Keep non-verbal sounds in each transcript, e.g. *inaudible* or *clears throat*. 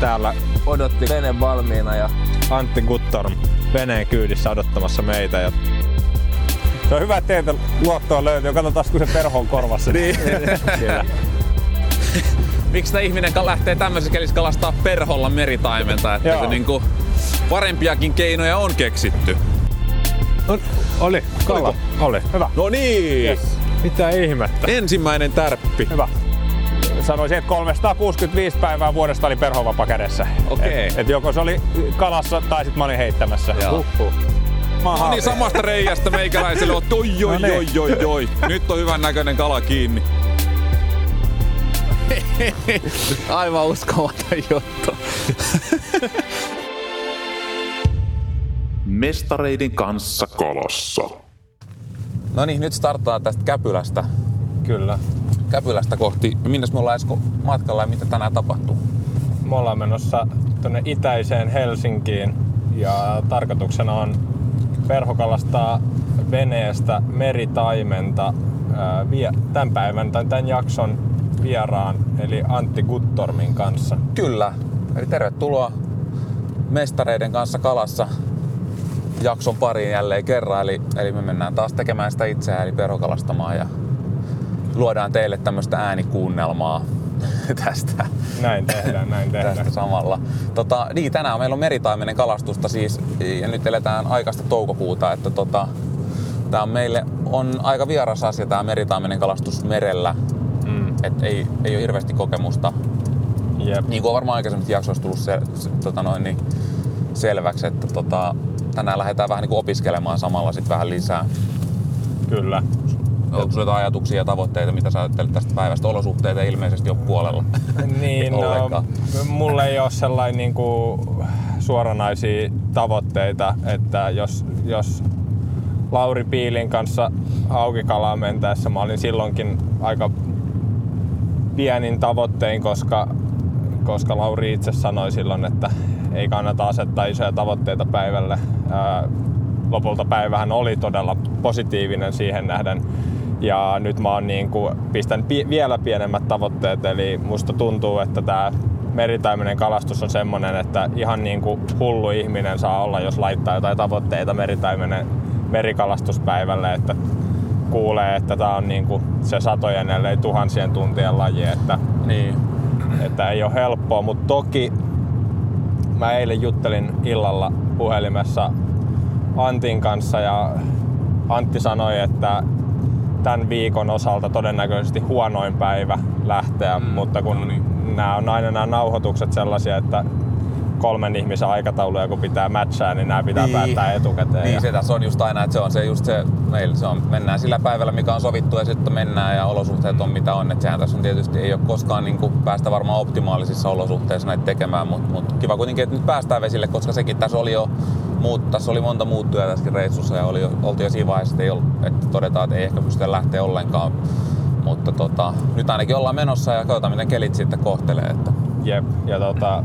täällä odotti vene valmiina ja Antti Guttorm veneen kyydissä odottamassa meitä. Ja se on hyvä, että teiltä luottoa löytyy. Katsotaan, kun se perho on korvassa. Niin. *laughs* Miksi tämä ihminen lähtee tämmöisessä kelissä kalastaa perholla meritaimenta? Että kun niinku parempiakin keinoja on keksitty. On, oli, kala. Oliko? Oli, hyvä. No niin! Yes. Mitä ihmettä? Ensimmäinen tärppi. Hyvä. Sanoisin, että 365 päivää vuodesta oli perhovapa kädessä. Okei. Okay. Et, et joko se oli kalassa tai sitten mä olin heittämässä. Huhhuh. No niin, samasta reiästä meikäläiselle on oi, oi, *laughs* no niin. oi, oi, oi. *laughs* Nyt on hyvän näköinen kala kiinni. *laughs* Aivan uskomaton juttu. Mestareiden kanssa kolossa. No niin, nyt starttaa tästä Käpylästä. Kyllä. Käpylästä kohti. Minnes me ollaan Esko matkalla ja mitä tänään tapahtuu? Me ollaan menossa tuonne itäiseen Helsinkiin ja tarkoituksena on perhokalastaa veneestä meritaimenta tämän päivän tai tämän jakson vieraan, eli Antti Guttormin kanssa. Kyllä. Eli tervetuloa mestareiden kanssa kalassa jakson pariin jälleen kerran. Eli, eli me mennään taas tekemään sitä itseään, eli perhokalastamaan ja luodaan teille tämmöistä äänikuunnelmaa *laughs* tästä. Näin tehdään, näin *laughs* tehdään. tästä samalla. Tota, niin, tänään meillä on meritaimenen kalastusta siis, ja nyt eletään aikaista toukokuuta, että tota, tämä on meille on aika vieras asia tämä meritaimenen kalastus merellä. Mm. Et ei, ei ole hirveästi kokemusta. Jep. Niin kuin on varmaan aikaisemmissa jaksoissa tullut se, se, tota noin, niin selväksi, että tota, tänään lähdetään vähän niin kuin opiskelemaan samalla sit vähän lisää. Kyllä. Onko sinulla jotain ajatuksia ja tavoitteita, mitä sä ajattelet tästä päivästä? Olosuhteita ilmeisesti on puolella. *laughs* niin, no, mulla ei ole sellainen niin kuin suoranaisia tavoitteita, että jos, jos Lauri Piilin kanssa haukikalaan mentäessä mä olin silloinkin aika pienin tavoittein, koska, koska Lauri itse sanoi silloin, että ei kannata asettaa isoja tavoitteita päivälle. Ää, lopulta päivähän oli todella positiivinen siihen nähden. Ja nyt mä oon niin kuin, pistän pi- vielä pienemmät tavoitteet, eli musta tuntuu, että tämä meritaimenen kalastus on semmonen, että ihan niin kuin hullu ihminen saa olla, jos laittaa jotain tavoitteita meritaimenen merikalastuspäivälle, että kuulee, että tämä on niin kuin se satojen ellei tuhansien tuntien laji, että, niin. että ei ole helppoa, mutta toki mä eilen juttelin illalla puhelimessa Antin kanssa ja Antti sanoi, että tämän viikon osalta todennäköisesti huonoin päivä lähteä, mm, mutta kun no niin. nämä on aina nämä nauhoitukset sellaisia, että kolmen ihmisen aikatauluja kun pitää matchaa, niin nämä pitää niin. päättää etukäteen. Niin, ja... se tässä on just aina, että se on se just se, meillä se on, mennään sillä päivällä, mikä on sovittu ja sitten mennään ja olosuhteet on mitä on. Että sehän tässä on tietysti, ei ole koskaan niin kuin päästä varmaan optimaalisissa olosuhteissa näitä tekemään, mutta mut kiva kuitenkin, että nyt päästään vesille, koska sekin tässä oli jo muut, tässä oli monta muuttuja tässäkin reissussa ja oli oltiin jo siinä vaiheessa, että, ei ollut, että todetaan, että ei ehkä pystytä lähteä ollenkaan. Mutta tota, nyt ainakin ollaan menossa ja katsotaan, miten kelit sitten kohtelee. Että. Jep, ja tota,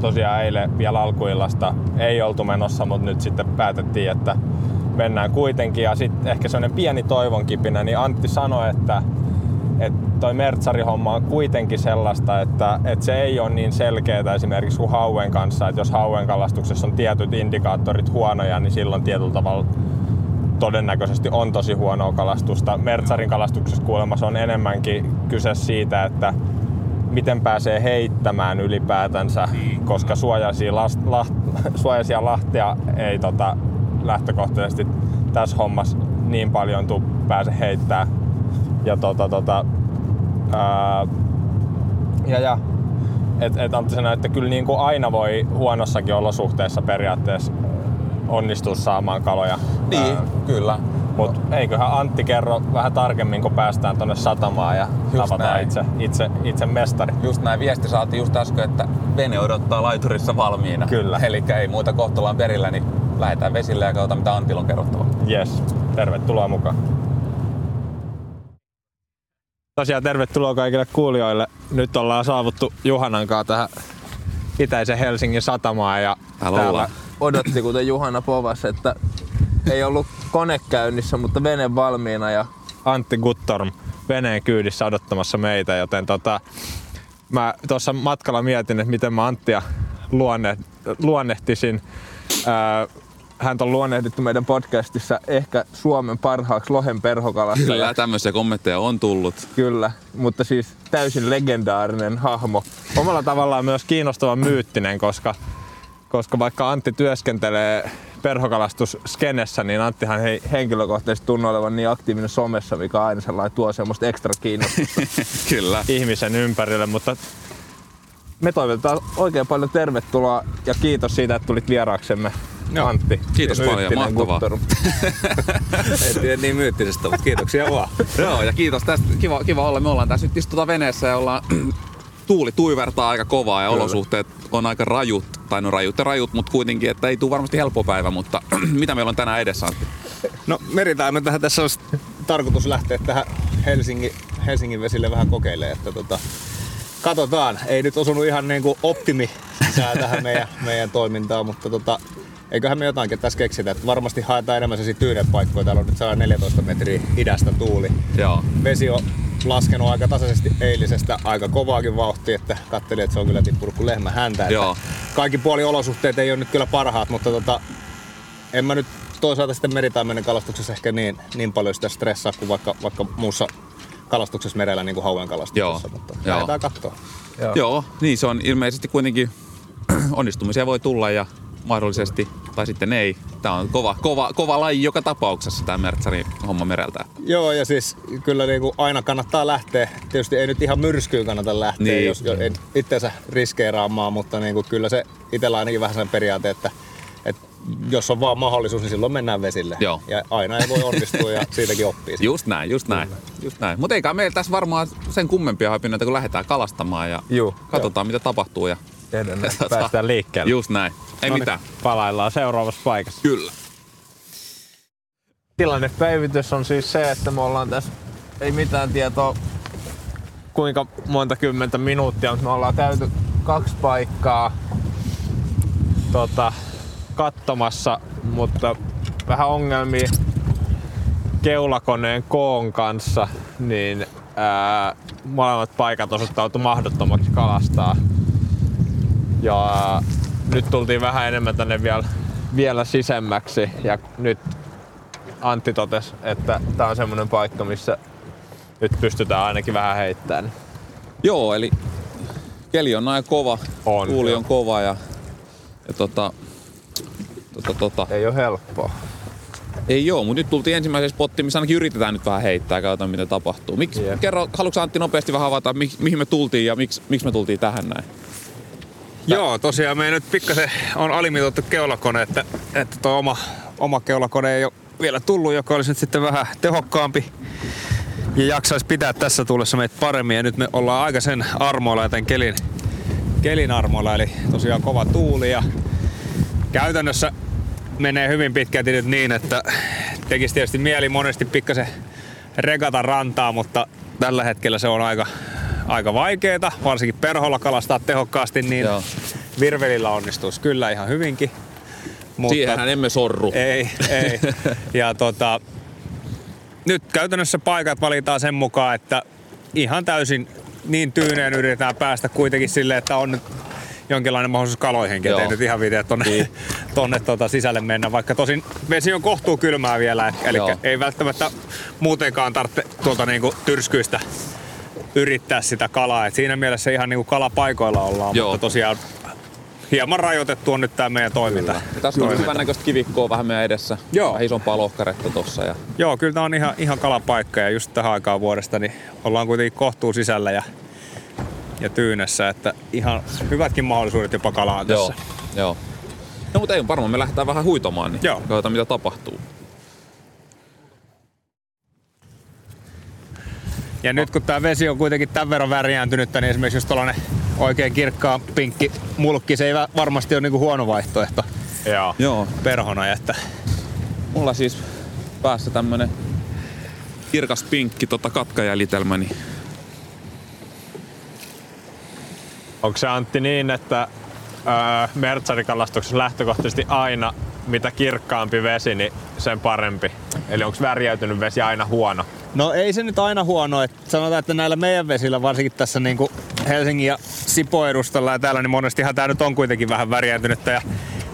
tosiaan eilen vielä alkuillasta ei oltu menossa, mutta nyt sitten päätettiin, että mennään kuitenkin. Ja sitten ehkä sellainen pieni toivonkipinä, niin Antti sanoi, että, että toi Mertsari-homma on kuitenkin sellaista, että, että se ei ole niin selkeää esimerkiksi kuin hauen kanssa, että jos hauen kalastuksessa on tietyt indikaattorit huonoja, niin silloin tietyllä tavalla todennäköisesti on tosi huonoa kalastusta. Mertsarin kalastuksessa kuulemma on enemmänkin kyse siitä, että miten pääsee heittämään ylipäätänsä, niin. koska suojaisia, last, laht, *laughs* suojaisia lahtia ei tota, lähtökohtaisesti tässä hommassa niin paljon tuu pääse heittää. Ja tota, tota, ää, ja, ja et, et Antti sanoi, että kyllä niin kuin aina voi huonossakin olosuhteessa periaatteessa onnistua saamaan kaloja. Niin, ää, kyllä. Mutta eiköhän Antti kerro vähän tarkemmin, kun päästään tonne satamaan ja just tavataan itse, itse, itse mestari. Just näin, viesti saatiin just äsken, että vene odottaa laiturissa valmiina. Kyllä. Eli ei muuta kohtallaan perillä, niin lähdetään vesille ja katsotaan mitä Antilla on kerrottava. Yes, tervetuloa mukaan. Tosiaan tervetuloa kaikille kuulijoille. Nyt ollaan saavuttu Juhanan kanssa tähän itäisen Helsingin satamaan ja täällä, täällä odotti kuten Juhana povas, että ei ollut kone käynnissä, mutta vene valmiina. Ja... Antti Guttorm veneen kyydissä odottamassa meitä, joten tota, mä tuossa matkalla mietin, että miten mä Anttia luonne, luonnehtisin. Ää, häntä on luonnehdittu meidän podcastissa ehkä Suomen parhaaksi lohen perhokalastaja. Kyllä, tämmöisiä kommentteja on tullut. Kyllä, mutta siis täysin legendaarinen hahmo. Omalla tavallaan myös kiinnostava myyttinen, koska, koska vaikka Antti työskentelee perhokalastusskenessä, niin Anttihan ei henkilökohtaisesti tunnu olevan niin aktiivinen somessa, mikä aina sellainen tuo semmoista ekstra kiinnostusta *laughs* Kyllä. ihmisen ympärille, mutta me toivotetaan oikein paljon tervetuloa ja kiitos siitä, että tulit vieraaksemme. Antti. Kiitos paljon, mahtavaa. *laughs* Ei tiedä niin myyttisestä, mutta kiitoksia vaan. *laughs* Joo, ja kiitos tästä. Kiva, kiva olla. Me ollaan tässä nyt istutaan veneessä ja ollaan *clears throat* tuuli tuivertaa aika kovaa ja olosuhteet on aika rajut. Tai no rajut ja rajut, mutta kuitenkin, että ei tule varmasti helppo päivä, mutta *clears throat* mitä meillä on tänään edessä, Antti? No meritaimen tähän tässä olisi tarkoitus lähteä tähän Helsingin, Helsingin vesille vähän kokeilemaan, että tota, katsotaan. Ei nyt osunut ihan niin kuin optimi sää tähän meidän, meidän toimintaan, mutta tota, eiköhän me jotainkin tässä keksitä. Että varmasti haetaan enemmän sellaisia tyynepaikkoja. Täällä on nyt 114 metriä idästä tuuli. Joo. Vesi on laskenut aika tasaisesti eilisestä aika kovaakin vauhtia, että katselin, että se on kyllä tippunut kuin lehmä häntä. Että Joo. Kaikki puoli olosuhteet ei ole nyt kyllä parhaat, mutta tota, en mä nyt toisaalta sitten meritaimenen kalastuksessa ehkä niin, niin paljon sitä stressaa kuin vaikka, vaikka muussa kalastuksessa merellä niin kuin hauen kalastuksessa, Joo. mutta Joo. lähdetään katsoa. Joo. Joo, niin se on ilmeisesti kuitenkin *clears throat* onnistumisia voi tulla ja mahdollisesti, tai sitten ei. Tämä on kova, kova, kova laji joka tapauksessa tämä Mertsarin homma mereltä. Joo, ja siis kyllä niin kuin aina kannattaa lähteä. Tietysti ei nyt ihan myrskyyn kannata lähteä, Niin. jos jo ei itseensä riskeeraamaan, mutta niin kuin kyllä se itsellä ainakin vähän sen periaate, että, että jos on vaan mahdollisuus, niin silloin mennään vesille. Joo. Ja aina ei voi onnistua ja siitäkin oppii. sitten. Just näin, just näin. Just näin. Mutta eikä meillä tässä varmaan sen kummempia hapinoita, kun lähdetään kalastamaan ja Juu. katsotaan mitä tapahtuu. Ja Edelleen päästään liikkeelle. Just näin. Ei mitään. Palaillaan seuraavassa paikassa. Kyllä. Tilannepäivitys on siis se, että me ollaan tässä, ei mitään tietoa kuinka monta kymmentä minuuttia, mutta me ollaan käyty kaksi paikkaa tota, katsomassa, mutta vähän ongelmia keulakoneen koon kanssa, niin ää, molemmat paikat osoittautui mahdottomaksi kalastaa. Ja nyt tultiin vähän enemmän tänne vielä, vielä sisemmäksi ja nyt Antti totesi, että tämä on semmoinen paikka, missä nyt pystytään ainakin vähän heittämään. Joo, eli keli on aika kova. On, Tuuli on kova ja, ja tota, tota, tota. Ei ole helppoa. Ei joo, mutta nyt tultiin ensimmäiseen spottiin, missä ainakin yritetään nyt vähän heittää ja katsotaan mitä tapahtuu. Miksi, Jep. kerro, haluatko Antti nopeasti vähän avata, mi, mihin me tultiin ja miksi, miksi me tultiin tähän näin? Joo, tosiaan me nyt pikkasen on alimitoitu keulakone, että, että tuo oma, oma keulakone ei ole vielä tullut, joka olisi nyt sitten vähän tehokkaampi ja jaksaisi pitää tässä tuulessa meitä paremmin. Ja nyt me ollaan aika sen armoilla ja tämän kelin, kelin armoilla, eli tosiaan kova tuuli ja käytännössä menee hyvin pitkälti nyt niin, että tekisi tietysti mieli monesti pikkasen regata rantaa, mutta tällä hetkellä se on aika, aika vaikeeta, varsinkin perholla kalastaa tehokkaasti, niin Joo. virvelillä onnistuisi kyllä ihan hyvinkin. Mutta Siihenhän emme sorru. ei, ei. Ja tota, nyt käytännössä paikat valitaan sen mukaan, että ihan täysin niin tyyneen yritetään päästä kuitenkin silleen, että on nyt jonkinlainen mahdollisuus kaloihinkin, ettei nyt ihan viideä tonne, Niin. tonne tota sisälle mennä, vaikka tosin vesi on kohtuu kylmää vielä, eli Joo. ei välttämättä muutenkaan tarvitse tuolta niinku tyrskyistä yrittää sitä kalaa. Et siinä mielessä ihan niinku kalapaikoilla ollaan, Joo. mutta tosiaan hieman rajoitettu on nyt tämä meidän toiminta. Ja Tässä on hyvän näköistä kivikkoa vähän meidän edessä. Joo. Vähän isompaa lohkaretta tossa. Ja... Joo, kyllä tämä on ihan, ihan kalapaikka ja just tähän aikaan vuodesta niin ollaan kuitenkin kohtuu sisällä ja, ja tyynessä, että ihan hyvätkin mahdollisuudet jopa kalaan tässä. Joo. Joo. No mutta ei varmaan me lähdetään vähän huitomaan, niin Joo. katsotaan mitä tapahtuu. Ja nyt kun tämä vesi on kuitenkin tämän verran värjääntynyt, niin esimerkiksi jos tuollainen oikein kirkkaa pinkki mulkki, se ei varmasti ole niinku huono vaihtoehto Joo. Joo. perhona. Että Mulla siis päässä tämmönen kirkas pinkki tota katkajäljitelmä, niin Onko se Antti niin, että öö, mertsarikalastuksessa lähtökohtaisesti aina mitä kirkkaampi vesi, niin sen parempi? Eli onko värjäytynyt vesi aina huono? No ei se nyt aina huono. Että sanotaan, että näillä meidän vesillä, varsinkin tässä niinku Helsingin ja Sipo edustalla ja täällä, niin monestihan tää nyt on kuitenkin vähän väriääntynyttä. Ja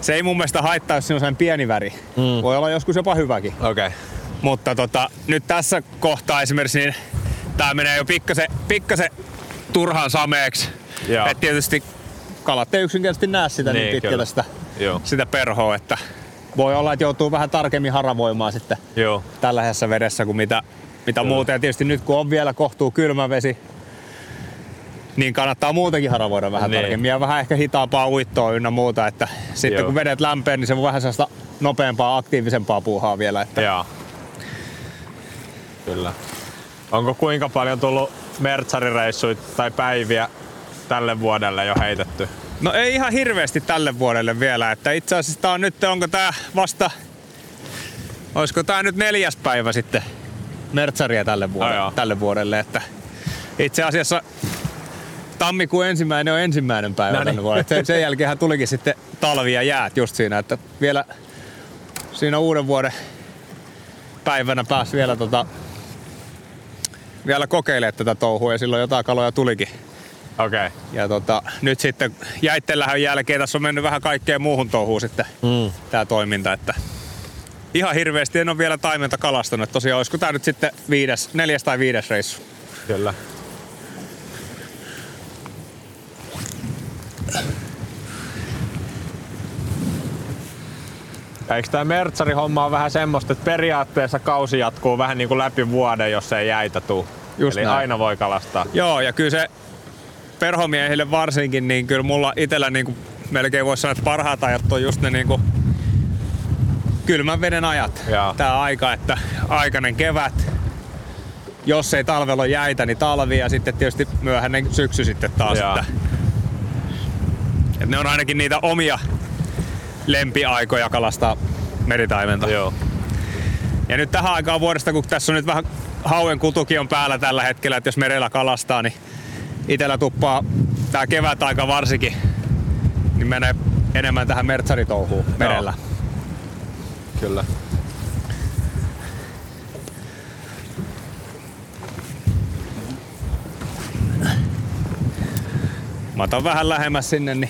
se ei mun mielestä haittaa, jos siinä on pieni väri. Mm. Voi olla joskus jopa hyväkin. Okei. Okay. Mutta tota, nyt tässä kohtaa esimerkiksi niin tää menee jo pikkasen, pikkasen turhaan sameeksi. Joo. Et tietysti kalat ei yksinkertaisesti näe sitä niin, Niin, niin kyllä. sitä, Joo. sitä perhoa, että voi olla, että joutuu vähän tarkemmin haravoimaan sitten Joo. tällaisessa vedessä kuin mitä, mitä muuten. Ja tietysti nyt kun on vielä kohtuu kylmä vesi, niin kannattaa muutenkin haravoida vähän Niin. tarkemmin ja vähän ehkä hitaampaa uittoa ynnä muuta. Että sitten Joo. kun vedet lämpeen, niin se on vähän sellaista nopeampaa, aktiivisempaa puuhaa vielä. Että Joo. Kyllä. Onko kuinka paljon tullut mertsarireissuja tai päiviä tälle vuodelle jo heitetty? No ei ihan hirveästi tälle vuodelle vielä, että itse asiassa tää on nyt, onko tää vasta, olisiko tää nyt neljäs päivä sitten mertsaria tälle vuodelle, joo. tälle vuodelle että itse asiassa tammikuun ensimmäinen on ensimmäinen päivä tänne vuodelle. Sen, sen jälkeen tulikin sitten talvi ja jäät just siinä, että vielä siinä uuden vuoden päivänä pääsi vielä tota, vielä kokeilemaan tätä touhua ja silloin jotain kaloja tulikin. Okei. Okay. Ja tota, nyt sitten jäittelähön jälkeen tässä on mennyt vähän kaikkeen muuhun touhuun sitten mm. tää toiminta, että ihan hirveästi en ole vielä taimenta kalastanut. Tosiaan olisiko tää nyt sitten viides, neljäs tai viides reissu. Kyllä. Eikö tämä mertsari-homma on vähän semmoista, että periaatteessa kausi jatkuu vähän niin kuin läpi vuoden, jos ei jäitä tuu. Just Eli näin. aina voi kalastaa. Joo, ja kyllä se perhomiehille varsinkin, niin kyllä mulla itellä niin kuin melkein voisi sanoa, että parhaat ajat on just ne niin kuin kylmän veden ajat. Joo. Tää aika, että aikainen kevät, jos ei talvella ole jäitä, niin talvi ja sitten tietysti myöhäinen syksy sitten taas. Joo. Että, että ne on ainakin niitä omia lempiaikoja kalastaa meritaimenta. Joo. Ja nyt tähän aikaan vuodesta, kun tässä on nyt vähän hauen kutukin on päällä tällä hetkellä, että jos merellä kalastaa, niin itellä tuppaa tää kevät aika varsinkin, niin menee enemmän tähän mertsaritouhuun merellä. Kyllä. Mä otan vähän lähemmäs sinne, niin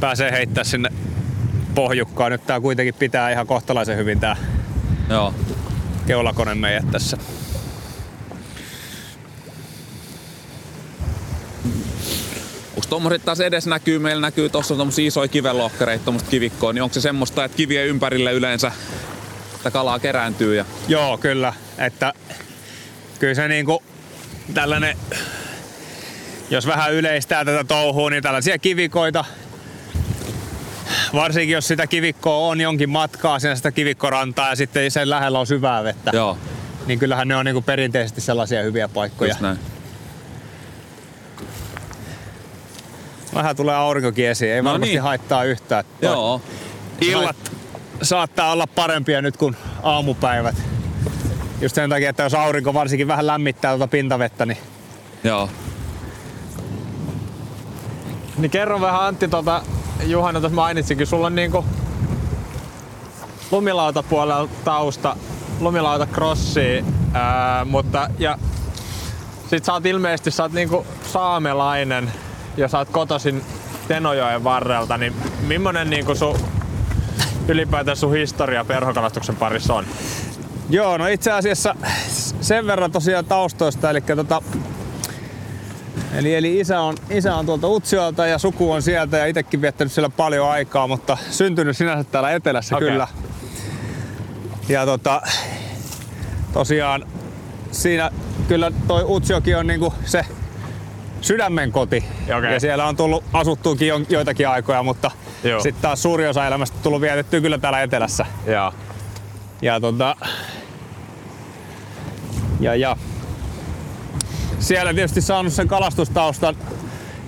pääsee heittää sinne pohjukkaan. Nyt tää kuitenkin pitää ihan kohtalaisen hyvin tää Joo. keulakone meidät tässä. Onko tommoset taas edes näkyy, meillä näkyy tuossa tommosia isoja kivenlohkereita, tommoista kivikkoa, niin onko se semmoista, että kivien ympärille yleensä että kalaa kerääntyy ja Joo, kyllä. Että kyllä se niinku tällainen, jos vähän yleistää tätä touhua, niin tällaisia kivikoita, varsinkin jos sitä kivikkoa on jonkin matkaa sinne sitä kivikkorantaa ja sitten sen lähellä on syvää vettä, joo, niin kyllähän ne on niinku perinteisesti sellaisia hyviä paikkoja. just näin. Vähän tulee aurinkokin esiin, ei No varmasti niin. haittaa yhtään. Joo. Illat saattaa olla parempia nyt kuin aamupäivät. Just sen takia, että jos aurinko varsinkin vähän lämmittää tuota pintavettä, niin Joo. Niin kerro vähän Antti, tota, Juhana tuossa mainitsikin, sulla on niinku lumilautapuolella tausta, lumilauta crossi, ää, mutta ja sit sä oot ilmeisesti sä oot niinku saamelainen ja sä oot kotoisin Tenojoen varrelta, niin millainen niinku sun ylipäätään sun historia perhokalastuksen parissa on? Joo, no itse asiassa sen verran tosiaan taustoista, eli tota, Eli, eli isä, on, isä on tuolta Utsiolta ja suku on sieltä ja itsekin viettänyt siellä paljon aikaa, mutta syntynyt sinänsä täällä etelässä Okei. kyllä. Ja tota, tosiaan siinä kyllä toi Utsiokin on niinku se sydämen koti. Okei. Ja siellä on tullut asuttuukin jo, joitakin aikoja, mutta sitten taas suuri osa elämästä tullut vietettyä kyllä täällä etelässä. Joo. Ja tota... Ja, ja. Siellä tietysti saanut sen kalastustaustan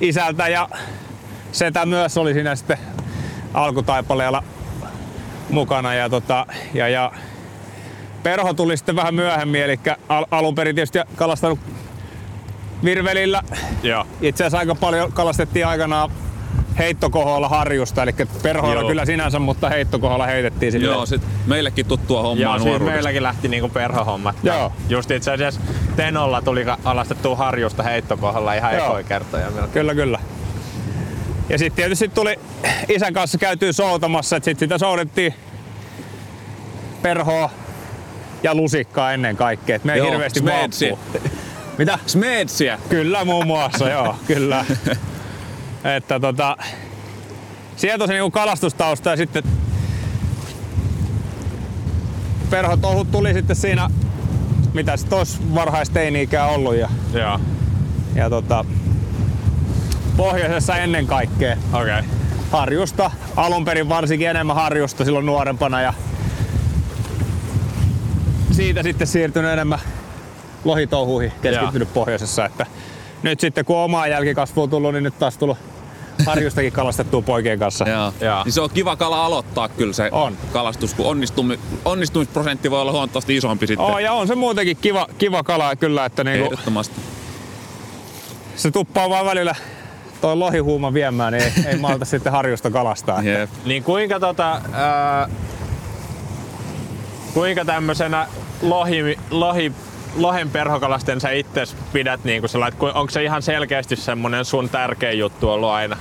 isältä ja setä myös oli siinä sitten alkutaipaleella mukana. Ja, tota, ja, ja perho tuli sitten vähän myöhemmin, eli al- alun perin tietysti kalastanut virvelillä. Joo. Itse asiassa aika paljon kalastettiin aikanaan heittokoholla harjusta, eli perhoilla Joo. kyllä sinänsä, mutta heittokoholla heitettiin sinne. Joo, sit meillekin tuttua hommaa Joo, siis meilläkin lähti niinku perhohommat. Joo. Just itse asiassa Tenolla tuli alastettua harjusta heittokohdalla ihan Joo. ekoja kertoja. melkein. Kyllä, kyllä. Ja sitten tietysti tuli isän kanssa käytyy soutamassa, että sitten sitä soudettiin perhoa ja lusikkaa ennen kaikkea. Et me ei Joo, hirveästi. Mitä? Smedsiä. Kyllä muun muassa, joo, kyllä. Että tota, sieltä on se niinku kalastustausta ja sitten perhotouhut tuli sitten siinä, mitä sit olisi varhaisteini-ikää ollut ja, Joo, ja tota, pohjoisessa ennen kaikkea okei. Okay. harjusta, alun perin varsinkin enemmän harjusta silloin nuorempana ja siitä sitten siirtynyt enemmän lohitouhuihin, keskittynyt pohjoisessa. Että nyt sitten kun omaa jälkikasvua on tullut, niin nyt taas tullut harjustakin kalastettua poikien kanssa. Joo. Joo. Niin se on kiva kala aloittaa kyllä se On. kalastus, kun onnistumi, onnistumisprosentti voi olla huomattavasti isompi sitten. Oh, ja on se muutenkin kiva, kiva kala kyllä, että niinku, Ehdottomasti. se tuppaa vaan välillä toi lohihuuma viemään, niin ei, ei malta sitten harjusta kalastaa. Jep. Niin kuinka tota, ää, kuinka tämmöisenä lohi, lohi, lohen perhokalasten sä itse pidät niinku sellainen, että ku- onko se ihan selkeästi semmonen sun tärkein juttu ollut aina?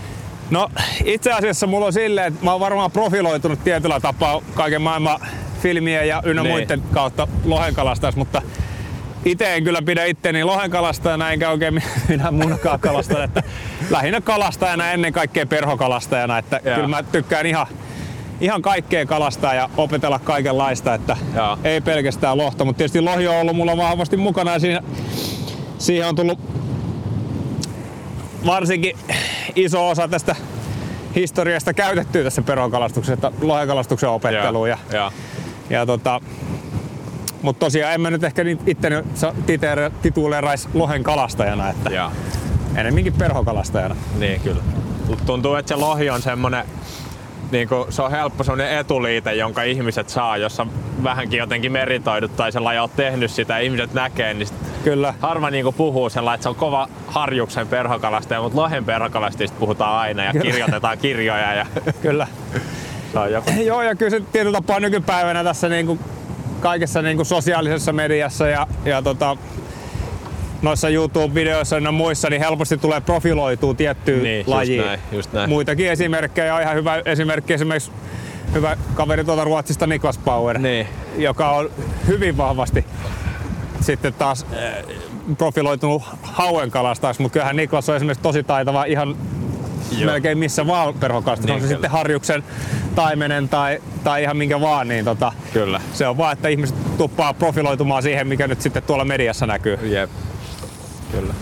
No itse asiassa mulla on silleen, että mä oon varmaan profiloitunut tietyllä tapaa kaiken maailman filmien ja ynnä Niin. muiden kautta lohenkalastajassa, mutta itse en kyllä pidä itteni lohenkalastajana enkä oikein *laughs* minä munakaan kalastajana, että lähinnä kalastajana ennen kaikkea perhokalastajana, että kyllä mä tykkään ihan, ihan kaikkea kalastaa ja opetella kaikenlaista, että Joo. ei pelkästään lohta, mutta tietysti lohi on ollut mulla vahvasti mukana ja siinä, siihen on tullut varsinkin iso osa tästä historiasta käytettyä tässä perhokalastuksessa, lohekalastuksen opetteluun. Ja, Joo. ja tota, mutta tosiaan en mä nyt ehkä titeere- tituleerais lohen kalastajana, että Joo. enemminkin perhokalastajana. Niin kyllä. Tuntuu, että se lohi on semmonen, niin kuin, se on helppo semmonen etuliite, jonka ihmiset saa, jos on vähänkin jotenkin meritoidut tai sellainen oot tehnyt sitä ihmiset näkee, niin sit Kyllä. harva niinku puhuu sellainen, että se on kova harjuksen perhokalastaja, mutta lohen perhokalastajista puhutaan aina ja kirjoitetaan kirjoja ja *laughs* Kyllä. on joku. Joo, ja kyllä se tietyllä tapaa nykypäivänä tässä niinku kaikessa niinku sosiaalisessa mediassa ja, ja tota, noissa YouTube-videoissa ja muissa, niin helposti tulee profiloitua tiettyyn Niin, just lajiin. näin, just näin. Muitakin esimerkkejä on ihan hyvä esimerkki esimerkiksi hyvä kaveri tuolta Ruotsista Niklas Bauer, Niin. joka on hyvin vahvasti sitten taas äh, profiloitunut hauen kalastajaksi, mutta kyllähän Niklas on esimerkiksi tosi taitava ihan Joo. melkein missä vaan perhokasta. Niin, on se kyllä. sitten harjuksen, taimenen tai, tai ihan minkä vaan, niin tota, Kyllä. se on vaan, että ihmiset tuppaa profiloitumaan siihen, mikä nyt sitten tuolla mediassa näkyy. Jep. Kyllä.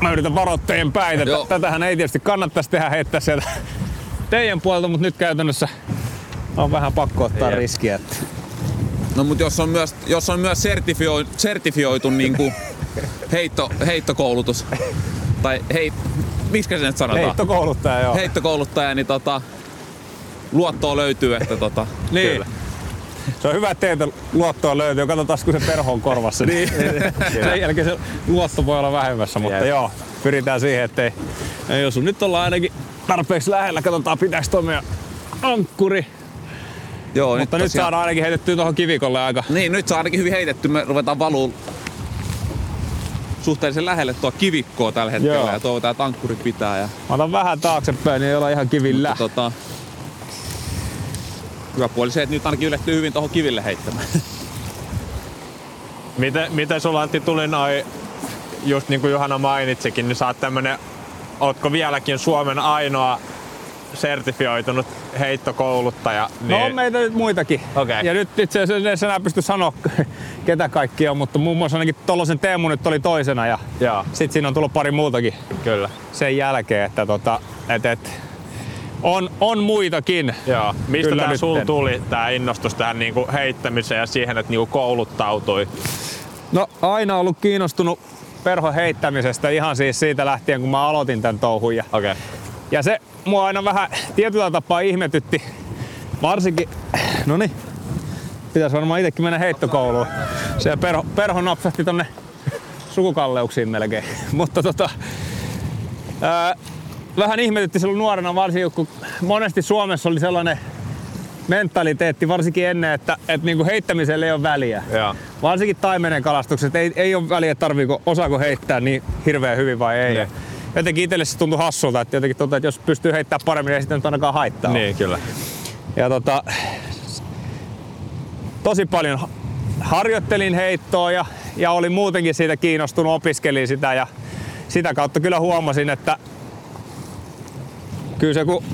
Mä yritän varoa teidän päitä. Joo. Tätähän ei tietysti kannattaisi tehdä heittää sieltä teidän puolelta, mutta nyt käytännössä on vähän pakko ottaa Jep. riskiä. Että No mutta jos on myös, jos on myös sertifio, sertifioitu niinku heitto, heittokoulutus, tai hei, miksi se nyt sanotaan? heittokouluttaja, joo. Heittokouluttaja, niin tota, luottoa löytyy, että tota, niin. kyllä. Se on hyvä, että teiltä luottoa löytyy. Katsotaan, kun se perho on korvassa. niin. *laughs* Sen jälkeen se luotto voi olla vähemmässä, mutta Jep. joo, pyritään siihen, ettei... Ja jos nyt ollaan ainakin tarpeeksi lähellä, katsotaan pitääkö meidän ankkuri. Joo, Mutta nyt tosiaan- saadaan ainakin heitettyä tuohon kivikolle aika. Niin, nyt saa ainakin hyvin heitetty. Me ruvetaan valuu suhteellisen lähelle tuo kivikkoa tällä hetkellä Joo. ja toivotaan, että ankkuri pitää. Ja, Mä otan vähän taaksepäin, niin ei olla ihan kivillä. mutta, tota, hyvä puoli se, että nyt ainakin ylettyy hyvin tuohon kiville heittämään. *laughs* Miten, miten sulla Antti tuli noi, just niin kuin Johanna mainitsikin, niin sä oot tämmönen, ootko vieläkin Suomen ainoa sertifioitunut heittokouluttaja? No on meitä nyt muitakin. Okei. Ja nyt itse asiassa en enää pysty sanoa *laughs* ketä kaikki on, mutta muun muassa ainakin Tollosen Teemu nyt oli toisena ja Joo, sitten siinä on tullut pari muutakin kyllä. sen jälkeen, että tota, et, et, on, on muitakin. Joo. Mistä Kyllä nytten. sul tuli tää innostus tähän niinku heittämiseen ja siihen, että niinku kouluttautui? No aina ollut kiinnostunut perhon heittämisestä ihan siis siitä lähtien, kun mä aloitin tämän touhun. Ja, Okei. Okay. ja se mua aina vähän tietyllä tapaa ihmetytti, varsinkin, no niin, pitäisi varmaan itsekin mennä heittokouluun. Se perho, perho napsahti tonne sukukalleuksiin melkein. *laughs* Mutta tota, ää, vähän ihmetytti silloin nuorena varsinkin, kun monesti Suomessa oli sellainen mentaliteetti, varsinkin ennen, että, että niinku heittämiselle ei ole väliä. Joo. Varsinkin taimenen kalastuksessa, ei, ei ole väliä, tarviiko, osaako heittää niin hirveän hyvin vai ei. Niin. Jotenkin itselle se tuntui hassulta, että jotenkin tuntuu, että jos pystyy heittämään paremmin, niin ei sitten nyt ainakaan haittaa. Niin, kyllä. Ja tota, tosi paljon ha- harjoittelin heittoa ja, ja olin muutenkin siitä kiinnostunut, opiskelin sitä ja sitä kautta kyllä huomasin, että kyllä se kun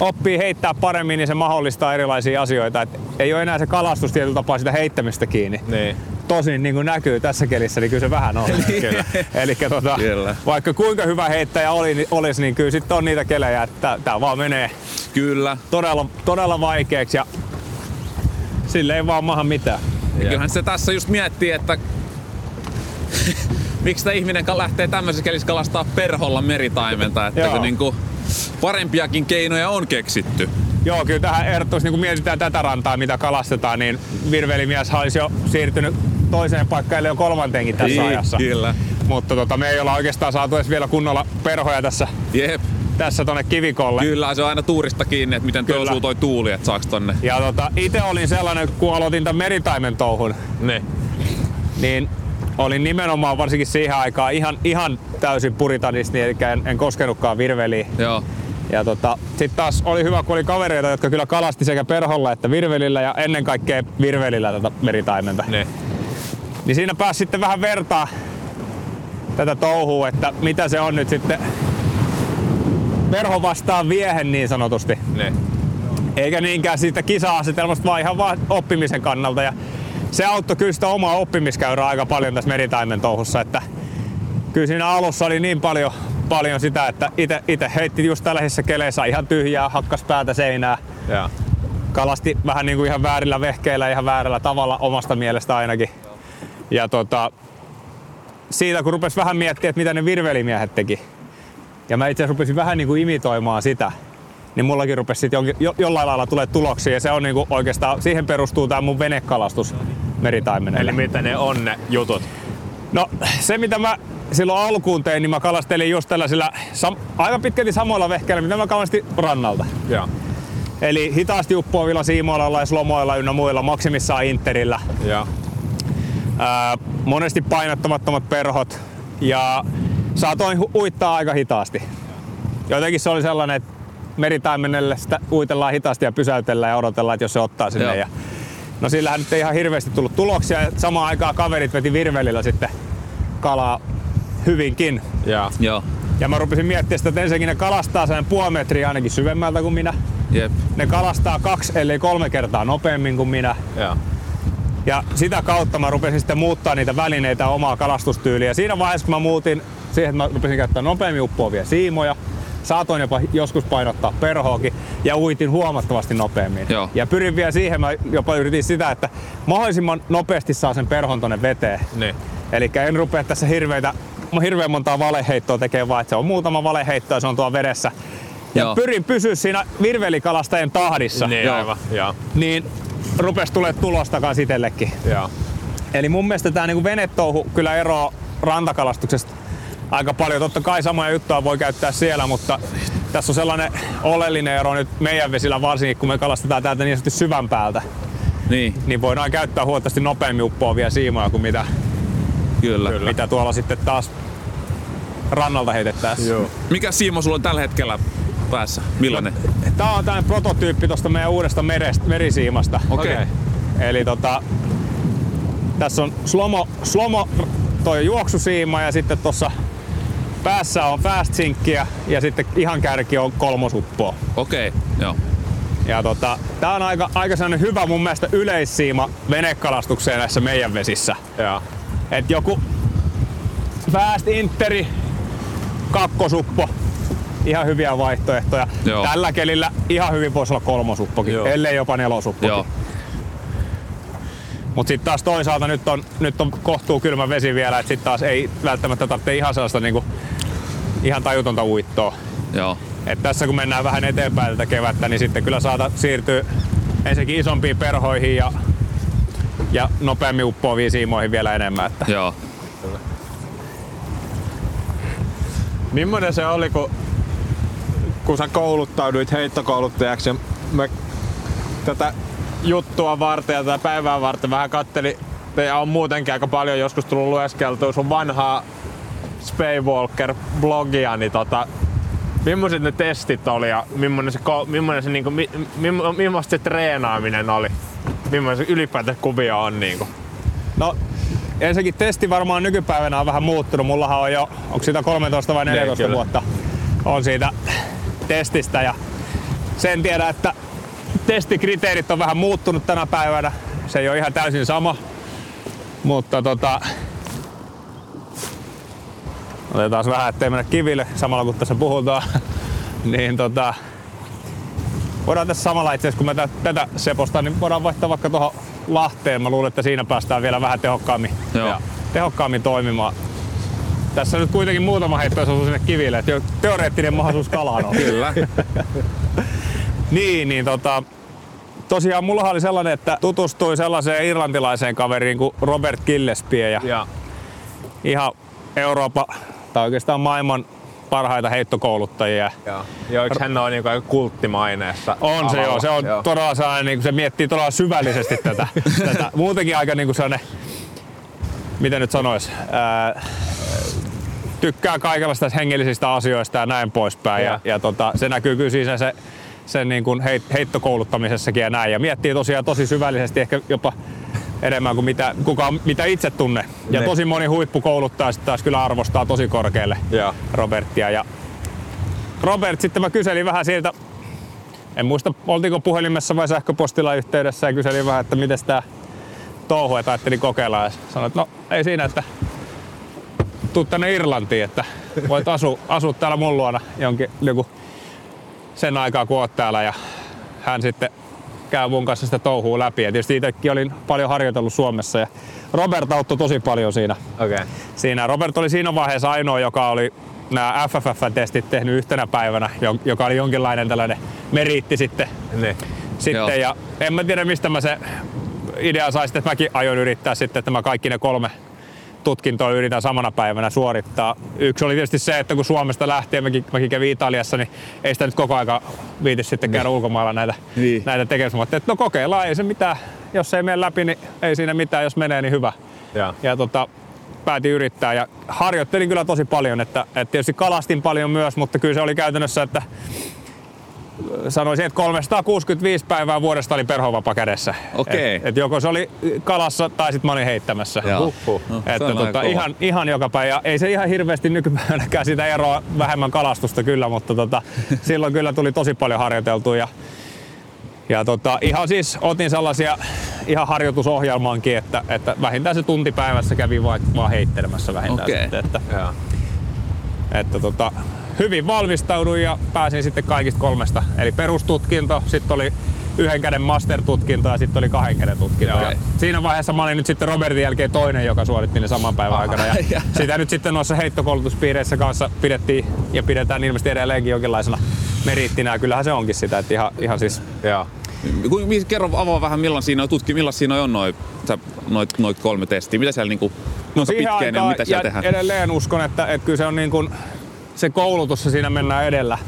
oppii heittää paremmin, niin se mahdollistaa erilaisia asioita. Et ei ole enää se kalastus tietyllä tapaa sitä heittämistä kiinni. Niin. Tosin niin kuin näkyy tässä kelissä, niin kyllä se vähän on. *laughs* Kyllä. Eli tota, Kyllä. vaikka kuinka hyvä heittäjä oli, niin, olisi, niin kyllä sitten on niitä kelejä, että tämä vaan menee Kyllä. todella, todella vaikeaksi ja sille ei vaan maha mitään. Ja kyllähän se tässä just miettii, että *laughs* miksi tämä ihminen lähtee tämmöisessä kelissä kalastaa perholla meritaimenta, että kun niinku parempiakin keinoja on keksitty. Joo, kyllä tähän ehdottomasti, niin kun mietitään tätä rantaa, mitä kalastetaan, niin virvelimies olisi jo siirtynyt toiseen paikkaan, eli jo kolmanteenkin tässä Niin, ajassa. Kyllä. Mutta tota, me ei olla oikeastaan saatu edes vielä kunnolla perhoja tässä, Jep. tässä tonne kivikolle. Kyllä, se on aina tuurista kiinni, että miten Kyllä. toi tuuli, että saaks tonne. Ja tota, itse olin sellainen, kun aloitin tämän meritaimen touhun, Niin. niin olin nimenomaan varsinkin siihen aikaan ihan, ihan täysin puritanisti, eli en, en koskenutkaan virveliin. Joo. Ja tota, sitten taas oli hyvä, kun oli kavereita, jotka kyllä kalasti sekä perholla että virvelillä ja ennen kaikkea virvelillä tätä meritaimenta. Niin. Niin siinä pääsi sitten vähän vertaa tätä touhua, että mitä se on nyt sitten verho vastaan viehen niin sanotusti. Niin. Eikä niinkään siitä kisa-asetelmasta, vaan ihan vaan oppimisen kannalta. Ja se auttoi kyllä sitä omaa oppimiskäyrää aika paljon tässä meritaimen touhussa, että kyllä siinä alussa oli niin paljon, paljon sitä, että itse heitti just tällaisissa keleissä ihan tyhjää, hakkas päätä seinää, Joo. kalasti vähän niin kuin ihan väärillä vehkeillä, ihan väärällä tavalla omasta mielestä ainakin. Ja tota, siitä kun rupesi vähän miettimään, että mitä ne virvelimiehet teki, ja mä itse asiassa rupesin vähän niin kuin imitoimaan sitä, niin mullakin rupesi sitten jo, jollain lailla tulee tuloksia, ja se on niin kuin oikeastaan, siihen perustuu tämä mun venekalastus meritaimenelle. Eli mitä ne on ne jutut? No se mitä mä silloin alkuun tein, niin mä kalastelin just tällaisilla sam- aika pitkälti samoilla vehkeillä, mitä mä kalastin rannalta. Joo. Eli hitaasti uppoavilla siimoilla ja slomoilla ynnä muilla, maksimissaan interillä. Joo. Ää, monesti painottamattomat perhot ja saatoin hu- uittaa aika hitaasti. Jotenkin se oli sellainen, että meritaimenelle sitä uitellaan hitaasti ja pysäytellään ja odotellaan, että jos se ottaa sinne. Joo. Ja, no sillähän nyt ei ihan hirveästi tullut tuloksia ja samaan aikaan kaverit veti virvelillä sitten kalaa hyvinkin. Joo. Joo. Ja mä rupesin miettimään sitä, että ensinnäkin ne kalastaa sen puoli metriä ainakin syvemmältä kuin minä. Jep. Ne kalastaa kaksi, ellei kolme kertaa nopeammin kuin minä. Joo. Ja sitä kautta mä rupesin sitten muuttaa niitä välineitä ja omaa kalastustyyliä. Siinä vaiheessa, kun mä muutin siihen, että mä rupesin käyttää nopeammin uppoavia siimoja, saatoin jopa joskus painottaa perhoakin ja uitin huomattavasti nopeammin. Joo. Ja pyrin vielä siihen, mä jopa yritin sitä, että mahdollisimman nopeasti saa sen perhon tonne veteen. Niin. Eli en rupea tässä hirveitä, hirveän montaa valeheittoa tekemään, vaan että se on muutama valeheitto ja se on tuo vedessä. Ja Joo. pyrin pysyä siinä virvelikalastajien tahdissa. Niin, Joo. aivan. Joo. Niin rupes tulee tulosta kans itsellekin. Joo. Eli mun mielestä tämä niinku venetouhu kyllä eroaa rantakalastuksesta aika paljon. Totta kai samoja juttuja voi käyttää siellä, mutta tässä on sellainen oleellinen ero nyt meidän vesillä varsinkin, kun me kalastetaan täältä niin sanotusti syvän päältä. Niin, Niin voidaan käyttää huomattavasti nopeammin uppoavia siimoja kuin mitä, kyllä. Kyllä. mitä tuolla sitten taas rannalta heitettäessä. Joo. Mikä siimo sulla on tällä hetkellä päässä? Millainen? Tää on tämmöinen prototyyppi tuosta meidän uudesta merest, merisiimasta. Okei. Okei. Eli tota, tässä on slomo, slomo toi juoksusiima ja sitten tuossa päässä on fast sinkkiä ja sitten ihan kärki on kolmosuppoa. Okei, joo. Ja tota, tää on aika, aika sellainen hyvä mun mielestä yleissiima venekalastukseen näissä meidän vesissä. Joo. Et joku fast interi, kakkosuppo, ihan hyviä vaihtoehtoja. Joo. Tällä kelillä ihan hyvin voisi olla kolmosuppokin, Joo. ellei jopa nelosuppokin. Joo. Mutta sitten taas toisaalta nyt on, nyt on kohtuu kylmä vesi vielä, että sitten taas ei välttämättä tarvitse ihan sellaista niinku, ihan tajutonta uittoa. Joo. Et tässä kun mennään vähän eteenpäin tätä kevättä, niin sitten kyllä saata siirtyä ensinnäkin isompiin perhoihin ja, ja nopeammin uppoaviin siimoihin vielä enemmän. Että Joo. Millainen se oli, kun, kun sä kouluttauduit heittokouluttajaksi ja me tätä juttua varten ja tätä päivää varten vähän katteli, ja on muutenkin aika paljon joskus tullut lueskeltua sun vanhaa Spaywalker-blogia, niin tota, millaiset ne testit oli ja millainen se, millainen se, niinku, mi, mi, millaista se treenaaminen oli? Millainen se ylipäätään kuvio on niinku? No, ensinnäkin testi varmaan nykypäivänä on vähän muuttunut. Mullahan on jo, onko siitä 13 vai 14 Niin, kyllä. vuotta on siitä testistä ja sen tiedä, että testikriteerit on vähän muuttunut tänä päivänä. Se ei ole ihan täysin sama, mutta tota, otetaan vähän, ettei mennä kiville samalla kun tässä puhutaan. *laughs* niin tota, voidaan tässä samalla itse asiassa, kun mä tä- tätä sepostan, niin voidaan vaihtaa vaikka tuohon Lahteen. Mä luulen, että siinä päästään vielä vähän tehokkaammin, Joo. tehokkaammin toimimaan. Tässä nyt kuitenkin muutama heitto osuu sinne kiville, että jo teoreettinen mahdollisuus kalaan on. *laughs* Kyllä. *laughs* Niin, niin tota, tosiaan mulla oli sellainen, että tutustuin sellaiseen irlantilaiseen kaveriin kuin Robert Gillespie ja Ja, ihan Euroopan tai oikeastaan maailman parhaita heittokouluttajia. ja eikö hän ole niinku aika kulttimaineessa? On se joo, se on Joo. todella sellainen, niin se miettii todella syvällisesti tätä, *laughs* tätä. Muutenkin aika niin kuin sellainen, miten nyt sanois, ää, tykkää kaikenlaista hengellisistä asioista ja näin poispäin. Ja, Ja. ja tota, se näkyy kyllä siinä se, sen niin kuin heit, heittokouluttamisessakin ja näin. Ja miettii tosiaan tosi syvällisesti, ehkä jopa enemmän kuin mitä, kuka, mitä itse tunne. Ja Ne. tosi moni huippukouluttaja sitten taas kyllä arvostaa tosi korkealle Joo. Robertia. Ja Robert, sitten mä kyselin vähän siltä, en muista oltiinko puhelimessa vai sähköpostilla yhteydessä ja kyselin vähän, että miten tämä touhu, että ajattelin kokeilla ja sanoin, että no ei siinä, että tuu tänne Irlantiin, että voit asua, asua täällä mun luona jonkin, joku sen aikaa kun oot täällä ja hän sitten käy mun kanssa sitä touhua läpi. Ja tietysti itsekin olin paljon harjoitellut Suomessa ja Robert auttoi tosi paljon siinä. Okei. Okay. siinä. Robert oli siinä vaiheessa ainoa, joka oli nämä FFF-testit tehnyt yhtenä päivänä, jo- joka oli jonkinlainen tällainen meriitti sitten. Niin. sitten Joo. ja en mä tiedä mistä mä se idea sai sitten, että mäkin aion yrittää sitten, että mä kaikki ne kolme tutkintoa yritän samana päivänä suorittaa. Yksi oli tietysti se, että kun Suomesta lähtien, mäkin, mäkin kävin Italiassa, niin ei sitä nyt koko aika viiti sitten käydä ulkomailla näitä, Niin. näitä tekemässä. Mä ajattelin, että no kokeillaan, ei se mitään. Jos ei mene läpi, niin ei siinä mitään. Jos menee, niin hyvä. Ja. Ja tota, päätin yrittää ja harjoittelin kyllä tosi paljon, että, että tietysti kalastin paljon myös, mutta kyllä se oli käytännössä, että sanoisin, että 365 päivää vuodesta oli perhovapa kädessä. Okei. Et, et joko se oli kalassa tai sitten mä olin heittämässä. Huhhuh. No, Että tota, ihan, ihan joka päivä. Ja ei se ihan hirveästi nykypäivänäkään sitä eroa vähemmän kalastusta kyllä, mutta tota, *laughs* silloin kyllä tuli tosi paljon harjoiteltua. Ja, ja tota, ihan siis otin sellaisia ihan harjoitusohjelmaankin, että, että vähintään se tunti päivässä kävin vaan, vaan heittelemässä vähintään. Okei. Sitten, että, Ja. että tota, hyvin valmistauduin ja pääsin sitten kaikista kolmesta. Eli perustutkinto, sitten oli yhden käden master-tutkinto ja sitten oli kahden käden tutkinto. Ja Siinä vaiheessa mä olin nyt sitten Robertin jälkeen toinen, joka suoritti ne saman päivän aikana. *laughs* Ja sitä nyt sitten noissa heittokoulutuspiireissä kanssa pidettiin ja pidetään ilmeisesti edelleenkin jonkinlaisena meriittinä. Ja kyllähän se onkin sitä, että ihan, ihan siis mi- Kerro avaa vähän, milloin siinä on tutki, milloin siinä on noin noit, noit kolme testiä. Mitä siellä niinku, kuinka pitkään ja mitä siellä ja tehdään? edelleen uskon, että, että kyllä se on niin kuin, se koulutus ja siinä mennään edellä.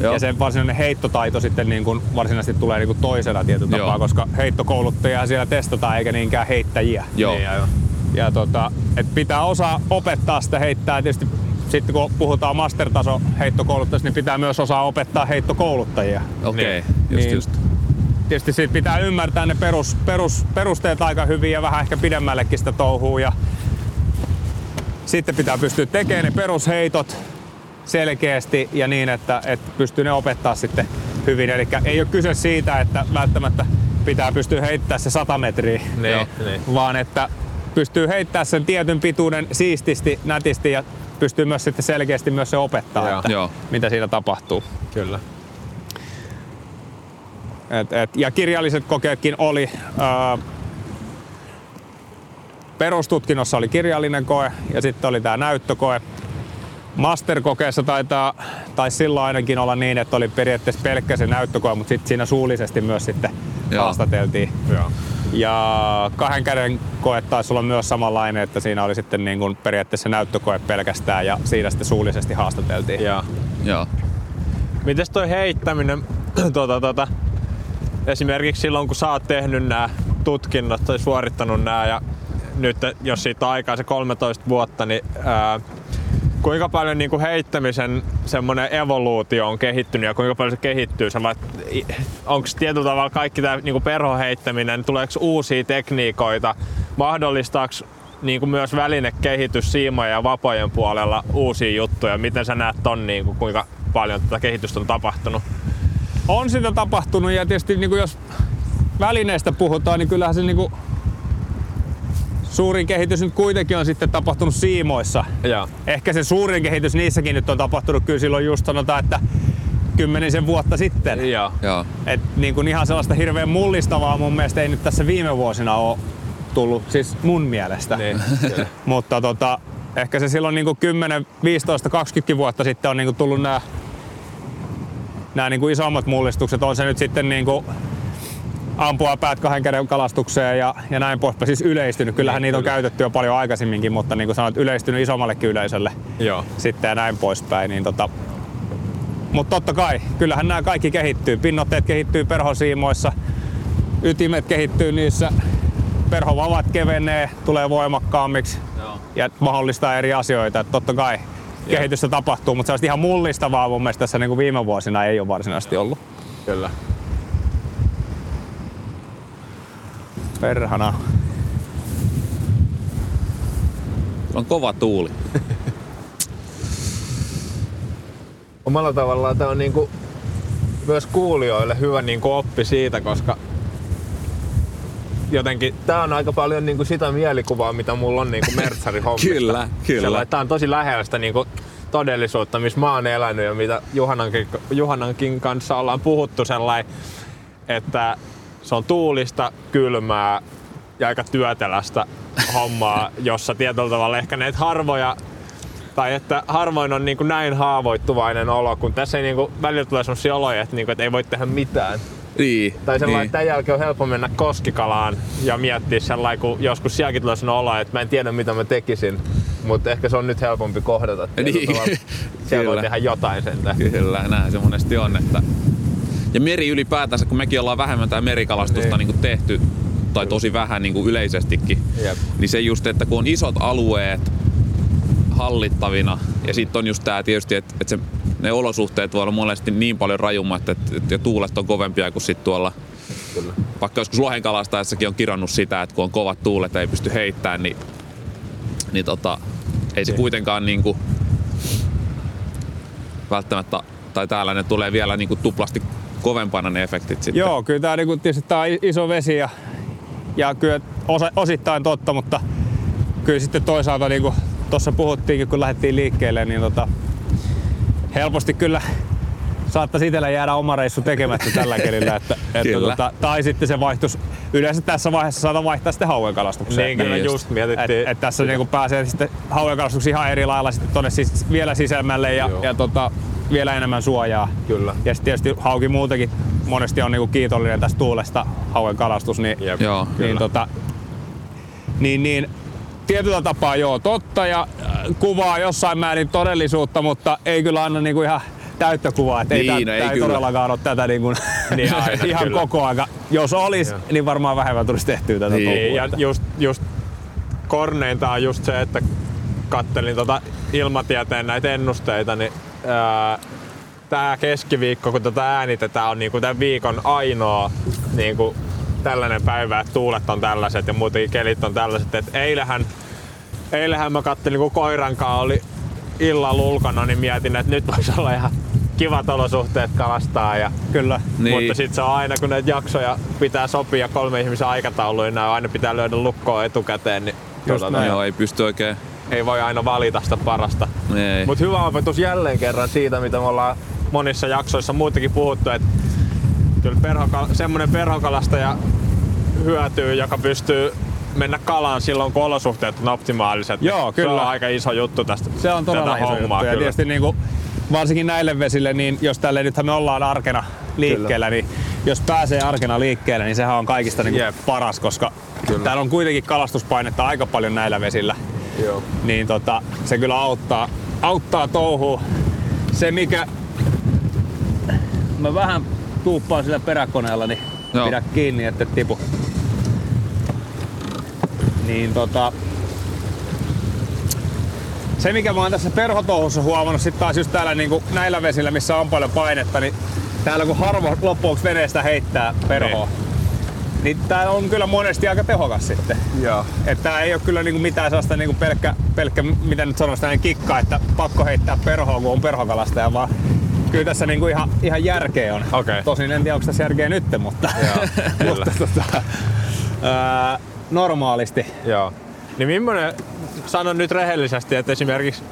Joo. Ja se varsinainen heittotaito sitten niin kuin varsinaisesti tulee niin kuin toisena tietyllä tapaa, koska heittokouluttajia siellä testataan eikä niinkään heittäjiä. Joo. Niin, aivan. Ja tota, et pitää osaa opettaa sitä heittää. Tietysti sitten kun puhutaan mastertaso heittokouluttajista, niin pitää myös osaa opettaa heittokouluttajia. Okei, Niin. just Niin. just. Tietysti siitä pitää ymmärtää ne perus, perus, perusteet aika hyvin ja vähän ehkä pidemmällekin sitä touhua. Ja sitten pitää pystyä tekemään ne perusheitot selkeästi ja niin, että, että pystyy ne opettaa sitten hyvin. Eli ei ole kyse siitä, että välttämättä pitää pystyä heittämään se 100 metriä, Niin, Joo. niin. vaan että pystyy heittämään sen tietyn pituuden siististi, nätisti ja pystyy myös sitten selkeästi myös se opettaa, Joo. että Joo. mitä siinä tapahtuu. Kyllä. Et, et, ja kirjalliset kokeetkin oli. Ää, perustutkinnossa oli kirjallinen koe ja sitten oli tämä näyttökoe. Masterkokeessa taitaa, tai silloin ainakin olla niin, että oli periaatteessa pelkkä se näyttökoe, mutta sitten siinä suullisesti myös sitten Joo. haastateltiin. Joo. Ja kahden käden koe taisi olla myös samanlainen, että siinä oli sitten niin kuin periaatteessa näyttökoe pelkästään ja siinä sitten suullisesti haastateltiin. Ja. Joo. Mites toi heittäminen, *clears throat* tuota, tuota, esimerkiksi silloin kun sä oot tehnyt nämä tutkinnot tai suorittanut nämä ja nyt jos siitä on aikaa se 13 vuotta, niin ää, kuinka paljon niin kuin heittämisen semmoinen evoluutio on kehittynyt ja kuinka paljon se kehittyy? Onko tietyllä tavalla kaikki tämä niin perhoheittäminen, tuleeko uusia tekniikoita, mahdollistaako niin kuin myös välinekehitys siimojen ja vapojen puolella uusia juttuja? Miten sä näet ton, niin kuin, kuinka paljon tätä kehitystä on tapahtunut? On sitä tapahtunut ja tietysti niin kuin jos välineistä puhutaan, niin kyllähän se niin kuin suurin kehitys nyt kuitenkin on sitten tapahtunut siimoissa. Ja. Ehkä se suurin kehitys niissäkin nyt on tapahtunut kyllä silloin just sanotaan, että kymmenisen vuotta sitten. Ja. Joo. Et niin kuin ihan sellaista hirveän mullistavaa mun mielestä ei nyt tässä viime vuosina ole tullut, siis mun mielestä. Niin, *laughs* Mutta tota, ehkä se silloin niin kuin 10, 15, 20 vuotta sitten on niin kuin tullut nämä nämä niin kuin isommat mullistukset. On se nyt sitten niin kuin ampua päät kahden käden kalastukseen ja, ja näin poispäin. Siis yleistynyt. Kyllähän Niin, niitä on kyllä. käytetty jo paljon aikaisemminkin, mutta niin kuin sanoit, yleistynyt isommallekin yleisölle Joo. sitten ja näin poispäin. Niin tota, mutta totta kai, kyllähän nämä kaikki kehittyy. Pinnotteet kehittyy perhosiimoissa, ytimet kehittyy niissä, perhovavat kevenee, tulee voimakkaammiksi ja mahdollistaa eri asioita. Et totta kai kehitystä tapahtuu, mutta sellaista ihan mullistavaa mun mielestä tässä niin kuin viime vuosina ei ole varsinaisesti ollut. Kyllä. Perhana. On kova tuuli. *laughs* Omalla tavallaan tämä on niinku myös kuulijoille hyvä niinku oppi siitä, koska jotenkin tää on aika paljon niinku sitä mielikuvaa, mitä mulla on niinku mertsarihommista. *laughs* Kyllä, kyllä. Tää on tosi lähellä sitä niinku todellisuutta, missä mä oon elänyt ja mitä Juhanankin, Juhanankin kanssa ollaan puhuttu sellainen, että se on tuulista, kylmää ja aika työtelästä hommaa, *laughs* jossa tietyllä tavalla ehkä näitä harvoja tai että harvoin on niin kuin näin haavoittuvainen olo, kun tässä ei niin kuin, välillä tulee sellaisia oloja, että, niin kuin, että ei voi tehdä mitään. Niin. Tai sellainen, niin. että tämän jälkeen on helppo mennä koskikalaan ja miettiä sellainen, kun joskus sielläkin tulee sellainen olo, että mä en tiedä mitä mä tekisin. Mutta ehkä se on nyt helpompi kohdata. Niin. Siellä voi tehdä jotain sentään. Kyllä, näin se monesti on. Että... Ja meri ylipäätänsä, kun mekin ollaan vähemmän tämä merikalastusta Niin. niin. Niin tehty, tai tosi vähän niin kuin yleisestikin, Jep. niin se just, että kun on isot alueet hallittavina, ja sitten on just tämä tietysti, että, että se, ne olosuhteet voi olla monesti niin paljon rajummat, että, että ja tuulet on kovempia kuin sitten tuolla Kyllä. vaikka joskus lohen kalastaessakin on kirannut sitä, että kun on kovat tuulet ei pysty heittämään, niin, niin tota, ei se kuitenkaan niinku välttämättä, tai täällä ne tulee vielä niinku tuplasti kovempana ne efektit sitten. Joo, kyllä tämä niinku, tietysti tää on iso vesi ja, ja kyllä osa, osittain totta, mutta kyllä sitten toisaalta niin kuin tuossa puhuttiinkin, kun lähdettiin liikkeelle, niin tota, helposti kyllä saattaisi itsellä jäädä oma reissu tekemättä tällä kelillä. Että, *laughs* että Kyllä. tota, tai sitten se vaihtus, yleensä tässä vaiheessa saadaan vaihtaa sitten hauenkalastukseen. Niin, kyllä Niin just. just mietittiin. Et, et tässä niinku pääsee sitten hauenkalastuksiin ihan eri lailla sitten tonne siis vielä sisemmälle ja, Joo. ja tota, vielä enemmän suojaa. Kyllä. Ja sitten tietysti hauki muutenkin monesti on niinku kiitollinen tästä tuulesta hauen kalastus, niin, Jep. Joo. niin, tota, niin, niin tietyllä tapaa joo totta ja äh, kuvaa jossain määrin todellisuutta, mutta ei kyllä anna niinku ihan täyttä kuvaa. Et ei, Niin, tää, no ei tää ei todellakaan ole tätä niinku, Niin, *laughs* *laughs* aina, ihan kyllä. koko aika. Jos olisi, Joo. niin varmaan vähemmän tulisi tehtyä tätä Niin, touhua. Niin, ja just, just korneinta on just se, että kattelin tota ilmatieteen näitä ennusteita, niin ää, tää keskiviikko, kun tätä äänitetään, on niinku tämän viikon ainoa niinku tällainen päivä, että tuulet on tällaiset ja muutenkin kelit on tällaiset. Et eilähän, eilähän mä kattelin, kun koiran kanssa oli illalla ulkona, niin mietin, että nyt voisi olla ihan kivat olosuhteet kalastaa. Ja, Kyllä. Niin. Mutta sitten se on aina, kun näitä jaksoja pitää sopia kolme ihmisen aikatauluihin, nämä aina pitää löydä lukkoon etukäteen, niin Just tota, näin. Joo, ei pysty oikein. ei voi aina valita sitä parasta. Ei. Mutta hyvä opetus jälleen kerran siitä, mitä me ollaan monissa jaksoissa muutenkin puhuttu, että kyllä perhokal- semmoinen perhokalastaja hyötyy, joka pystyy mennä kalaan silloin, kun olosuhteet on optimaaliset. Joo, Se kyllä. on aika iso juttu tästä. Se on todella iso hommaa, juttu. Ja kyllä. tietysti niin kuin, varsinkin näille vesille, niin jos tälle nythän me ollaan arkena liikkeellä, niin jos pääsee arkena liikkeelle, niin sehän on kaikista niin Jep. paras, koska Kyllä. täällä on kuitenkin kalastuspainetta aika paljon näillä vesillä. Joo. Niin tota, se kyllä auttaa, auttaa touhuu. Se mikä mä vähän tuuppaan sillä peräkoneella, niin Joo. Pidä kiinni, että et tipu. Niin tota... Se mikä mä oon tässä perhotouhussa huomannut sit taas just täällä niinku näillä vesillä, missä on paljon painetta, niin täällä kun harva loppujen veneestä heittää perhoa, niin, niin tää on kyllä monesti aika tehokas sitten. Joo. Että tää ei ole kyllä niinku mitään sellaista niinku pelkkä, pelkkä, mitä nyt sanoisi, tämmöinen kikka, että pakko heittää perhoa, kun on perhokalastaja, vaan kyllä tässä niinku ihan, ihan järkeä on. Okei. Tosin en tiedä, onko tässä järkeä nyt, mutta, *laughs* mutta tota, ää, normaalisti. Joo. Niin millainen, sanon nyt rehellisesti, että esimerkiksi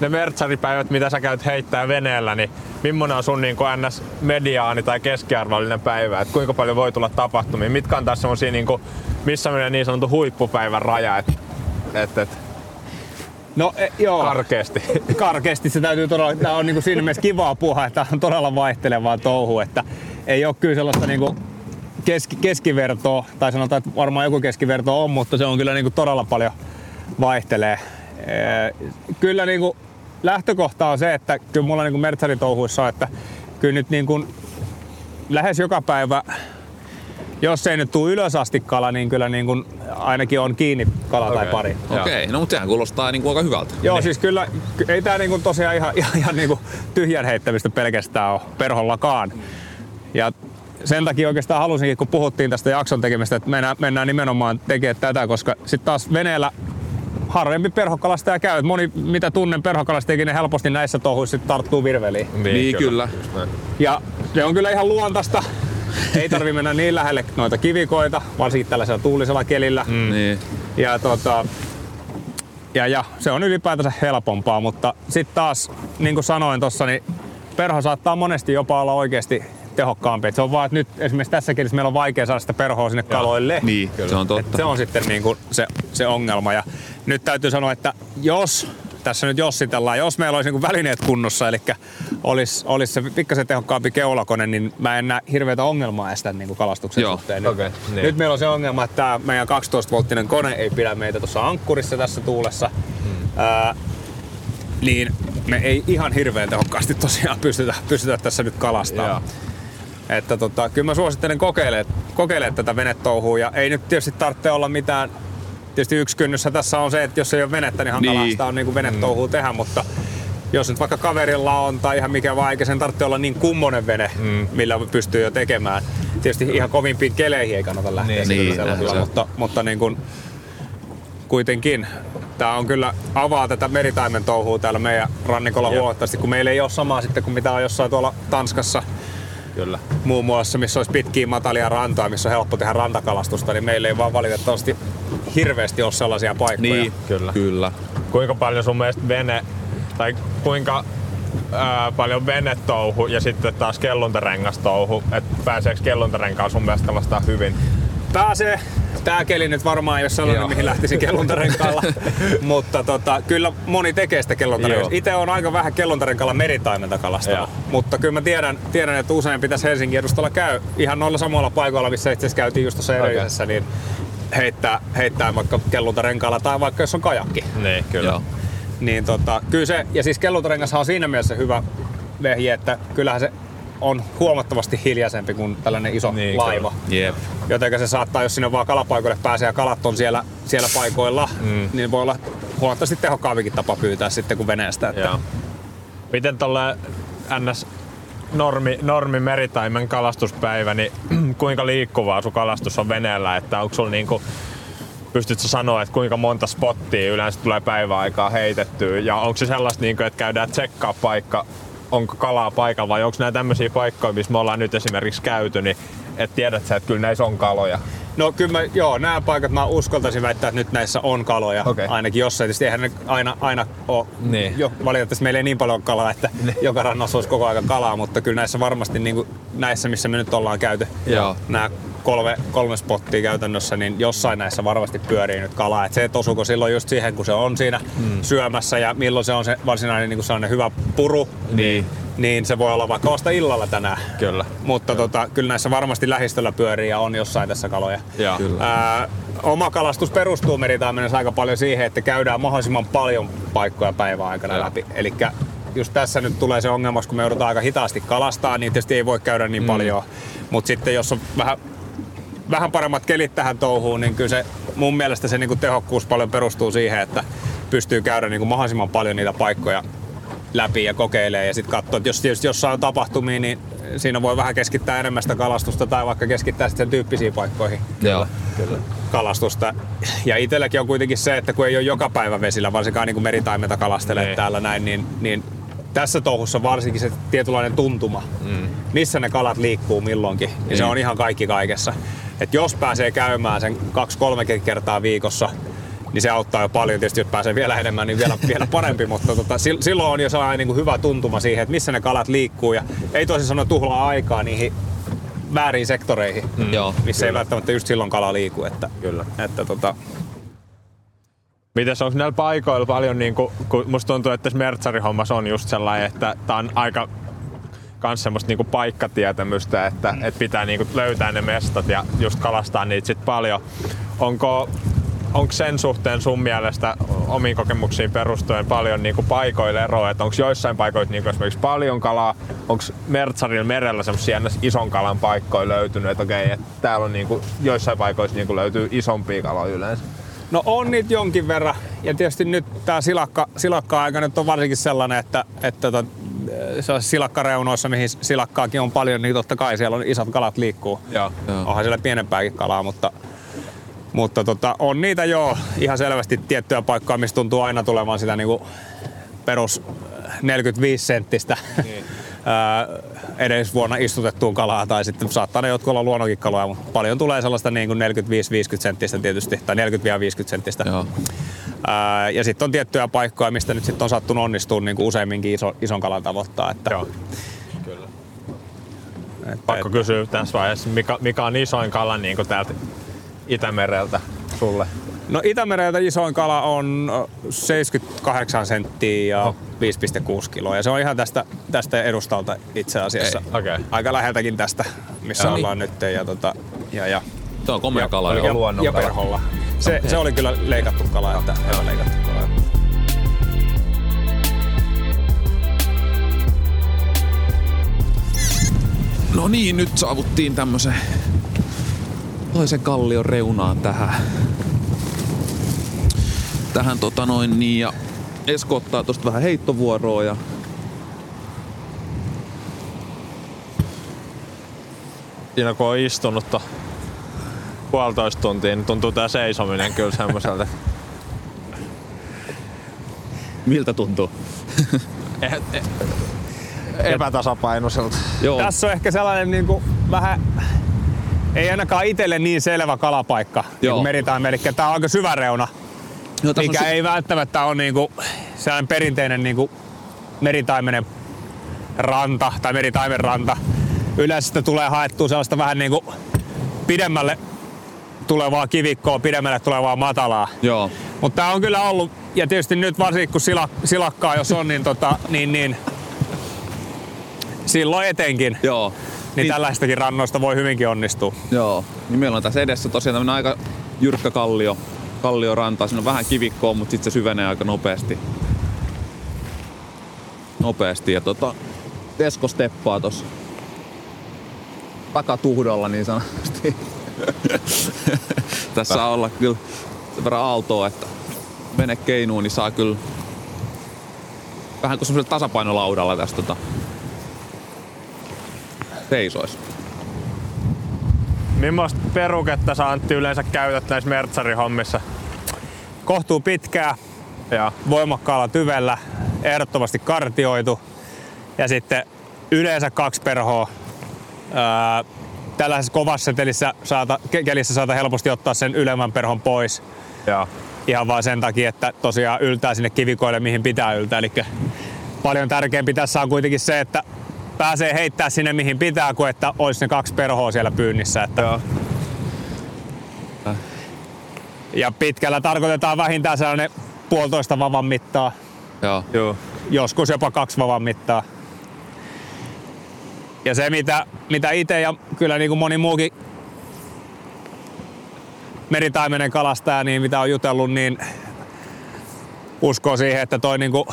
ne mertsaripäivät, mitä sä käyt heittää veneellä, niin millainen on sun niin ns. mediaani tai keskiarvollinen päivä? Et kuinka paljon voi tulla tapahtumia? Mitkä on taas semmosia niin kuin, missä menee niin sanottu huippupäivän raja? Et, et, et, No e, joo. karkeasti. *laughs* karkeasti se täytyy todella, tää on niinku siinä mielessä kivaa puhua, että on todella vaihtelevaa touhu, että ei ole kyllä sellaista niinku keski, keskivertoa, tai sanotaan, että varmaan joku keskiverto on, mutta se on kyllä niinku todella paljon vaihtelee. Ee, kyllä niinku lähtökohta on se, että kyllä mulla niinku mertsaritouhuissa on, että kyllä nyt niinku lähes joka päivä jos ei nyt tule ylös asti kala, niin kyllä niin kuin ainakin on kiinni kala okay. tai pari. Okei, no mutta sehän kuulostaa niinku aika hyvältä. Joo, niin. siis kyllä ei tää niinku tosiaan ihan, ihan, *laughs* ihan niinku tyhjän heittämistä pelkästään ole perhollakaan. Ja sen takia oikeastaan halusinkin, kun puhuttiin tästä jakson tekemistä, että mennään, mennään nimenomaan tekemään tätä, koska sitten taas veneellä harvempi perhokalastaja käy. Et Moni, mitä tunnen perhokalastajakin, ne helposti näissä touhuissa sit tarttuu virveliin. Niin, kyllä. Just näin. Ja se on kyllä ihan luontaista. Ei tarvi mennä niin lähelle noita kivikoita, varsinkin tällaisella tuulisella kelillä. Mm. Niin. Ja, tota, ja, ja se on ylipäätänsä helpompaa, mutta sitten taas, niin kuin sanoin tuossa, niin perho saattaa monesti jopa olla oikeasti tehokkaampi. Et se on vaan, että nyt esimerkiksi tässä kelissä meillä on vaikea saada sitä perhoa sinne kaloille. Niin, se on Et totta. se on sitten niin kuin se, se ongelma. Ja nyt täytyy sanoa, että jos tässä nyt jossitellaan, jos meillä olisi niin välineet kunnossa, eli olisi, olisi se pikkasen tehokkaampi keulakone, niin mä en näe hirveätä ongelmaa estää niin kuin kalastuksen Joo, suhteen. Nyt, niin. nyt meillä on se ongelma, että tämä meidän 12-volttinen kone ei pidä meitä tuossa ankkurissa tässä tuulessa. Hmm. Ää, niin me ei ihan hirveän tehokkaasti tosiaan pystytä, pystytä tässä nyt kalastamaan. Että tota, kyllä mä suosittelen kokeilemaan, tätä venetouhua ja ei nyt tietysti tarvitse olla mitään Tietysti yksi kynnys tässä on se, että jos ei ole venettä, niin hankalaa Niin. sitä on niin venetouhua tehdä, mutta jos nyt vaikka kaverilla on tai ihan mikä vaan, eikä sen tarvitse olla niin kummonen vene, mm. millä pystyy jo tekemään. Tietysti ihan kovimpiin keleihin ei kannata lähteä Niin, niin, niin, sellaisilla, näin se. mutta, mutta niin kuin, kuitenkin tämä on kyllä avaa tätä meritaimen touhua täällä meidän rannikolla Jep. huomattavasti, kun meillä ei ole samaa sitten kuin mitä on jossain tuolla Tanskassa Kyllä. muun muassa, missä olisi pitkiä matalia rantoja, missä on helppo tehdä rantakalastusta, niin meillä ei vaan valitettavasti hirveästi ole sellaisia paikkoja. Niin, Kyllä. kyllä. Kuinka paljon sun mielestä vene, tai kuinka ää, paljon venetouhu ja sitten taas kelluntarengastouhu, että pääseekö kelluntarenkaan sun mielestä kalastaa hyvin? Pääsee. Tää keli nyt varmaan ei ole sellainen, Joo. mihin lähtisin kelluntarenkaalla, *laughs* mutta tota, kyllä moni tekee sitä kelluntarenkaalla. Joo. Itse on aika vähän kelluntarenkaalla meritaimenta kalastanut, Joo. mutta kyllä mä tiedän, tiedän, että usein pitäisi Helsingin edustalla käy ihan noilla samoilla paikoilla, missä itse asiassa käytiin just tuossa edellisessä, niin heittää, heittää vaikka kelluntarenkaalla tai vaikka jos on kajakki. Niin, kyllä. Joo. Niin tota, kyllä se, ja siis kelluntarengas on siinä mielessä hyvä vehje, että kyllähän se on huomattavasti hiljaisempi kuin tällainen iso Niin, laiva. Jep. Joten se saattaa, jos sinne vaan kalapaikoille pääsee ja kalat on siellä, siellä paikoilla, mm. niin voi olla huomattavasti tehokkaampikin tapa pyytää sitten kuin veneestä. Että Joo. Miten tolle ns normi, normi meritaimen kalastuspäivä, niin *clears throat* kuinka liikkuvaa sun kalastus on veneellä, että onko sulla niinku, pystytkö sanoa, että kuinka monta spottia yleensä tulee päiväaikaa heitettyä ja onko se sellaista, niinku, että käydään tsekkaa paikka, onko kalaa paikalla vai onko nämä tämmöisiä paikkoja, missä me ollaan nyt esimerkiksi käyty, niin että tiedät sä, että kyllä näissä on kaloja. No kyllä mä, joo, nämä paikat mä uskaltaisin väittää, että nyt näissä on kaloja. Okei. Ainakin jossain. Tietysti eihän ne aina, aina ole. Niin. Jo, valitettavasti meillä ei niin paljon kalaa, että joka rannassa olisi koko ajan kalaa, mutta kyllä näissä varmasti niin kuin näissä, missä me nyt ollaan käyty, Joo. nämä kolme, kolme spottia käytännössä, niin jossain näissä varmasti pyörii nyt kalaa. Et se, että osuuko silloin just siihen, kun se on siinä mm. syömässä ja milloin se on se varsinainen niin kuin sellainen hyvä puru, Niin. niin se voi olla vaikka vasta illalla tänään. Kyllä. Mutta tota, kyllä näissä varmasti lähistöllä pyörii ja on jossain tässä kaloja. Joo. Kyllä. Ää, oma kalastus perustuu meritaimenessa aika paljon siihen, että käydään mahdollisimman paljon paikkoja päivän aikana läpi. Eli just tässä nyt tulee se ongelma, kun me joudutaan aika hitaasti kalastaa, niin tietysti ei voi käydä niin mm. paljon. Mutta sitten jos on vähän vähän paremmat kelit tähän touhuun, niin kyllä se mun mielestä se niinku tehokkuus paljon perustuu siihen, että pystyy käydä niinku mahdollisimman paljon niitä paikkoja läpi ja kokeilee ja sitten katsoa, että jos tietysti jossain on tapahtumia, niin siinä voi vähän keskittää enemmän sitä kalastusta tai vaikka keskittää sitten sen tyyppisiin paikkoihin Joo. kalastusta. Ja itselläkin on kuitenkin se, että kun ei ole joka päivä vesillä, varsinkaan niin kuin meritaimenta kalastelee Niin. täällä näin, niin, niin tässä touhussa varsinkin se tietynlainen tuntuma, mm. missä ne kalat liikkuu milloinkin, niin, niin se on ihan kaikki kaikessa. Et jos pääsee käymään sen kaksi-kolme kertaa viikossa, niin se auttaa jo paljon. Tietysti jos pääsee vielä enemmän, niin vielä, vielä parempi, mutta tota, sil- silloin on jo sellainen niin kuin hyvä tuntuma siihen, että missä ne kalat liikkuu ja ei toisin sanoen tuhlaa aikaa niihin väärin sektoreihin, mm. Joo, missä ei välttämättä just silloin kala liiku. Että, Kyllä. että tota, Mites onko näillä paikoilla paljon, niin kuin, kun musta tuntuu, että tässä mertsarihommassa on just sellainen, että tää on aika kans semmoista niinku paikkatietämystä, että et pitää niinku löytää ne mestat ja just kalastaa niitä sit paljon. Onko, onko sen suhteen sun mielestä omiin kokemuksiin perustuen paljon niinku paikoilla eroa, että onko joissain paikoissa niinku esimerkiksi paljon kalaa, onko Mertsarilla merellä semmoisia ison kalan paikkoja löytynyt, että okei, että täällä on niinku, joissain paikoissa niinku löytyy isompia kaloja yleensä. No on niitä jonkin verran. Ja tietysti nyt tämä silakka, silakka-aika nyt on varsinkin sellainen, että, että tota, silakkareunoissa, mihin silakkaakin on paljon, niin totta kai siellä on isot kalat liikkuu. Joo. Onhan siellä pienempääkin kalaa, mutta, mutta tota, on niitä jo ihan selvästi tiettyjä paikkoja, missä tuntuu aina tulevan sitä niinku perus 45 senttistä niin. *laughs* edellisvuonna istutettuun kalaa, tai sitten saattaa ne jotkut olla luonnonkin kaloja, mutta paljon tulee sellaista niin kuin 45-50 senttistä tietysti, tai 40-50 senttistä. Joo. Ää, ja sitten on tiettyjä paikkoja, mistä nyt sitten on sattunut onnistua niin kuin useamminkin iso, ison kalan tavoittaa. Että, Joo. että, Pakko kysyä tässä vaiheessa, mikä, mikä on isoin kala niin täältä Itämereltä sulle? No Itämereltä isoin kala on ö, 78 senttiä ja Oho. 5,6 kiloa. Ja se on ihan tästä, tästä edustalta itse asiassa. Ei, okei. Aika läheltäkin tästä, missä Joo. ollaan nyt. Ja, tota, ja, ja, Se on komea kala. oliko joo. luonnon ja kala? perholla. Se, se oli kyllä leikattu kala, että hyvä leikattu kala. No niin, nyt saavuttiin tämmösen toisen kallion reunaan tähän. Tähän tota noin niin ja Esko ottaa tosta vähän heittovuoroa ja Siinä kun on istunut puolitoista tuntia, niin tuntuu tää seisominen kyllä semmoiselta. miltä tuntuu? e- *laughs* e- epätasapainoiselta. Joo. Tässä on ehkä sellainen niin kuin, vähän, ei ainakaan itselle niin selvä kalapaikka niin Joo. kuin meritaime. Eli tämä on aika syvä reuna, on mikä sy- ei välttämättä ole niin kuin, sellainen perinteinen niin kuin meritaimenen ranta tai meritaimen ranta. Yleensä sitä tulee haettua sellaista vähän niin kuin pidemmälle tulevaa kivikkoa, pidemmälle tulevaa matalaa. Joo. Mutta tämä on kyllä ollut, ja tietysti nyt varsinkin kun sila, silakkaa jos on, niin, tota, niin, niin silloin etenkin, Joo. niin tällaistakin rannoista voi hyvinkin onnistua. Joo. Niin meillä on tässä edessä tosiaan tämmönen aika jyrkkä kallio, kallioranta. Siinä on vähän kivikkoa, mutta sitten se syvenee aika nopeasti. Nopeasti. Ja tota, Esko steppaa tossa takatuhdolla niin sanotusti. *laughs* tässä saa olla kyllä sen verran aaltoa, että vene keinuu, niin saa kyllä vähän kuin semmoisella tasapainolaudalla tästä tota, seisois. Millaista peruketta sä Antti yleensä käytät näissä mertsarihommissa? Kohtuu pitkää, Ja voimakkaalla tyvellä, ehdottomasti kartioitu ja sitten yleensä kaksi perhoa. Ää, tällaisessa kovassa setelissä saata, ke- kelissä saata helposti ottaa sen ylemmän perhon pois. ja ihan vaan sen takia, että tosiaan yltää sinne kivikoille, mihin pitää yltää. Eli paljon tärkeämpi tässä on kuitenkin se, että pääsee heittää sinne, mihin pitää, kuin että olisi ne kaksi perhoa siellä pyynnissä. Että Joo. Ja pitkällä tarkoitetaan vähintään sellainen puolitoista vavan mittaa. Joo. joskus jopa kaksi vavan mittaa. Ja se, mitä, mitä itse ja kyllä niin kuin moni muukin meritaimenen kalastaja, niin mitä on jutellut, niin uskoo siihen, että toi niin kuin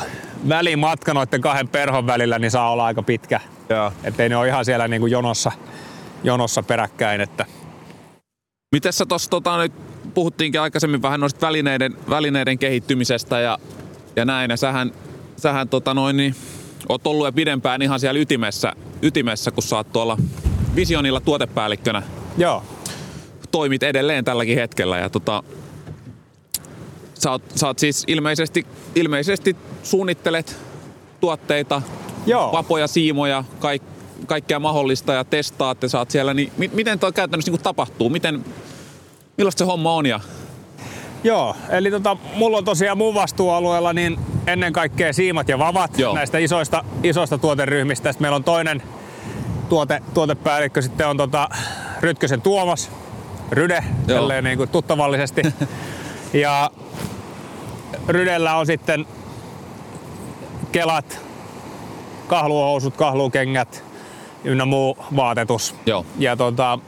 välimatka noiden kahden perhon välillä niin saa olla aika pitkä. Joo. Että ei ne ole ihan siellä niin kuin jonossa, jonossa peräkkäin. Että Miten sä tuossa tota, nyt puhuttiinkin aikaisemmin vähän noista välineiden, välineiden kehittymisestä ja, ja näin. Ja sähän, sähän tota noin, niin, oot ollut jo pidempään ihan siellä ytimessä, ytimessä, kun sä oot tuolla Visionilla tuotepäällikkönä Joo. toimit edelleen tälläkin hetkellä. Ja tota, sä, oot, sä oot siis ilmeisesti, ilmeisesti suunnittelet tuotteita, Joo. vapoja, siimoja, kaik, kaikkea mahdollista ja testaatte, sä oot siellä. Niin mi, miten toi käytännössä niin tapahtuu? Miten, millaista se homma on? Ja, Joo, eli tota, mulla on tosiaan mun vastuualueella niin ennen kaikkea siimat ja vavat Joo. näistä isoista, isoista tuoteryhmistä. Sitten meillä on toinen tuote, tuotepäällikkö, sitten on tota Rytkösen Tuomas, Ryde, tälleen niin kuin tuttavallisesti. *laughs* ja Rydellä on sitten kelat, kahluhousut, kahlukengät ynnä muu vaatetus. Joo. Ja tota,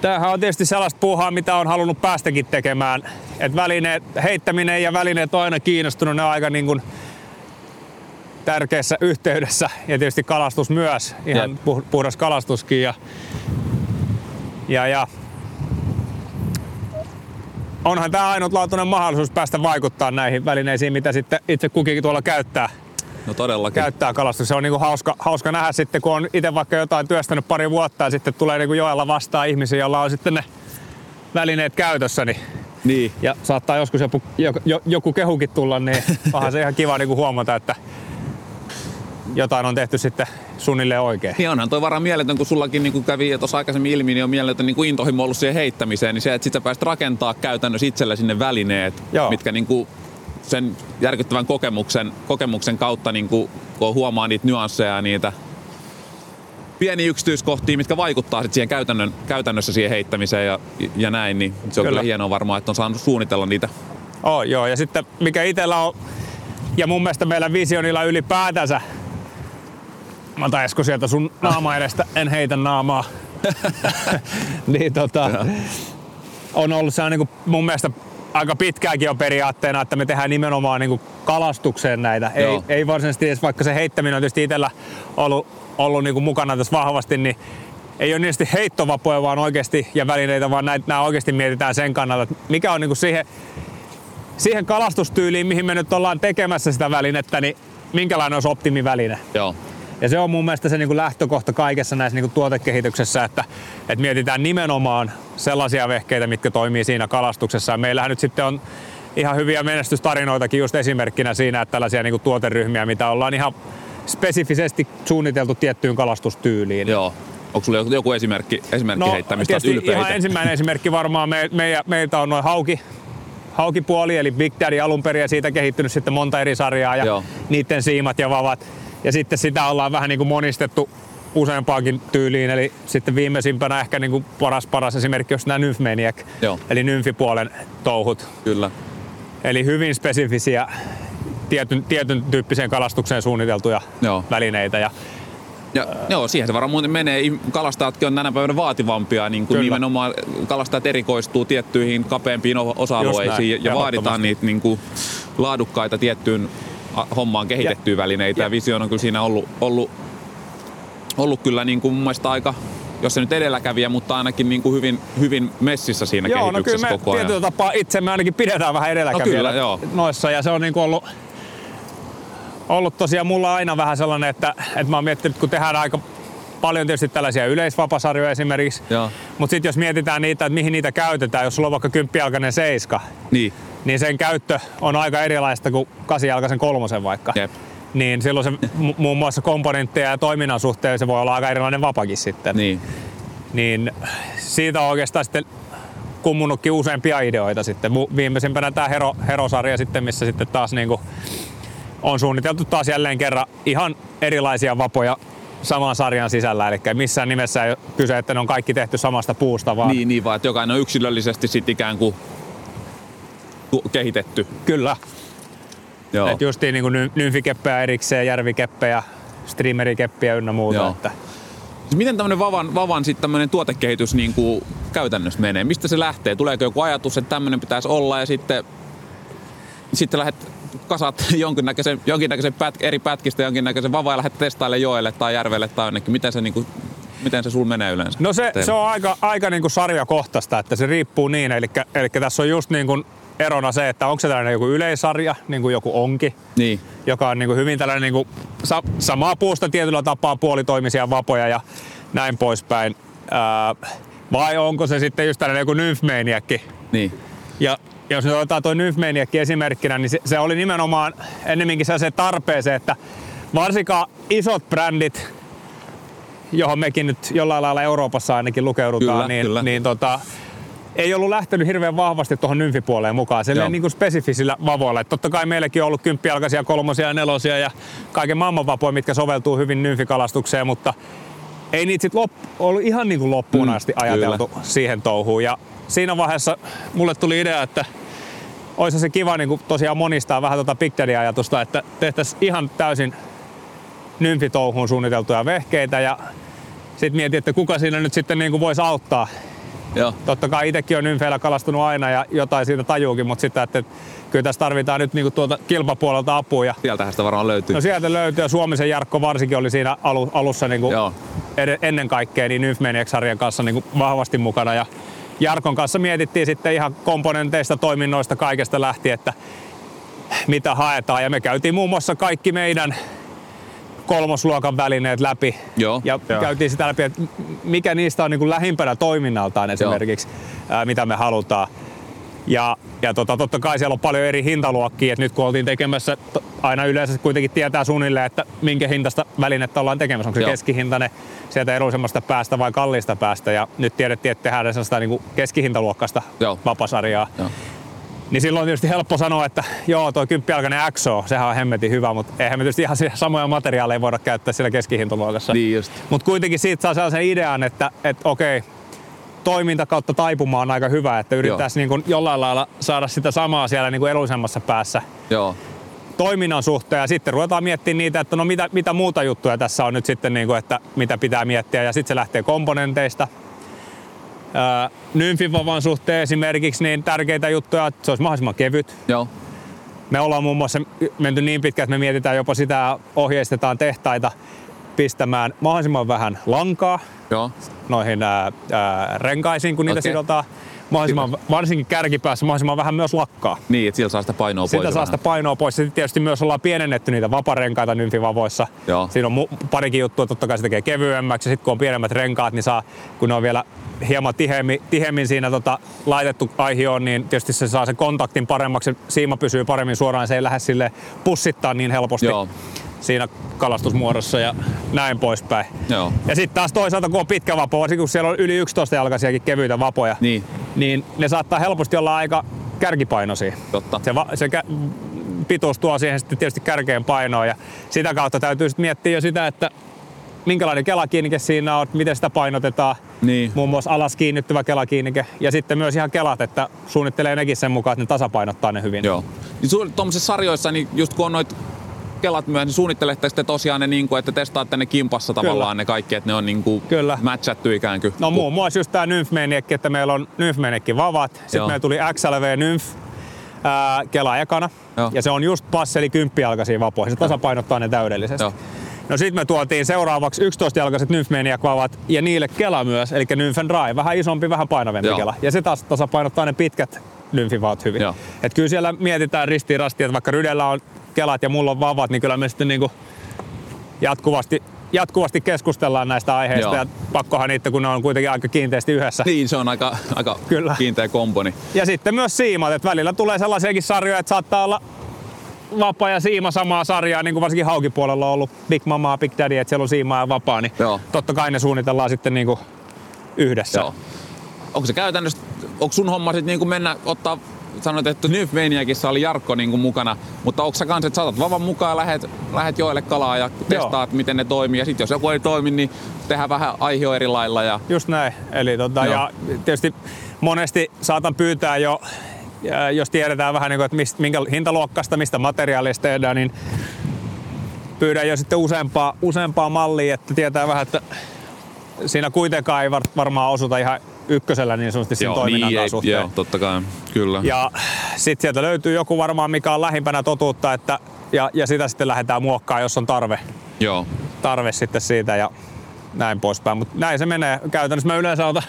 Tämähän on tietysti sellaista puuhaa, mitä on halunnut päästäkin tekemään. Et välineet, heittäminen ja välineet on aina kiinnostunut, ne on aika niin kuin tärkeässä yhteydessä. Ja tietysti kalastus myös, ihan Jep. puh- puhdas kalastuskin. Ja, ja, ja onhan tämä ainutlaatuinen mahdollisuus päästä vaikuttaa näihin välineisiin, mitä sitten itse kukin tuolla käyttää no todellakin. käyttää kalastusta. Se on niinku hauska, hauska nähdä sitten, kun on itse vaikka jotain työstänyt pari vuotta ja sitten tulee niinku joella vastaan ihmisiä, joilla on sitten ne välineet käytössä, niin, Niin. ja saattaa joskus joku, jo, jo, joku kehukin tulla, niin onhan se ihan kiva niinku huomata, että jotain on tehty sitten suunnilleen oikein. Niin onhan toi varmaan mieletön, kun sullakin niin kävi tuossa aikaisemmin ilmi, niin on mieletön niin kuin intohimo ollut siihen heittämiseen, niin se, että sit sä pääsit rakentaa käytännössä itselle sinne välineet, Joo. mitkä niin kuin sen järkyttävän kokemuksen, kokemuksen kautta, niin kuin, kun huomaa niitä nyansseja ja niitä pieniä yksityiskohtia, mitkä vaikuttaa sit siihen käytännön, käytännössä siihen heittämiseen ja, ja näin, niin se on kyllä, Kyllä. hienoa varmaan, että on saanut suunnitella niitä. Oh, joo, ja sitten mikä itsellä on, ja mun mielestä meillä Visionilla ylipäätänsä, mä otan Esko sieltä sun naama edestä, en heitä naamaa, *laughs* niin tota, on ollut se niin mun mielestä aika pitkäänkin on periaatteena, että me tehdään nimenomaan niin kalastukseen näitä. Ei, ei varsinaisesti edes, vaikka se heittäminen on tietysti itsellä ollut, ollut niin mukana tässä vahvasti, niin ei ole niistä heittovapoja vaan oikeasti ja välineitä, vaan näitä, nämä oikeasti mietitään sen kannalta, että mikä on niin siihen, siihen kalastustyyliin, mihin me nyt ollaan tekemässä sitä välinettä, niin minkälainen olisi optimiväline. Joo. Ja se on mun mielestä se niin lähtökohta kaikessa näissä niin tuotekehityksessä, että, että mietitään nimenomaan sellaisia vehkeitä, mitkä toimii siinä kalastuksessa. Ja meillähän nyt sitten on ihan hyviä menestystarinoitakin just esimerkkinä siinä, että tällaisia niin tuoteryhmiä, mitä ollaan ihan spesifisesti suunniteltu tiettyyn kalastustyyliin. Joo. Onko sulla joku, esimerkki, esimerkki heittämistä, No, tietysti ylpeä ihan ensimmäinen esimerkki varmaan me, meidän, meiltä on noin hauki, haukipuoli, eli Big Daddy alun perin ja siitä kehittynyt sitten monta eri sarjaa ja Joo. niiden siimat ja vavat. Ja sitten sitä ollaan vähän niin kuin monistettu useampaankin tyyliin, eli sitten viimeisimpänä ehkä niin kuin paras paras esimerkki on nämä Nymphmaniac, Joo. eli nymfipuolen touhut. Kyllä. Eli hyvin spesifisiä tietyn, tietyn tyyppiseen kalastukseen suunniteltuja Joo. välineitä. Ja Ja, joo, siihen se varmaan muuten menee. Kalastajatkin on tänä päivänä vaativampia. Niin kuin Kyllä. nimenomaan kalastajat erikoistuu tiettyihin kapeampiin osa-alueisiin ja, ja vaaditaan niitä niin kuin laadukkaita tiettyyn hommaan kehitettyjä välineitä. Ja, ja- Vision on kyllä siinä ollut, ollut, ollut kyllä niin kuin mun mielestä aika, jos se nyt edelläkävijä, mutta ainakin niin kuin hyvin, hyvin messissä siinä Joo, no kyllä kehityksessä me koko ajan. tietyllä tapaa itse me ainakin pidetään vähän edelläkävijänä No kyllä, joo. noissa ja se on niinku ollut, ollut tosiaan mulla aina vähän sellainen, että, että mä oon miettinyt, kun tehdään aika paljon tietysti tällaisia yleisvapasarjoja esimerkiksi, mutta sitten jos mietitään niitä, että mihin niitä käytetään, jos sulla on vaikka kymppijalkainen seiska, Niin, niin sen käyttö on aika erilaista kuin kasijalkaisen kolmosen vaikka. jep. Niin silloin se mu- muun muassa komponentteja ja toiminnan suhteen se voi olla aika erilainen vapakin sitten Niin. niin siitä on oikeastaan sitten kummunutkin useampia ideoita sitten. Viimeisimpänä tämä Hero, Hero-sarja sitten, missä sitten taas niinku on suunniteltu taas jälleen kerran ihan erilaisia vapoja saman sarjan sisällä. Eli missään nimessä ei ole kyse, että ne on kaikki tehty samasta puusta, vaan Niin, niin, vaan että jokainen on yksilöllisesti sit ikään kuin kehitetty. kyllä. Joo. Että justiin ny- nymfikeppejä erikseen, järvikeppejä, streamerikeppiä ynnä muuta. Joo. Että Miten tämmöinen Vavan, Vavan sit tämmönen tuotekehitys niin kuin käytännössä menee? Mistä se lähtee? Tuleeko joku ajatus, että tämmöinen pitäisi olla ja sitten, sitten lähdet kasat *laughs* jonkinnäköisen, jonkinnäköisen pät, eri pätkistä jonkinnäköisen Vavan ja lähdet testailemaan joelle tai järvelle tai jonnekin. Miten se niin kuin miten se sul menee yleensä? No se, se on aika, aika niin kuin sarjakohtaista, että se riippuu niin. Eli, eli tässä on just niin kuin erona se, että onko se tällainen joku yleisarja, niin kuin joku onki, Niin. joka on niin kuin hyvin tällainen niin kuin sa, samaa puusta tietyllä tapaa puolitoimisia vapoja ja näin poispäin. Ää, vai onko se sitten just tällainen joku Niin. ja jos nyt otetaan tuo Nymfmaniakki esimerkkinä, niin se, se oli nimenomaan ennemminkin se tarpeeseen, että varsinkaan isot brändit, johon mekin nyt jollain lailla Euroopassa ainakin lukeudutaan, Kyllä, niin, kyllä. niin tota, ei ollut lähtenyt hirveän vahvasti tuohon nymfipuoleen mukaan, silleen niin kuin spesifisillä vavoilla. Et totta kai meilläkin on ollut kymppialkaisia, kolmosia ja nelosia ja kaiken maailman vapoja, mitkä soveltuu hyvin nymfikalastukseen, mutta ei niitä sitten lop, ollut ihan niin kuin loppuun Mm, asti ajateltu siihen touhuun. Ja siinä vaiheessa mulle tuli idea, että olisi se kiva niin kuin tosiaan monistaa vähän tuota Big Daddy-ajatusta, että tehtäisiin ihan täysin nymfitouhuun suunniteltuja vehkeitä ja sitten mietin, että kuka siinä nyt sitten niin kuin voisi auttaa. Joo. Totta kai itsekin on nymfeillä kalastunut aina ja jotain siitä tajuukin, mutta sitten, että kyllä tässä tarvitaan nyt niin kuin tuolta kilpapuolelta apua. Ja Sieltähän sitä varmaan löytyy. No sieltä löytyy ja Suomisen Jarkko varsinkin oli siinä alu, alussa niin kuin Joo. Ennen kaikkea niin Nymfmaniac-sarjan kanssa niin kuin vahvasti mukana. Ja Jarkon kanssa mietittiin sitten ihan komponenteista, toiminnoista, kaikesta lähti, että mitä haetaan. Ja me käytiin muun muassa kaikki meidän kolmosluokan välineet läpi. Joo. Ja Joo. käytiin sitä läpi, että mikä niistä on niin kuin lähimpänä toiminnaltaan esimerkiksi, ää, mitä me halutaan. Ja, ja tota, totta kai siellä on paljon eri hintaluokkia, että nyt kun oltiin tekemässä, aina yleensä kuitenkin tietää suunnilleen, että minkä hintasta välinettä ollaan tekemässä. Onko se Joo. keskihintainen sieltä edullisemmasta päästä vai kalliista päästä. Ja nyt tiedettiin, että tehdään sellaista niin kuin keskihintaluokkaista Joo. vapasarjaa. Joo. Niin silloin on tietysti helppo sanoa, että joo, toi kymppialkainen XO, sehän on hemmetin hyvä, mutta eihän me tietysti ihan samoja materiaaleja voida käyttää siellä keskihintaluokassa. Niin just. Mutta kuitenkin siitä saa sellaisen idean, että, että okei, toiminta kautta taipuma on aika hyvä, että yritetään niin kuin jollain lailla saada sitä samaa siellä niin kuin edullisemmassa päässä Joo. toiminnan suhteen ja sitten ruvetaan miettimään niitä, että no mitä, mitä muuta juttuja tässä on nyt sitten, niin kuin, että mitä pitää miettiä ja sitten se lähtee komponenteista. Öö, nymfivavan suhteen esimerkiksi niin tärkeitä juttuja, että se olisi mahdollisimman kevyt. Joo. Me ollaan muun muassa menty niin pitkään, että me mietitään jopa sitä ja ohjeistetaan tehtaita pistämään mahdollisimman vähän lankaa Joo. noihin ää, ää, renkaisiin, kun niitä Okei. sidotaan. Mahdollisimman, varsinkin kärkipäässä mahdollisimman vähän myös lakkaa. Niin, että sillä saa sitä painoa Sitä pois. saa vähän. sitä painoa pois. Sitten tietysti myös ollaan pienennetty niitä vaparenkaita nymfivavoissa. Joo. Siinä on mu- parikin juttua, totta kai se tekee kevyemmäksi. Sitten kun on pienemmät renkaat, niin saa, kun ne on vielä hieman tiheämmin, tiheämmin siinä tota, laitettu aihioon, niin tietysti se saa sen kontaktin paremmaksi. Siima pysyy paremmin suoraan, se ei lähde sille pussittaa niin helposti Joo. Siinä kalastusmuodossa ja näin poispäin. Joo. Ja sitten taas toisaalta, kun on pitkä vapo, varsinkin kun siellä on yli 11 jalkaisiakin kevyitä vapoja, Niin. niin ne saattaa helposti olla aika kärkipainoisia. Totta. Se, va- se kä- pituus tuo siihen sitten tietysti kärkeen painoa ja sitä kautta täytyy sitten miettiä jo sitä, että minkälainen kelakiinnike siinä on, miten sitä painotetaan. Niin. Muun muassa alas kiinnittyvä kelakiinnike ja sitten myös ihan kelat, että suunnittelee nekin sen mukaan, että ne tasapainottaa ne hyvin. Joo. Niin tuommoisissa sarjoissa, niin just kun on noit kelat myös, niin suunnittelette sitten tosiaan ne, niin kuin, että testaatte ne kimpassa tavallaan Kyllä. ne kaikki, että ne on niin kuin Kyllä. matchattu ikään kuin. No muun muassa just tää nymfmeniekki, että meillä on nymfmeniekki vavat, sitten Joo. meillä tuli XLV nymf, ää, kela ekana, Joo. ja se on just passeli kymppijalkaisiin vapoihin, se tasapainottaa ne täydellisesti. Joo. No sitten me tuotiin seuraavaksi 11-jalkaiset nymfmeniak vavat ja niille kela myös, eli Nymph and Dry, vähän isompi, vähän painavempi Joo. kela. Ja se taas tasapainottaa ne pitkät nymfivaat hyvin. Joo. Et kyllä siellä mietitään ristiin rastiin, että vaikka Rydellä on kelat ja mulla on vavat, niin kyllä me sitten niinku jatkuvasti, jatkuvasti keskustellaan näistä aiheista Joo. ja pakkohan niitä, kun ne on kuitenkin aika kiinteästi yhdessä. Niin, se on aika, aika Kyllä. kiinteä komponi. Ja sitten myös siimat, että välillä tulee sellaisiakin sarjoja, että saattaa olla vapaa ja siima samaa sarjaa, niin kuin varsinkin haukipuolella on ollut Big Mama, Big Daddy, että siellä on siimaa ja vapaa, niin Joo. totta kai ne suunnitellaan sitten niin kuin yhdessä. Joo. Onko se käytännössä, onko sun homma sitten niin mennä ottaa sanoit, että Nymphmaniacissa oli Jarkko niin kuin mukana, mutta onko sä kans, että saatat vavan mukaan, lähet, lähet joelle kalaa ja testaat, miten ne toimii. Ja sitten jos joku ei toimi, niin tehdään vähän aihio eri lailla. Ja... Just näin. Eli tota, Joo. ja tietysti monesti saatan pyytää jo, jos tiedetään vähän, niin kuin, että mist, minkä hintaluokkasta, mistä materiaalista tehdään, niin pyydän jo sitten useampaa, useampaa mallia, että tietää vähän, että siinä kuitenkaan ei var, varmaan osuta ihan ykkösellä niin sanotusti siinä toiminnan niin, ei, suhteen. joo, totta kai, kyllä. Ja sitten sieltä löytyy joku varmaan, mikä on lähimpänä totuutta, että, ja, ja sitä sitten lähdetään muokkaamaan, jos on tarve, Joo. tarve sitten siitä. Ja näin poispäin. Mutta näin se menee. Käytännössä mä yleensä otan,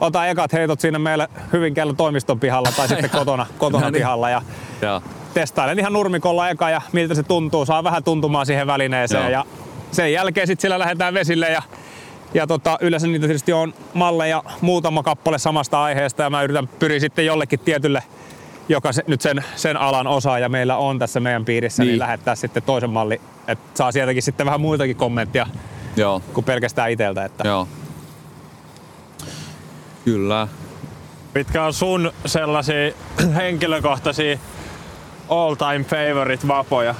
otan ekat heitot siinä meillä Hyvinkäällä toimiston pihalla tai sitten *laughs* kotona, kotona No niin. pihalla. Ja Joo. testailen ihan nurmikolla eka ja miltä se tuntuu. Saa vähän tuntumaan siihen välineeseen Joo. ja sen jälkeen sitten sillä lähdetään vesille ja ja tota, yleensä niitä tietysti on malleja muutama kappale samasta aiheesta ja mä yritän pyrin sitten jollekin tietylle, joka se, nyt sen, sen alan osaaja meillä on tässä meidän piirissä, niin, Niin. lähettää sitten toisen malli, että saa sieltäkin sitten vähän muitakin kommenttia Joo. kuin pelkästään iteltä. Että. Joo. Kyllä. Mitkä on sun sellaisia henkilökohtaisia all time favorite vapoja?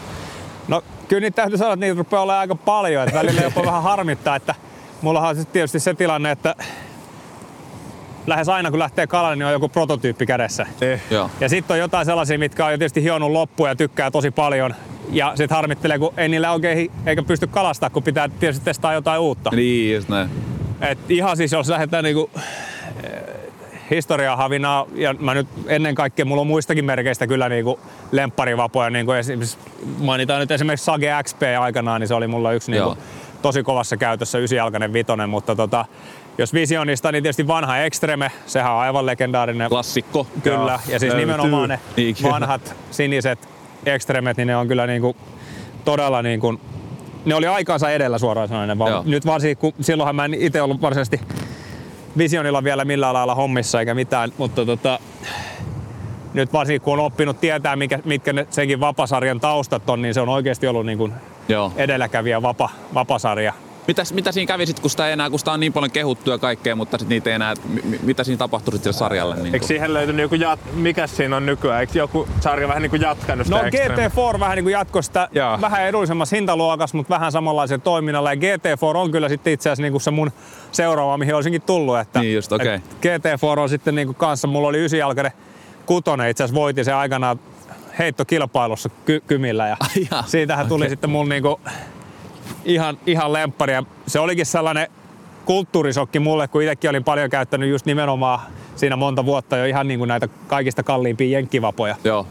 No kyllä niitä täytyy sanoa, että niitä rupeaa olemaan aika paljon, että välillä jopa vähän harmittaa, että mullahan on sitten tietysti se tilanne, että lähes aina kun lähtee kalalle, niin on joku prototyyppi kädessä. Niin. Joo. Ja sitten on jotain sellaisia, mitkä on jo tietysti hionnut loppuun ja tykkää tosi paljon. Ja sitten harmittelee, kun ei niillä oikein eikä pysty kalastaa, kun pitää tietysti testaa jotain uutta. Niin, just näin. Et ihan siis, jos lähdetään niinku eh, historiaa havinaa, ja mä nyt ennen kaikkea, mulla on muistakin merkeistä kyllä niinku lempparivapoja, niinku esimerkiksi, mainitaan nyt esimerkiksi Sage XP aikanaan, niin se oli mulla yksi niinku Joo. Tosi kovassa käytössä, ysijalkainen vitonen, mutta tota, jos Visionista, niin tietysti vanha Extreme, sehän on aivan legendaarinen. Klassikko. Kyllä, ja siis Löytyy. nimenomaan ne Niin, vanhat siniset Extremet, niin ne on kyllä niinku todella niinku, ne oli aikaansa edellä suoraan sanoen. vaan Joo. Nyt varsinkin, kun silloinhan mä en itse ollut varsinaisesti Visionilla vielä millään lailla hommissa eikä mitään, mutta tota, nyt varsinkin kun on oppinut tietää, mikä, mitkä ne, senkin vapasarjan taustat on, niin se on oikeasti ollut niin kuin Joo. edelläkävijä vapa, vapasarja. Mitäs, mitä siinä kävi sit, kun sitä ei enää, kun sitä on niin paljon kehuttu ja kaikkea, mutta sit niitä ei enää, mi- mitä siinä tapahtui sit sille sarjalle? Niin Eikö siihen löytynyt joku, jat... mikä siinä on nykyään? Eikö joku sarja vähän niin kuin jatkanut sitä No Extreme? GT4 vähän niin kuin jatkoi sitä Joo. vähän edullisemmassa hintaluokassa, mutta vähän samanlaisella toiminnalla. Ja GT4 on kyllä sitten itse asiassa niin kuin se mun seuraava, mihin olisinkin tullut. Että, Niin just, okei. et GT4 on sitten niin kuin kanssa, mulla oli ysijalkainen kutonen, itse asiassa voitin se aikanaan heittokilpailussa ky- kymillä. Ja jaa, siitähän tuli okei. sitten mun niin kuin ihan, ihan lemppari. Ja se olikin sellainen kulttuurisokki mulle, kun itsekin olin paljon käyttänyt just nimenomaan siinä monta vuotta jo ihan niin kuin näitä kaikista kalliimpia jenkkivapoja. Joo.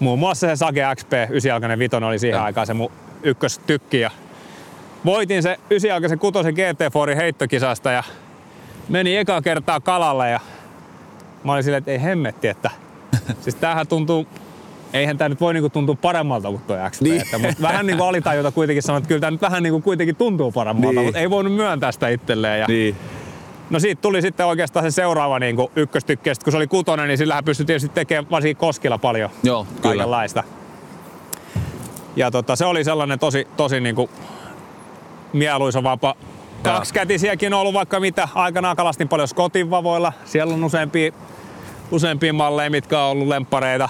Muun muassa se Sage XP 9 vitonen oli siihen Joo. aikaan se mun ykköstykki. Ja voitin se 9 kutosen GT4 heittokisasta ja meni eka kertaa kalalle ja mä olin silleen, että ei hemmetti, että *laughs* siis tämähän tuntuu eihän tämä nyt voi niinku tuntua paremmalta kuin tuo XP. Niin. Että, mutta vähän niinku alitajuta kuitenkin sanoa, että kyllä tämä nyt vähän niinku kuitenkin tuntuu paremmalta, Niin. mutta ei voinut myöntää sitä itselleen. Ja Niin. No siitä tuli sitten oikeastaan se seuraava niin kuin ykköstykki. Ja sit kun se oli kutonen, niin sillähän pystyi tietysti tekemään varsinkin koskilla paljon Joo, kyllä. kaikenlaista. Ja tota, se oli sellainen tosi, tosi niin kuin mieluisa vapa. Kaksikätisiäkin on ollut vaikka mitä. Aikanaan kalastin paljon Scottin vavoilla. Siellä on useampia, useampia malleja, mitkä on ollut lemppareita.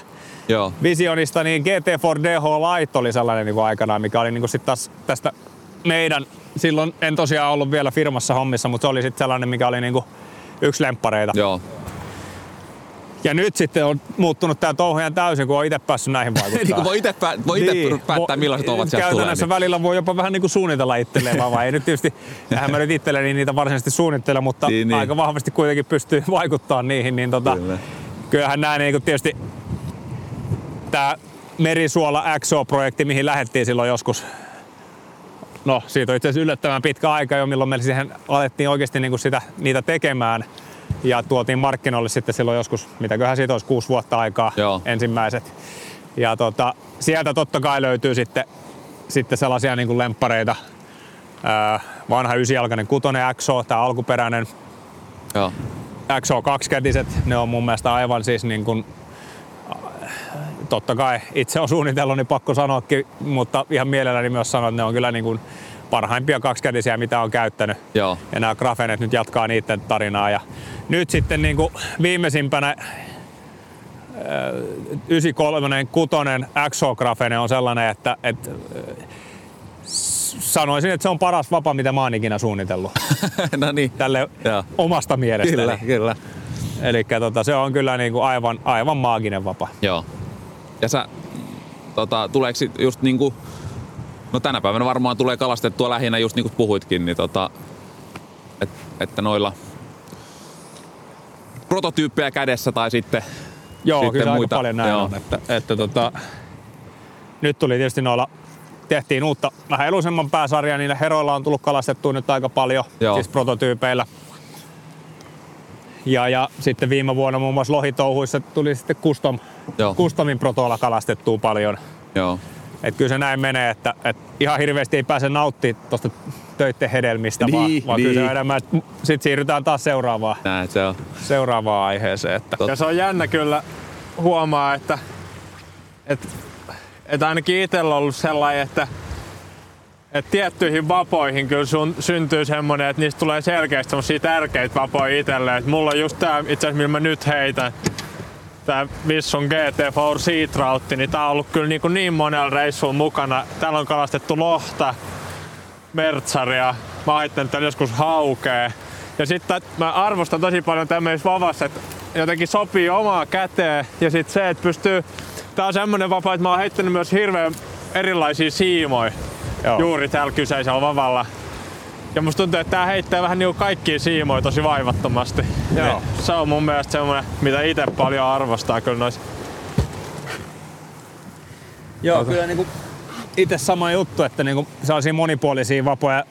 Joo. Visionista, niin GT4 DH Light oli sellainen niin aikanaan, mikä oli niin kuin sit taas tästä meidän, silloin en tosiaan ollut vielä firmassa hommissa, mutta se oli sitten sellainen, mikä oli niin kuin yksi lemppareita. Joo. Ja nyt sitten on muuttunut tämä touhu ihan täysin, kun on itse päässyt näihin *laughs* niin vaikuttamaan. kuin voi itse pää, voi ite päättää, Vo- millaiset ovat sieltä tulee. Käytännössä Niin. välillä voi jopa vähän niin kuin suunnitella itselleen, vaan vai ei nyt tietysti, *laughs* eihän mä nyt itselleni niitä varsinaisesti suunnittele, mutta Niin, niin. aika vahvasti kuitenkin pystyy *laughs* vaikuttamaan niihin, niin tota, Kyllä. kyllähän nämä niin kuin tietysti Merisuola XO-projekti, mihin lähdettiin silloin joskus, no siitä on itse asiassa yllättävän pitkä aika jo, milloin me siihen alettiin oikeasti niin kuin sitä, niitä tekemään ja tuotiin markkinoille sitten silloin joskus, mitäköhän siitä olisi kuusi vuotta aikaa Joo. ensimmäiset. Ja tota, sieltä totta kai löytyy sitten, sitten sellaisia niin kuin lemppareita. Ää, vanha ysijalkainen kutonen XO, tämä alkuperäinen Joo. XO kaksikätiset, ne on mun mielestä aivan siis niin kuin, totta kai itse on suunnitellut, niin pakko sanoakin, mutta ihan mielelläni myös sanon, että ne on kyllä niin kuin parhaimpia kaksikätisiä, mitä on käyttänyt. Joo. Ja nämä grafenet nyt jatkaa niiden tarinaa. Ja nyt sitten niin kuin viimeisimpänä ää, 93 kutonen XO grafene on sellainen, että, että s- sanoisin, että se on paras vapa, mitä mä oon ikinä suunnitellut. *laughs* no niin. Tälle Joo. omasta mielestäni. Kyllä, kyllä. Eli tota, se on kyllä niinku aivan, aivan maaginen vapa. Joo. Ja sä, tota, tuleeko sit just niinku, no tänä päivänä varmaan tulee kalastettua lähinnä just niin kuin puhuitkin, niin tota, et, että noilla prototyyppejä kädessä tai sitten Joo, Sitten kyllä muita, aika paljon näin joo. on. Että, että tota, nyt tuli tietysti noilla tehtiin uutta vähän elusemman pääsarjaa. Niillä heroilla on tullut kalastettua nyt aika paljon, Joo. siis prototyypeillä. Ja, ja sitten viime vuonna muun muassa lohitouhuissa tuli sitten custom, Joo. customin protoilla kalastettua paljon. Joo. Et kyllä se näin menee, että, että ihan hirveästi ei pääse nauttimaan tuosta töitten hedelmistä, Niin, vaan, vaan kyllä se niin. on enemmän, että sitten siirrytään taas seuraavaan, Näin se on. seuraavaan aiheeseen. Että. Tot- Ja se on jännä kyllä huomaa, että, että, että ainakin itsellä on ollut sellainen, että, että tiettyihin vapoihin kyllä sun, syntyy semmoinen, että niistä tulee selkeästi semmosia tärkeitä vapoja itselle. Että mulla on just tää, itse asiassa millä mä nyt heitän, tää Visson GT4 Sea Troutti, niin tää on ollut kyllä niin, niin monella reissulla mukana. Täällä on kalastettu lohta, mertsaria, mä heittänyt täällä joskus haukea. Ja sitten mä arvostan tosi paljon tämmöisessä vavassa, että jotenkin sopii omaa käteen. Ja sitten se, että pystyy... Tää on semmonen vapa, että mä oon heittänyt myös hirveän erilaisia siimoja Joo. juuri täällä kyseisellä vavalla. Ja musta tuntuu, että tää heittää vähän niinku kaikkia siimoja tosi vaivattomasti. Joo. Niin se on mun mielestä semmonen, mitä itse paljon arvostaa kyllä noissa. Joo, kyllä niinku itse sama juttu, että niinku sellaisia monipuolisia vapoja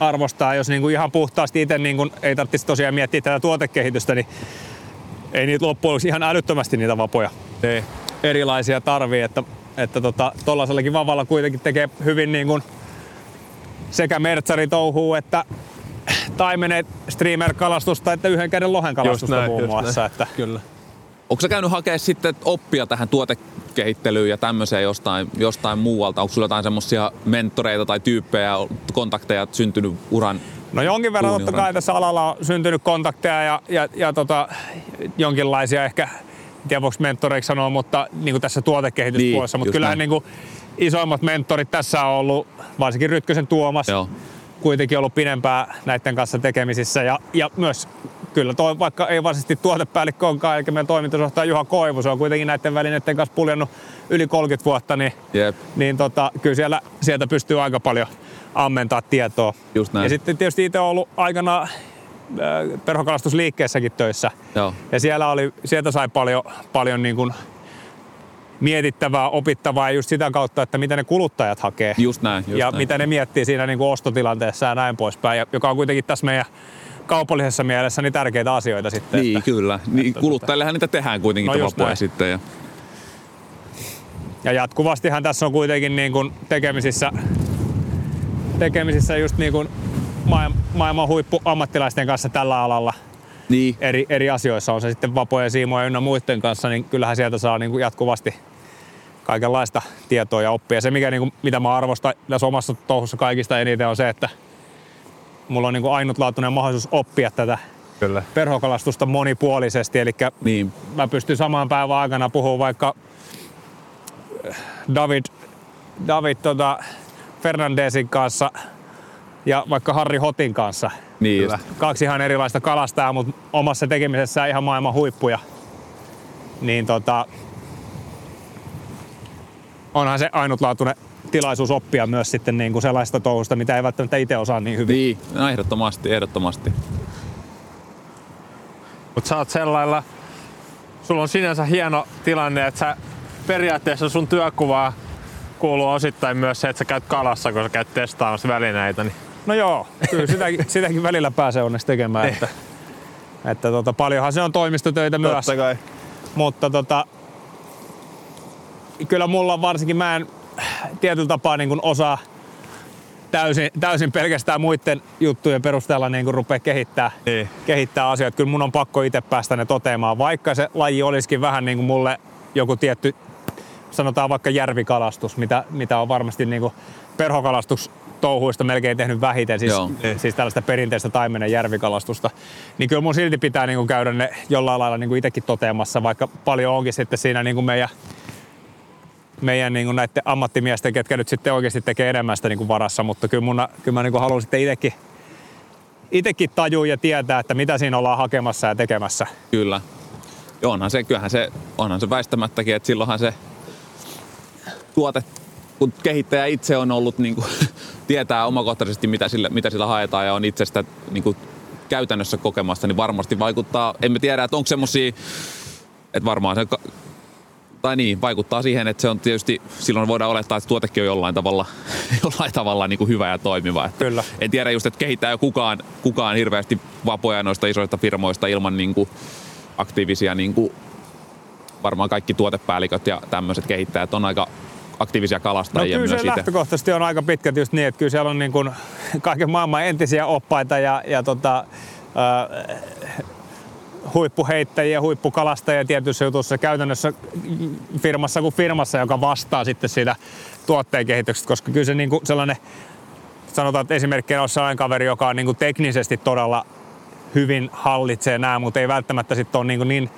arvostaa, jos niinku ihan puhtaasti itse niinku ei tarvitsisi tosiaan miettiä tätä tuotekehitystä, niin ei niitä loppujen ihan älyttömästi niitä vapoja Niin. erilaisia tarvii, että että tota, tollasellakin vavalla kuitenkin tekee hyvin niin kuin sekä mertsari touhuu että taimenet streamer-kalastusta että yhden käden lohen kalastusta näin, muun muassa. näin. Että, Kyllä. Onko sä käynyt hakea sitten oppia tähän tuotekehittelyyn ja tämmöiseen jostain, jostain muualta? Onko sulla jotain semmoisia mentoreita tai tyyppejä, kontakteja syntynyt uran? No jonkin verran totta kai tässä alalla on syntynyt kontakteja ja, ja, ja tota, jonkinlaisia ehkä, tiedä voiko mentoreiksi sanoa, mutta niin kuin tässä tuotekehityspuolessa. Niin, mutta kyllähän näin. niin kuin isoimmat mentorit tässä on ollut varsinkin Rytkösen Tuomas. Joo. kuitenkin ollut pidempään näiden kanssa tekemisissä ja, ja myös kyllä toi, vaikka ei varsinaisesti tuotepäällikkö onkaan, eli meidän toimitusjohtaja Juha Koivu, se on kuitenkin näiden välineiden kanssa puljannut yli 30 vuotta, niin, Jep. niin tota, kyllä siellä, sieltä pystyy aika paljon ammentaa tietoa. Just näin. Ja sitten tietysti itse ollut aikana perhokalastusliikkeessäkin töissä. Joo. Ja siellä oli, sieltä sai paljon, paljon niin kuin mietittävää, opittavaa ja just sitä kautta, että mitä ne kuluttajat hakee Just näin. Just ja näin. mitä ne miettii siinä niin kuin ostotilanteessa ja näin poispäin, ja, joka on kuitenkin tässä meidän kaupallisessa mielessä niin tärkeitä asioita sitten. Niin, että, kyllä. Niin, että kuluttajillehan niitä tehdään kuitenkin No näin. sitten. Ja, ja jatkuvastihan tässä on kuitenkin niin kuin tekemisissä, tekemisissä just niin kuin maailman, huippuammattilaisten kanssa tällä alalla niin, eri, eri asioissa, on se sitten vapoja, siimoja ynnä muiden kanssa, niin kyllähän sieltä saa niin kuin jatkuvasti kaikenlaista tietoa ja oppia. Se, mikä, niin kuin, mitä mä arvostan tässä omassa touhussa kaikista eniten, on se, että mulla on niin kuin ainutlaatuinen mahdollisuus oppia tätä Kyllä. perhokalastusta monipuolisesti. Eli niin, mä pystyn saman päivän aikana puhumaan vaikka äh, David, David tota Fernandesin kanssa ja vaikka Harri Hotin kanssa. niin Kyllä. just. Kaksi ihan erilaista kalastajaa, mutta omassa tekemisessään ihan maailman huippuja. Niin tota, onhan se ainutlaatuinen tilaisuus oppia myös sitten niin kuin sellaista touhusta, mitä ei välttämättä itse osaa niin hyvin. Niin, no ehdottomasti, ehdottomasti. Mutta sä oot sellailla, sulla on sinänsä hieno tilanne, että sä periaatteessa sun työkuvaa kuuluu osittain myös se, että sä käyt kalassa, kun sä käyt testaamassa välineitä. Niin No joo, kyllä sitäkin, *laughs* sitäkin välillä pääsee onneksi tekemään. Että, että tota, paljonhan se on toimistotöitä myös. kai. Mutta tota, kyllä mulla varsinkin mä en tietyllä tapaa niin osaa täysin, täysin pelkästään muiden juttujen perusteella niin kuin rupea kehittää, Niin. kehittää asioita. Kyllä mun on pakko itse päästä ne toteamaan, vaikka se laji olisikin vähän niin kuin mulle joku tietty, sanotaan vaikka järvikalastus, mitä, mitä on varmasti niin kuin perhokalastus touhuista melkein tehnyt vähiten, siis, Joo. siis tällaista perinteistä taimenen järvikalastusta, niin kyllä mun silti pitää niin kuin käydä ne jollain lailla niin kuin itsekin toteamassa, vaikka paljon onkin sitten siinä niin kuin meidän meidän niin kuin näiden ammattimiesten, ketkä nyt sitten oikeasti tekee enemmän sitä niin kuin varassa, mutta kyllä, mun, kyllä mä niin kuin haluan sitten itsekin, itsekin tajua ja tietää, että mitä siinä ollaan hakemassa ja tekemässä. Kyllä. Ja onhan se, kyllähän se, onhan se väistämättäkin, että silloinhan se tuote, kun kehittäjä itse on ollut, niin kuin, tietää omakohtaisesti, mitä sillä, mitä sillä haetaan ja on itse sitä niin kuin, käytännössä kokemassa, niin varmasti vaikuttaa. Emme tiedä, että onko semmosia, että varmaan se tai niin, vaikuttaa siihen, että se on tietysti, silloin voidaan olettaa, että tuotekin on jollain tavalla, *laughs* jollain tavalla niin kuin hyvä ja toimiva. Että Kyllä. En tiedä just, että kehittää jo kukaan, kukaan hirveästi vapoja noista isoista firmoista ilman niin kuin aktiivisia, niin kuin varmaan kaikki tuotepäälliköt ja tämmöiset kehittäjät on aika aktiivisia No kalastajia kyllä myös se lähtökohtaisesti on aika pitkälti just niin, että kyllä siellä on niin kuin kaiken maailman entisiä oppaita ja, ja tota, äh, huippuheittäjiä, huippukalastajia tietyissä jutussa käytännössä firmassa kuin firmassa, joka vastaa sitten siitä tuotteen kehityksestä, koska kyllä se niin kuin sellainen, sanotaan, että esimerkkinä on sellainen kaveri, joka on niin kuin teknisesti todella hyvin hallitsee nämä, mutta ei välttämättä sitten ole niin, kuin niin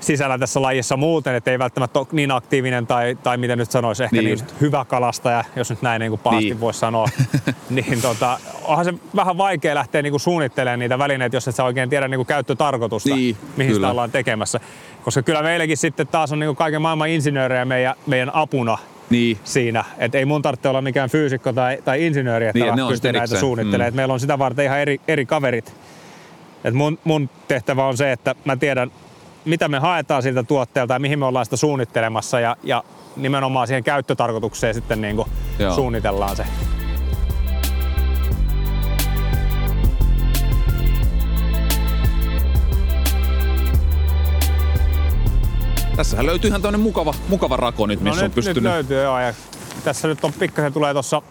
sisällä tässä lajissa muuten, että ei välttämättä ole niin aktiivinen tai, tai miten nyt sanoisi, ehkä Niin niin, just. hyvä kalastaja, jos nyt näin niin kuin pahasti Niin. voisi sanoa, *laughs* niin tota, onhan se vähän vaikea lähteä niin kuin suunnittelemaan niitä välineitä, jos et sä oikein tiedä niin kuin käyttötarkoitusta, Niin, mihin kyllä. sitä ollaan tekemässä. Koska kyllä meilläkin sitten taas on niin kuin kaiken maailman insinöörejä meidän, meidän apuna Niin, siinä. Että ei mun tarvitse olla mikään fyysikko tai, tai insinööri, että Niin, pystyy näitä suunnittelemaan. Mm. Mm. Meillä on sitä varten ihan eri, eri kaverit. Et mun, mun tehtävä on se, että mä tiedän, mitä me haetaan siltä tuotteelta ja mihin me ollaan sitä suunnittelemassa ja, ja nimenomaan siihen käyttötarkoitukseen sitten niin kuin Joo. suunnitellaan se. tässähän löytyy ihan tämmöinen mukava, mukava rako nyt, missä no on nyt, pystynyt... nyt löytyy joo ja tässä nyt on pikkasen tulee tuossa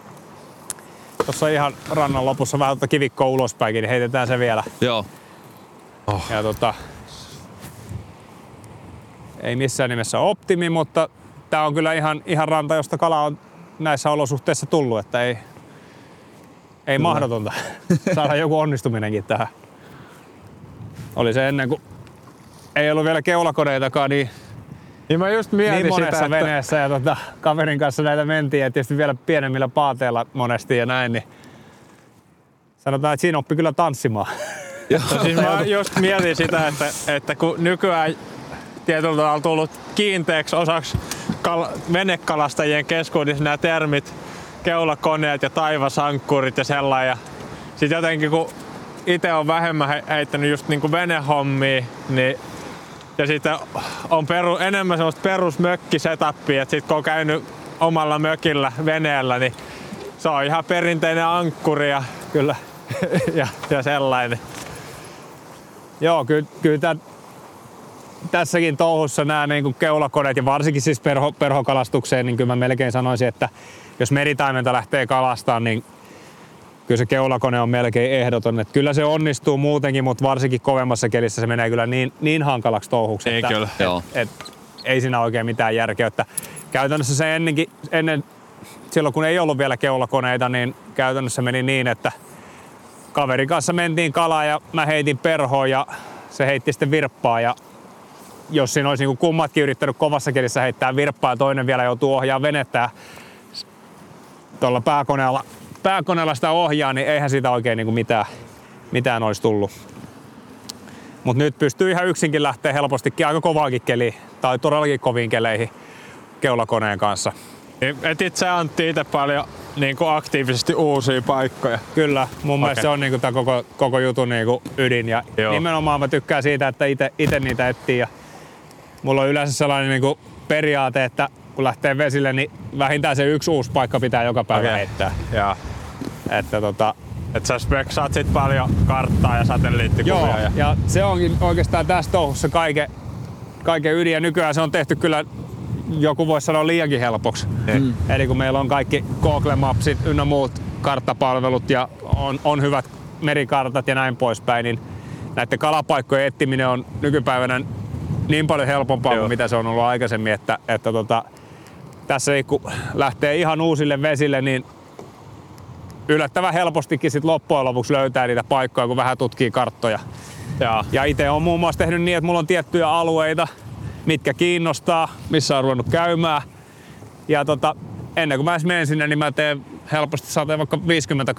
Tuossa ihan rannan lopussa vähän tuota kivikkoa ulospäinkin, niin heitetään se vielä. Joo, Ja tota, ei missään nimessä optimi, mutta tämä on kyllä ihan, ihan ranta, josta kala on näissä olosuhteissa tullut, että ei, ei mahdotonta *laughs* saada joku onnistuminenkin tähän. Oli se ennen kuin ei ollut vielä keulakoneitakaan, niin, Niin mä just mietin niin monessa sitä, että veneessä ja tota, kaverin kanssa näitä mentiin ja tietysti vielä pienemmillä paateilla monesti ja näin, niin sanotaan, että siinä oppi kyllä tanssimaan. *laughs* Siis mä just mietin sitä, että, että kun nykyään tietyllä tavalla tullut kiinteäksi osaksi kal- venekalastajien keskuudessa nämä termit, keulakoneet ja taivasankkurit ja sellainen. Ja sit jotenkin kun itse on vähemmän he- heittänyt just niinku venehommia, niin ja sitten on peru, enemmän semmoista perusmökkisetapia, että sit kun on käynyt omalla mökillä veneellä, niin se on ihan perinteinen ankkuri ja, Kyllä. *laughs* ja, ja sellainen. Joo, kyllä, kyllä tässäkin touhussa nämä niin keulakoneet ja varsinkin siis perho, perhokalastukseen, niin kyllä mä melkein sanoisin, että jos meritaimenta lähtee kalastamaan, niin kyllä se keulakone on melkein ehdoton. Että kyllä se onnistuu muutenkin, mutta varsinkin kovemmassa kelissä se menee kyllä niin, niin hankalaksi touhuksi, Ei että, kyllä. Joo. Et, ei siinä oikein mitään järkeä. Että käytännössä se ennenkin, ennen, silloin kun ei ollut vielä keulakoneita, niin käytännössä meni niin, että kaverin kanssa mentiin kalaa ja mä heitin perhoa ja se heitti sitten virppaa ja jos siinä olisi niin kummatkin yrittänyt kovassa kelissä heittää virppaa ja toinen vielä joutuu ohjaa venettä ja tuolla pääkoneella, pääkoneella sitä ohjaa, niin eihän siitä oikein niin mitään, mitään olisi tullut. Mutta nyt pystyy ihan yksinkin lähteä helpostikin aika kovaakin keliin tai todellakin koviin keleihin keulakoneen kanssa. Niin etit sä Antti itse paljon niin kuin aktiivisesti uusia paikkoja. Kyllä, mun mielestä Okei. se on niinku tää koko, koko jutun niinku ydin. Ja Joo. nimenomaan mä tykkään siitä, että itse niitä etsii. Ja mulla on yleensä sellainen niinku periaate, että kun lähtee vesille, niin vähintään se yksi uusi paikka pitää joka päivä Okei. heittää. Ja Että tota, et sä speksaat sit paljon karttaa ja satelliittikuvia. joo, Ja, ja se onkin oikeastaan tässä touhussa kaiken, kaiken ydin. Ja nykyään se on tehty kyllä, joku voisi sanoa liiankin helpoksi. Mm. Eli kun meillä on kaikki Google Mapsit ynnä muut karttapalvelut ja on, on hyvät merikartat ja näin poispäin, niin näiden kalapaikkojen etsiminen on nykypäivänä niin paljon helpompaa Joo. kuin mitä se on ollut aikaisemmin, että, että tota, tässä kun lähtee ihan uusille vesille, niin yllättävän helpostikin sit loppujen lopuksi löytää niitä paikkoja, kun vähän tutkii karttoja. ja, Ja itse on muun muassa tehnyt niin, että mulla on tiettyjä alueita, mitkä kiinnostaa, missä on ruvennut käymään. Ja tota, ennen kuin mä edes menen sinne, niin mä teen helposti saateen vaikka 50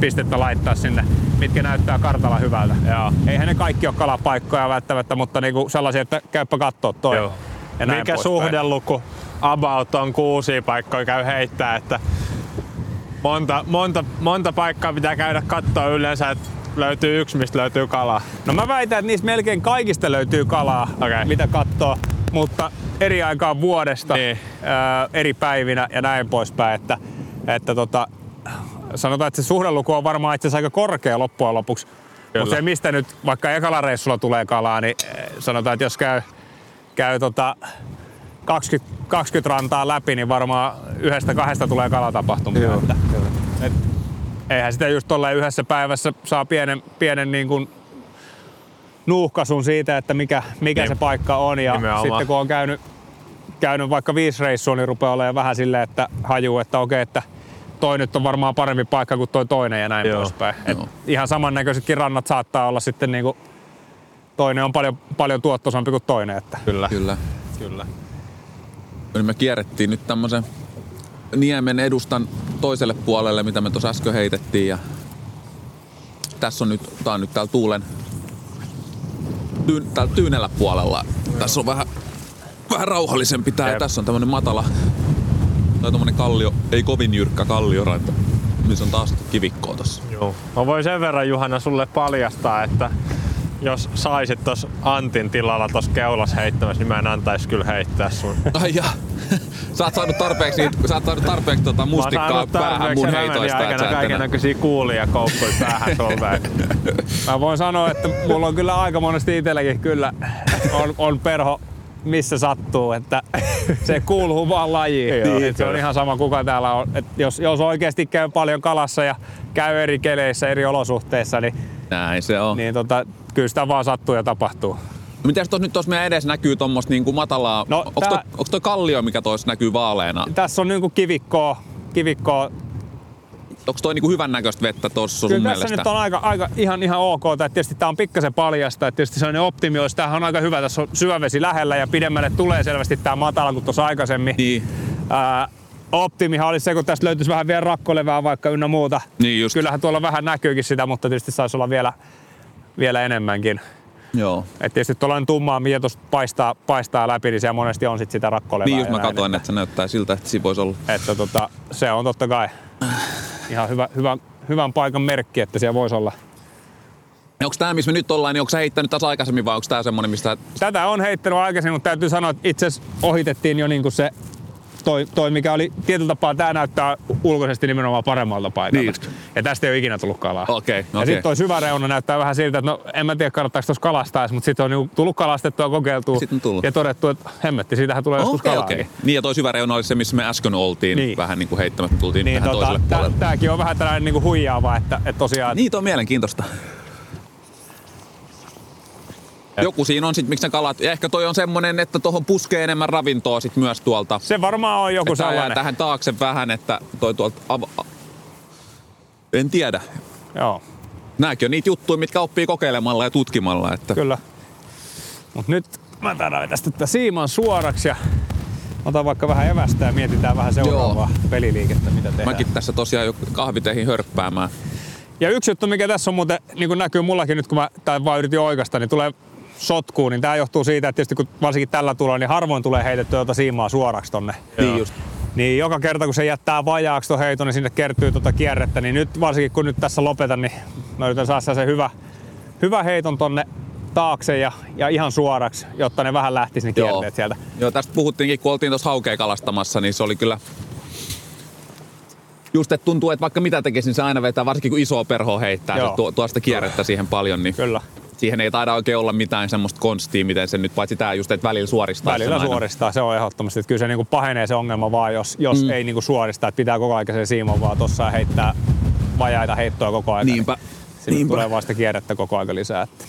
karttapistettä laittaa sinne, mitkä näyttää kartalla hyvältä. Joo. Eihän ne kaikki ole kalapaikkoja välttämättä, mutta niinku sellaisia, että käypä kattoo toi. Joo. Ja näin mikä suhdeluku about on kuusia paikkoja käy heittää, että monta, monta, monta paikkaa pitää käydä katsoa yleensä, että löytyy yksi, mistä löytyy kalaa. No mä väitän, että niistä melkein kaikista löytyy kalaa, Okei. mitä katsoo. mutta eri aikaan vuodesta, Niin. ää, eri päivinä ja näin poispäin. Että, että tota, sanotaan, että se suhdeluku on varmaan itse asiassa aika korkea loppujen lopuksi. Mutta se, mistä nyt vaikka ekalla reissulla tulee kalaa, niin eh, sanotaan, että jos käy, käy tota 20, 20 rantaa läpi, niin varmaan yhdestä kahdesta tulee kalatapahtumia. Joo, että, et, eihän sitä just tolleen yhdessä päivässä saa pienen, pienen niin kuin nuuhkasun siitä, että mikä, mikä Niin. se paikka on. Ja Nimenomaan. sitten kun on käynyt, käynyt vaikka viisi reissua, niin rupeaa olemaan vähän silleen, että hajuu, että okei, että toi nyt on varmaan parempi paikka kuin toi toinen ja näin Joo, poispäin. Et joo. ihan samannäköisetkin rannat saattaa olla sitten niinku, toinen on paljon, paljon tuottosampi kuin toinen. Että. Kyllä. Kyllä. Kyllä. Eli me kierrettiin nyt tämmöisen Niemen edustan toiselle puolelle, mitä me tuossa äsken heitettiin. Ja tässä on nyt, tää on nyt täällä tuulen tyyn, täällä tyynellä puolella. Tässä on vähän, vähän rauhallisempi tää. Ja tässä on tämmönen matala, tai tommonen kallio, ei kovin jyrkkä kallioranta, missä on taas kivikkoa tossa. Joo. Mä voin sen verran Juhana sulle paljastaa, että jos saisit tos Antin tilalla tos keulas heittämässä, niin mä en antais kyllä heittää sun. *laughs* Ai ja. *laughs* Sä oot saanut tarpeeksi, sä oot saanut tarpeeksi tota Mä oon mustikkaa saanut päähän mun heitoista. aikana et kaiken näköisiä kuulia koukkuja päähän sulta. Mä voin sanoa, että mulla on kyllä aika monesti itselläkin kyllä on, on perho missä sattuu, että *laughs* se kuuluu vaan lajiin. Joo, Et se on ihan sama kuka täällä on. Et jos, jos oikeasti käy paljon kalassa ja käy eri keleissä, eri olosuhteissa, niin, Näin se on. niin tota, kyllä sitä vaan sattuu ja tapahtuu. Mitäs tos nyt tuossa meidän edessä näkyy tuommoista niinku matalaa, No, onko, tää- toi, toi kallio, mikä tuossa näkyy vaaleena? Tässä on niinku kivikkoa, kivikkoa. Onko toi niinku hyvän näköistä vettä tuossa sun Kyllä tässä mielestä? nyt on aika, aika ihan, ihan ok. Tai tietysti tämä on pikkasen paljasta. Että tietysti sellainen optimi olisi, tämähän on aika hyvä. Tässä on syvävesi lähellä ja pidemmälle tulee selvästi tämä matala kuin tuossa aikaisemmin. Niin, Ää, optimihan olisi se, kun tästä löytyisi vähän vielä rakkolevää vaikka ynnä muuta. niin just. Kyllähän tuolla vähän näkyykin sitä, mutta tietysti saisi olla vielä, vielä enemmänkin. Joo. Et tietysti tuollainen tummaa, mikä tuosta paistaa, paistaa läpi, niin siellä monesti on sit sitä rakkolevää. Niin just mä katsoin, että se näyttää siltä, että siinä voisi olla. Että, tota, se on totta kai ihan hyvä, hyvä, hyvän paikan merkki, että siellä voisi olla. Onko tämä, missä me nyt ollaan, niin onko sä heittänyt taas aikaisemmin vai onko tämä semmonen, mistä... Tätä on heittänyt aikaisemmin, mutta täytyy sanoa, että itse asiassa ohitettiin jo niin kuin se toi, toi, mikä oli tietyllä tapaa, tämä näyttää ulkoisesti nimenomaan paremmalta paikalta. Niin. Ja tästä ei ole ikinä tullut kalaa. Okei, Ja okei. sitten toi syvä reuna näyttää vähän siltä, että no en mä tiedä kannattaako tuossa kalastaa, mutta sitten on niinku tullut kalastettua, kokeiltua ja todettu, että hemmetti, siitähän tulee joskus Okei, kalaa. okei. Niin ja toi syvä reuna oli se, missä me äsken oltiin. Niin. Vähän niin kuin heittämättä tultiin Niin tähän tota, toiselle puolelle. tääkin on vähän tällainen niinku huijaava, että, että tosiaan Niin, toi on mielenkiintoista. Joku siinä on sit, miksi ne kalat, ja ehkä toi on semmonen, että tuohon puskee enemmän ravintoa sit myös tuolta. se varmaan on joku Että sellainen. tähän taakse vähän, että toi tuolta av- En tiedä. Joo, Nääkin on niitä juttuja, mitkä oppii kokeilemalla ja tutkimalla. Että kyllä. Mut nyt mä täällä tästä tätä siiman suoraksi ja otan vaikka vähän evästä ja mietitään vähän seuraavaa peliliikettä, mitä tehdään. mäkin tässä tosiaan jo kahviteihin hörppäämään. Ja yksi juttu, mikä tässä on muuten, niin kuin näkyy mullakin nyt, kun mä tai vaan yritin oikasta, niin tulee sotkuun, niin tämä johtuu siitä, että tietysti kun varsinkin tällä tulolla, niin harvoin tulee heitettyä tuota siimaa suoraksi tonne. Niin just. Niin joka kerta, kun se jättää vajaaksi tuon heiton, niin sinne kertyy tuota kierrettä, niin nyt varsinkin kun nyt tässä lopetan, niin mä yritän saada se hyvä, hyvä heiton tonne taakse ja, ja ihan suoraksi, jotta ne vähän lähtisi ne kierteet sieltä. Joo, tästä puhuttiinkin, kun oltiin tuossa haukea kalastamassa, niin se oli kyllä... Just, että tuntuu, että vaikka mitä tekisi, niin se aina vetää, varsinkin kun iso perho heittää Joo. se tuo, tuosta kierrettä siihen paljon, niin Kyllä, siihen ei taida oikein olla mitään semmoista konstia, miten se nyt, paitsi tää just, että välillä suoristaa välillä sen aina. suoristaa, se on ehdottomasti. Että kyllä se niinku pahenee se ongelma vaan, jos, jos mm. ei niinku suorista, että pitää koko ajan sen siiman vaan tossa heittää vajaita heittoja koko ajan. Niinpä. Sinne Niinpä. tulee vasta kierrettä koko ajan lisää. Että.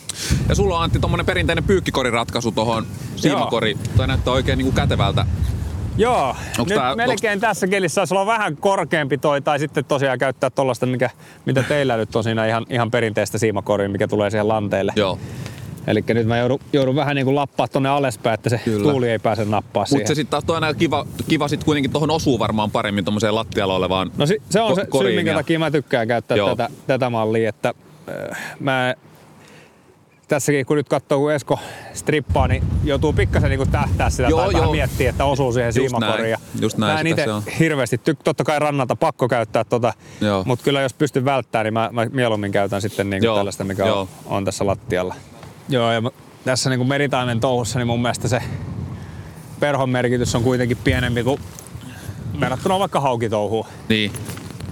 Ja sulla on Antti tommonen perinteinen pyykkikoriratkaisu tohon siimakori. Toi näyttää oikein niinku kätevältä. Joo, Onks nyt tää- melkein tässä kelissä saisi olla vähän korkeampi toi, tai sitten tosiaan käyttää tollasta, mikä, mitä teillä nyt on siinä ihan, ihan perinteistä siimakoria, mikä tulee siihen lanteelle. Joo. Eli nyt mä joudun, joudun vähän niin kuin lappaa tonne alaspäin, että se Kyllä. Tuuli ei pääse nappaa siihen. Mutta se sitten taas on aina kiva, kiva sit kuitenkin tohon osuu varmaan paremmin tommoseen lattialla olevaan No si- se on ko- se syy, minkä takia mä tykkään käyttää Joo. tätä, tätä mallia, että äh, mä tässäkin kun nyt katsoo, kun Esko strippaa, niin joutuu pikkasen niin tähtää sitä Joo, joo, tai vähän joo. miettiä, että osuu siihen Just siimakoriin. Just näin Mä en itse hirveästi, tyk- totta kai rannalta pakko käyttää tota, Joo. mutta kyllä jos pystyn välttämään, niin mä, mä mieluummin käytän sitten niin Joo, tällaista, mikä joo. on, on, tässä lattialla. Joo, ja mä- tässä niin meritaimen touhussa, niin mun mielestä se perhon merkitys on kuitenkin pienempi kuin verrattuna vaikka haukitouhuun. Niin,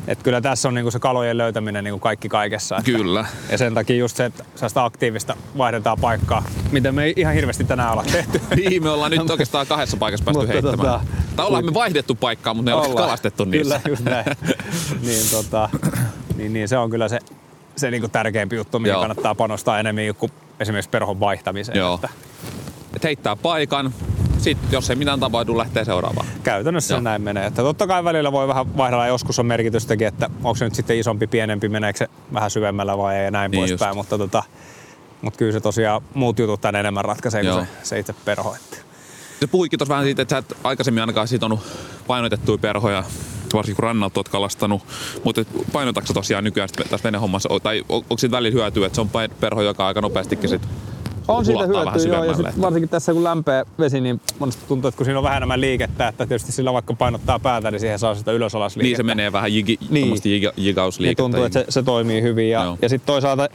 Et kyllä tässä on niinku se kalojen löytäminen niinku kaikki kaikessa. Että- kyllä. Ja sen takia just se, että aktiivista vaihdetaan paikkaa, mitä me ei ihan hirveästi tänään olla tehty. *laughs* Niin, me ollaan nyt oikeastaan kahdessa paikassa päästy Mutta heittämään. tota, tai ollaan me vaihdettu paikkaa, mutta ne ollaan Ollaan. kalastettu niissä. Kyllä, just näin. *laughs* niin, tota, niin, niin, se on kyllä se, se niinku tärkeämpi juttu, mihin Joo. kannattaa panostaa enemmän kuin esimerkiksi perhon vaihtamiseen. Joo. Että Et heittää paikan, sitten jos ei mitään tapahdu, lähtee seuraavaan. käytännössä Joo. näin menee. Että totta kai välillä voi vähän vaihdella, joskus on merkitystäkin, että onko se nyt sitten isompi, pienempi, meneekö se vähän syvemmällä vai ei ja näin Niin poispäin. Mutta, tota, mutta kyllä se tosiaan muut jutut tänne enemmän ratkaisee Joo. kuin se, se itse perho. Että. Se puhuikin tuossa vähän siitä, että sä et aikaisemmin ainakaan sitonut painotettuja perhoja, varsinkin kun rannalta oot kalastanut. Mutta painotatko tosiaan nykyään tässä venehommassa, tai on- onko siitä välillä hyötyä, että se on perho, joka aika nopeastikin sit On siitä hyötyä, joo, ja sit varsinkin tässä kun lämpää vesi, niin monesti tuntuu, että kun siinä on vähän enemmän liikettä, että tietysti sillä vaikka painottaa päätä, niin siihen saa sitä ylös alas Niin se menee vähän jigi, Niin. jiga, jigausliikettä. tuntuu, että se, se toimii hyvin. Ja, Joo. ja sitten toisaalta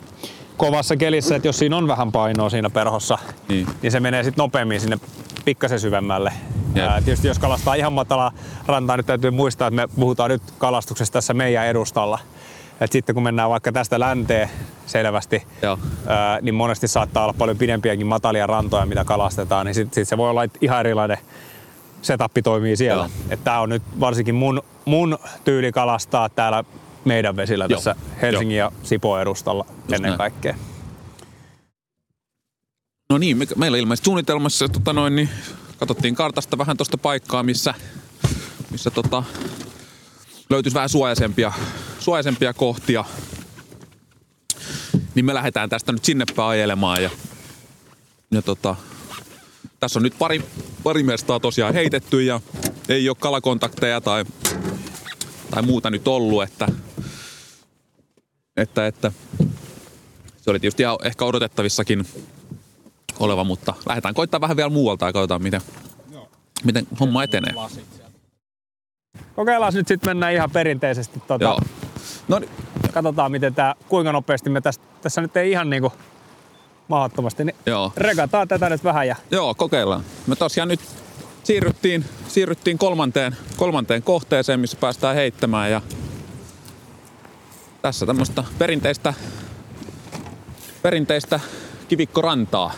kovassa kelissä, että jos siinä on vähän painoa siinä perhossa, Niin. niin se menee sitten nopeammin sinne pikkasen syvemmälle. Jep. Ää, tietysti jos kalastaa ihan matalaa rantaa, nyt täytyy muistaa, että me puhutaan nyt kalastuksesta tässä meidän edustalla. Et sitten kun mennään vaikka tästä länteen selvästi, Joo. ää, niin monesti saattaa olla paljon pidempiäkin matalia rantoja, mitä kalastetaan, niin sitten sit se voi olla ihan erilainen setappi toimii siellä. Joo. Tää on nyt varsinkin mun, mun tyyli kalastaa täällä meidän vesillä Joo. tässä Helsingin ja Sipoon edustalla ennen näin. kaikkea. No niin, me, meillä ilmeisesti suunnitelmassa tota noin, niin katsottiin kartasta vähän tuosta paikkaa, missä, missä tota, löytyisi vähän suojaisempia, suojaisempia kohtia. Niin me lähdetään tästä nyt sinne päin ajelemaan. Ja, ja tota, tässä on nyt pari, pari mestaa tosiaan heitetty ja ei ole kalakontakteja tai, tai muuta nyt ollut, että, että, että se oli tietysti ihan ehkä odotettavissakin oleva, mutta lähdetään koittaa vähän vielä muualta ja katsotaan, miten, miten homma etenee. Kokeillaan nyt sitten mennään ihan perinteisesti. Tota, Joo. No niin, Katsotaan miten tää, kuinka nopeasti me tästä, tässä nyt ei ihan niinku mahdottomasti, niin joo. regataan tätä nyt vähän ja Joo, kokeillaan. Me tosiaan nyt siirryttiin, siirryttiin kolmanteen, kolmanteen kohteeseen, missä päästään heittämään ja tässä tämmöistä perinteistä, perinteistä kivikkorantaa.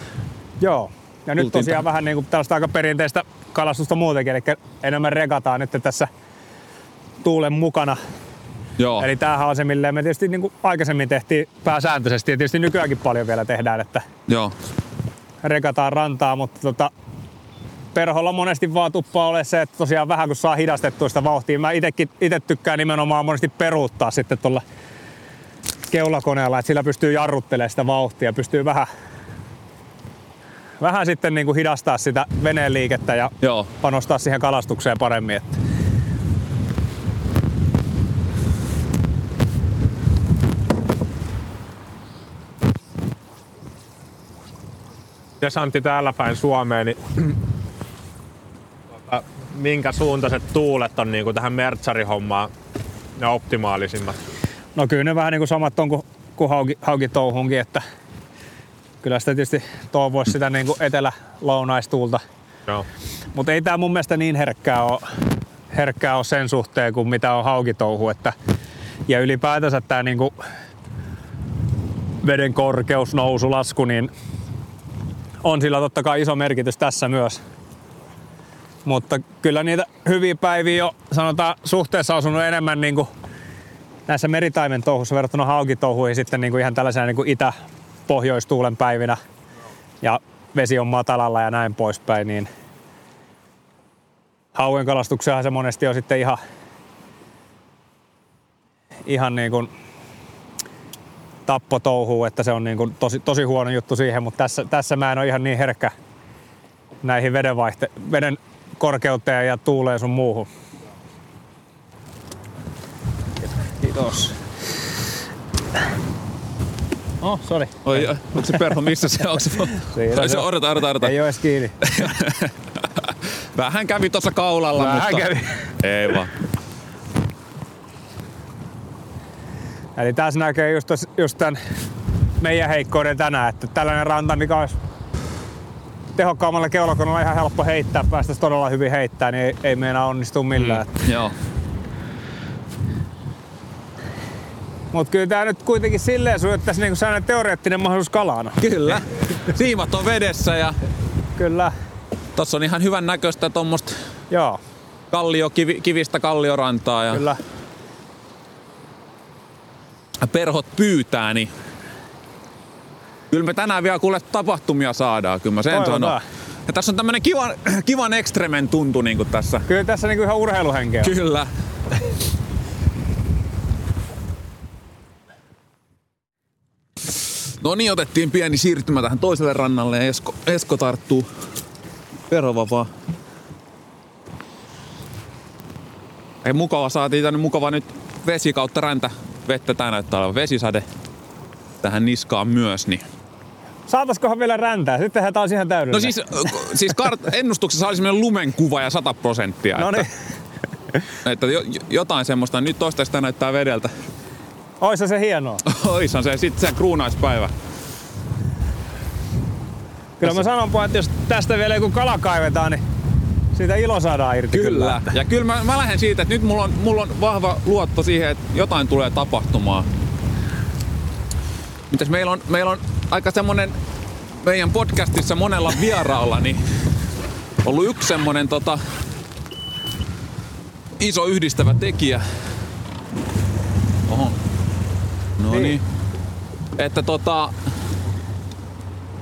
Joo. Ja nyt Tultiin tosiaan vähän niin kuin tällaista aika perinteistä kalastusta muutenkin, eli enemmän regataan nyt tässä tuulen mukana. Joo, Eli tämähän on se, millä me tietysti niin kuin aikaisemmin tehtiin pääsääntöisesti ja tietysti nykyäänkin paljon vielä tehdään, että joo, regataan rantaa, mutta tota, perholla monesti vaan tuppaa ole se, että tosiaan vähän kun saa hidastettua sitä vauhtia. Mä itekin, ite tykkään nimenomaan monesti peruuttaa sitten tuolla keulakoneella, että sillä pystyy jarruttelemaan sitä vauhtia, pystyy vähän, vähän sitten niin kuin hidastaa sitä veneen liikettä ja joo. panostaa siihen kalastukseen paremmin. Että. Antti täällä päin Suomeen, niin tota, minkä suuntaiset tuulet on niin kuin tähän mertsarihommaan ne optimaalisimmat? No kyllä ne vähän niin kuin samat on kuin, kuin hauki, haukitouhunkin, että kyllä sitä tietysti toivoisi sitä niin kuin etelä-lounaistuulta. Joo. Mutta ei tämä mun mielestä niin herkkää ole, herkkää ole sen suhteen kuin mitä on haukitouhu. Että, ja ylipäätänsä tämä niinku veden korkeus, nousu, lasku, niin on sillä totta kai iso merkitys tässä myös. Mutta kyllä niitä hyviä päiviä on sanotaan suhteessa asunut enemmän niinku näissä meritaimen touhussa verrattuna haukitouhuihin sitten niinku ihan tällaisena niinku itä-pohjoistuulen päivinä. Ja vesi on matalalla ja näin poispäin, niin hauen kalastuksellahan se monesti on sitten ihan, ihan niin kuin tappotouhuu, että se on niin kuin tosi, tosi huono juttu siihen, mutta tässä, tässä mä en ole ihan niin herkkä näihin vedenvaihte, veden korkeuteen ja tuuleen sun muuhun. Kiitos. Oh, sorry. Oi, onko se perho, missä se on? Tai se odota, odota, odota. Ei ole edes kiinni. *laughs* Vähän kävi tuossa kaulalla, Vähän mutta... kävi. Ei vaan. Eli tässä näkee just, just tämän meidän heikkouden tänään, että tällainen ranta, mikä olisi tehokkaammalla keulakoneella ihan helppo heittää, päästäisiin todella hyvin heittää, niin ei, ei meinaa onnistu millään. Mm. Joo. Mutta kyllä tämä nyt kuitenkin silleen sujuu, että tässä niinku sellainen teoreettinen mahdollisuus kalana. Kyllä. Siimat on vedessä ja Kyllä, tossa on ihan hyvän näköistä tuommoista joo, kallio, kivi, kivistä kalliorantaa ja kyllä. Perhot pyytää, niin kyllä me tänään vielä kuule tapahtumia saadaan, kyllä mä sen Toivotaan. sanon. Ja tässä on tämmönen kivan, *clears throat* kivan ekstremen tuntu niinku tässä. Kyllä tässä niinku ihan urheiluhenkeä. Kyllä. *laughs* No niin, otettiin pieni siirtymä tähän toiselle rannalle ja Esko, Esko tarttuu verovapaa. Ei mukava, saatiin tänne mukava nyt vesi kautta räntä vettä. Tää näyttää olevan vesisade tähän niskaan myös. Niin. Saataskohan vielä räntää? Sitten tehdään taas ihan täydellinen. No siis, siis kart- *laughs* ennustuksessa oli semmoinen lumenkuva ja 100 prosenttia. No niin, Että, *laughs* että jo, jotain semmoista. Nyt toista sitä näyttää vedeltä. oissa se hienoa. *laughs* Oishan se sitten se kruunaispäivä. Kyllä mä sanonpa, että jos tästä vielä joku kala kaivetaan, niin siitä ilo saadaan irti. Kyllä. Ja kyllä mä, mä lähden siitä, että nyt mulla on, mulla on vahva luotto siihen, että jotain tulee tapahtumaan. Mitäs meillä on, meillä on aika semmonen meidän podcastissa monella vieraalla, niin ollut yksi semmonen tota, iso yhdistävä tekijä. Oho. No niin. Niin. Että tota,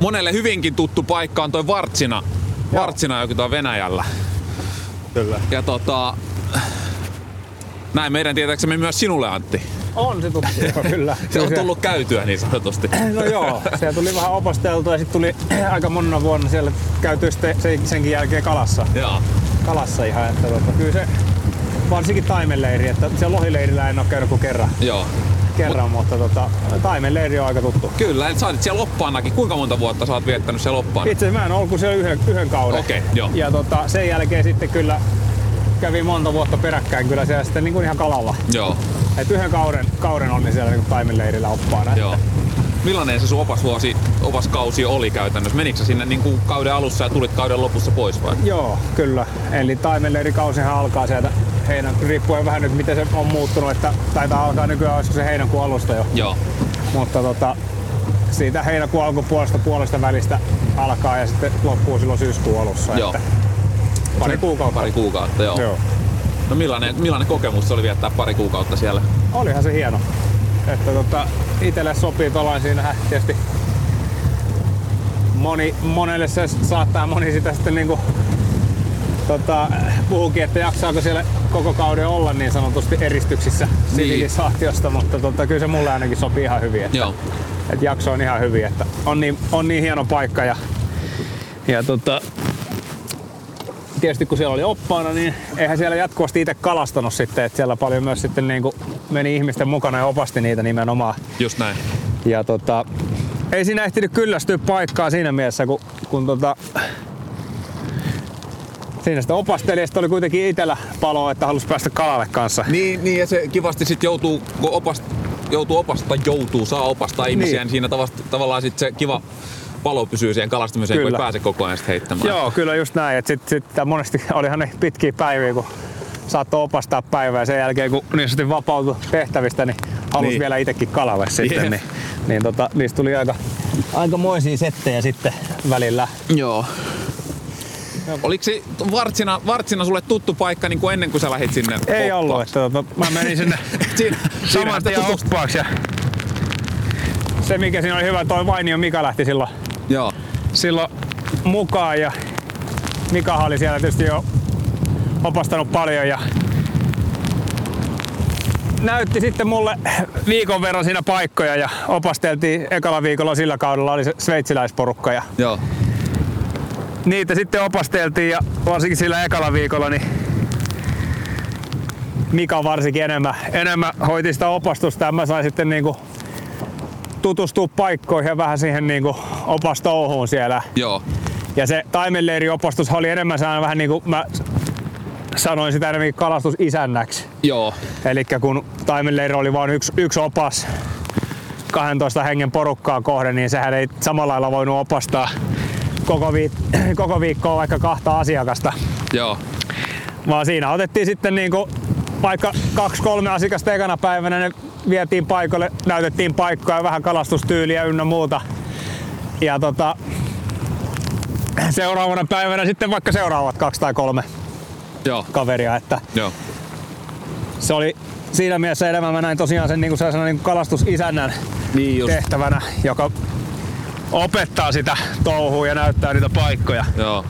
monelle hyvinkin tuttu paikka on toi Vartsina. Vartsina, joka on Venäjällä. Kyllä. Ja tota, näin meidän tietääksemme myös sinulle Antti. On se tuttu, joo, kyllä. Se on tullut käytyä niin sanotusti. No joo, siellä tuli vähän opasteltua ja sitten tuli aika monena vuonna siellä käyty senkin jälkeen kalassa, Joo. kalassa ihan, että tota, kyllä se varsinkin taimenleiri, että siellä lohileirillä en ole käynyt kuin kerran, Joo. Kerran mutta tota, taimenleiri on aika tuttu. Kyllä, eli sä olit siellä oppaanakin. Kuinka monta vuotta sä oot viettänyt siellä oppaana? Itse asiassa mä en ollut kuin siellä yhden, yhden kauden. Okei, joo. Ja tota, sen jälkeen sitten kyllä kävi monta vuotta peräkkäin kyllä siellä sitten niin kuin ihan kalalla. Joo, Et yhden kauden, kauden olin siellä niin kuin taimenleirillä oppaana. joo. Millainen se sun opasvuosi, opaskausi oli käytännössä? Menikö sä sinne niin kuin kauden alussa ja tulit kauden lopussa pois vai? Joo, kyllä. Eli taimenleirikausihan alkaa sieltä heinän, riippuen vähän nyt miten se on muuttunut, että taitaa alkaa nykyään, olisiko se heinäkuun alusta jo. Joo. Mutta tota, siitä heinäkuun alkupuolesta puolesta välistä alkaa ja sitten loppuu silloin syyskuun alussa. Joo. Että pari kuukautta. Pari kuukautta, joo. Joo. No millainen, millainen kokemus se oli viettää pari kuukautta siellä? Olihan se hieno. Että tota, itelle sopii tuollainen siinähän tietysti moni, monelle se saattaa moni sitä sitten niinku tota, puhukin, että jaksaako siellä koko kauden olla niin sanotusti eristyksissä sivilisaatiosta, mutta tota, kyllä se mulle ainakin sopii ihan hyvin, että, Joo. että jakso on ihan hyvin, että on niin, on niin hieno paikka ja, ja tota, tietysti kun siellä oli oppaana, niin eihän siellä jatkuvasti itse kalastanut sitten, että siellä paljon myös sitten niin kuin meni ihmisten mukana ja opasti niitä nimenomaan. Just näin. Ja tota, ei siinä ehtinyt kyllästyä paikkaa siinä mielessä, kun, kun tota, siinä sitä opastelijasta oli kuitenkin itellä palo, että halusi päästä kalalle kanssa. Niin, niin ja se kivasti sitten joutuu, kun opast, joutuu opastaa, joutuu, saa opastaa ihmisiä, niin, Niin. siinä tavast, tavallaan sit se kiva palo pysyy siihen kalastamiseen, kun ei Kyllä. pääse koko ajan heittämään. Joo, kyllä just näin. Et sit, sit, monesti *laughs* olihan ne pitkiä päiviä, kun saattoi opastaa päivää sen jälkeen kun niin sanotusti vapautui tehtävistä, niin halusi Niin. niin. vielä itsekin kalalle sitten. Jep. Niin, niin tota, niistä tuli aika, aikamoisia settejä sitten välillä. Joo. Oliko se Vartsina, Vartsina sulle tuttu paikka niin kuin ennen kuin sä lähit sinne Ei oppaaksi? ollut, että tota, mä menin sinne *laughs* Siinä, *laughs* siinä saman tien oppaaksi. Ja se mikä siinä oli hyvä, toi Vainio Mika lähti silloin, Joo. silloin mukaan ja Mika oli siellä tietysti jo opastanut paljon ja näytti sitten mulle viikon verran siinä paikkoja ja opasteltiin ekalla viikolla sillä kaudella oli se sveitsiläisporukka ja Joo. niitä sitten opasteltiin ja varsinkin sillä ekalla viikolla niin Mika varsinkin enemmän, enemmän hoiti sitä opastusta ja mä sain sitten niinku tutustua paikkoihin ja vähän siihen niinku opastouhuun siellä. Joo. Ja se taimenleiriopastus oli enemmän sellainen vähän niinku mä sanoin sitä enemmän kalastusisännäksi. Joo. Eli kun taimenleiri oli vain yksi, yksi opas 12 hengen porukkaa kohden, niin sehän ei samalla lailla voinut opastaa koko, viik- *clears throat* koko viikkoa vaikka kahta asiakasta, Joo. vaan siinä otettiin sitten niinku vaikka kaksi kolme asiakasta ekana päivänä, ne vietiin paikalle, näytettiin paikkoja, vähän kalastustyyliä ynnä muuta. Ja tota, seuraavana päivänä sitten vaikka seuraavat kaksi tai kolme Joo. kaveria, että Joo. se oli siinä mielessä enemmän mä näin tosiaan sen niinku sellaisena niinku kalastusisännän Niin just. tehtävänä, joka opettaa sitä touhua ja näyttää niitä paikkoja. Joo.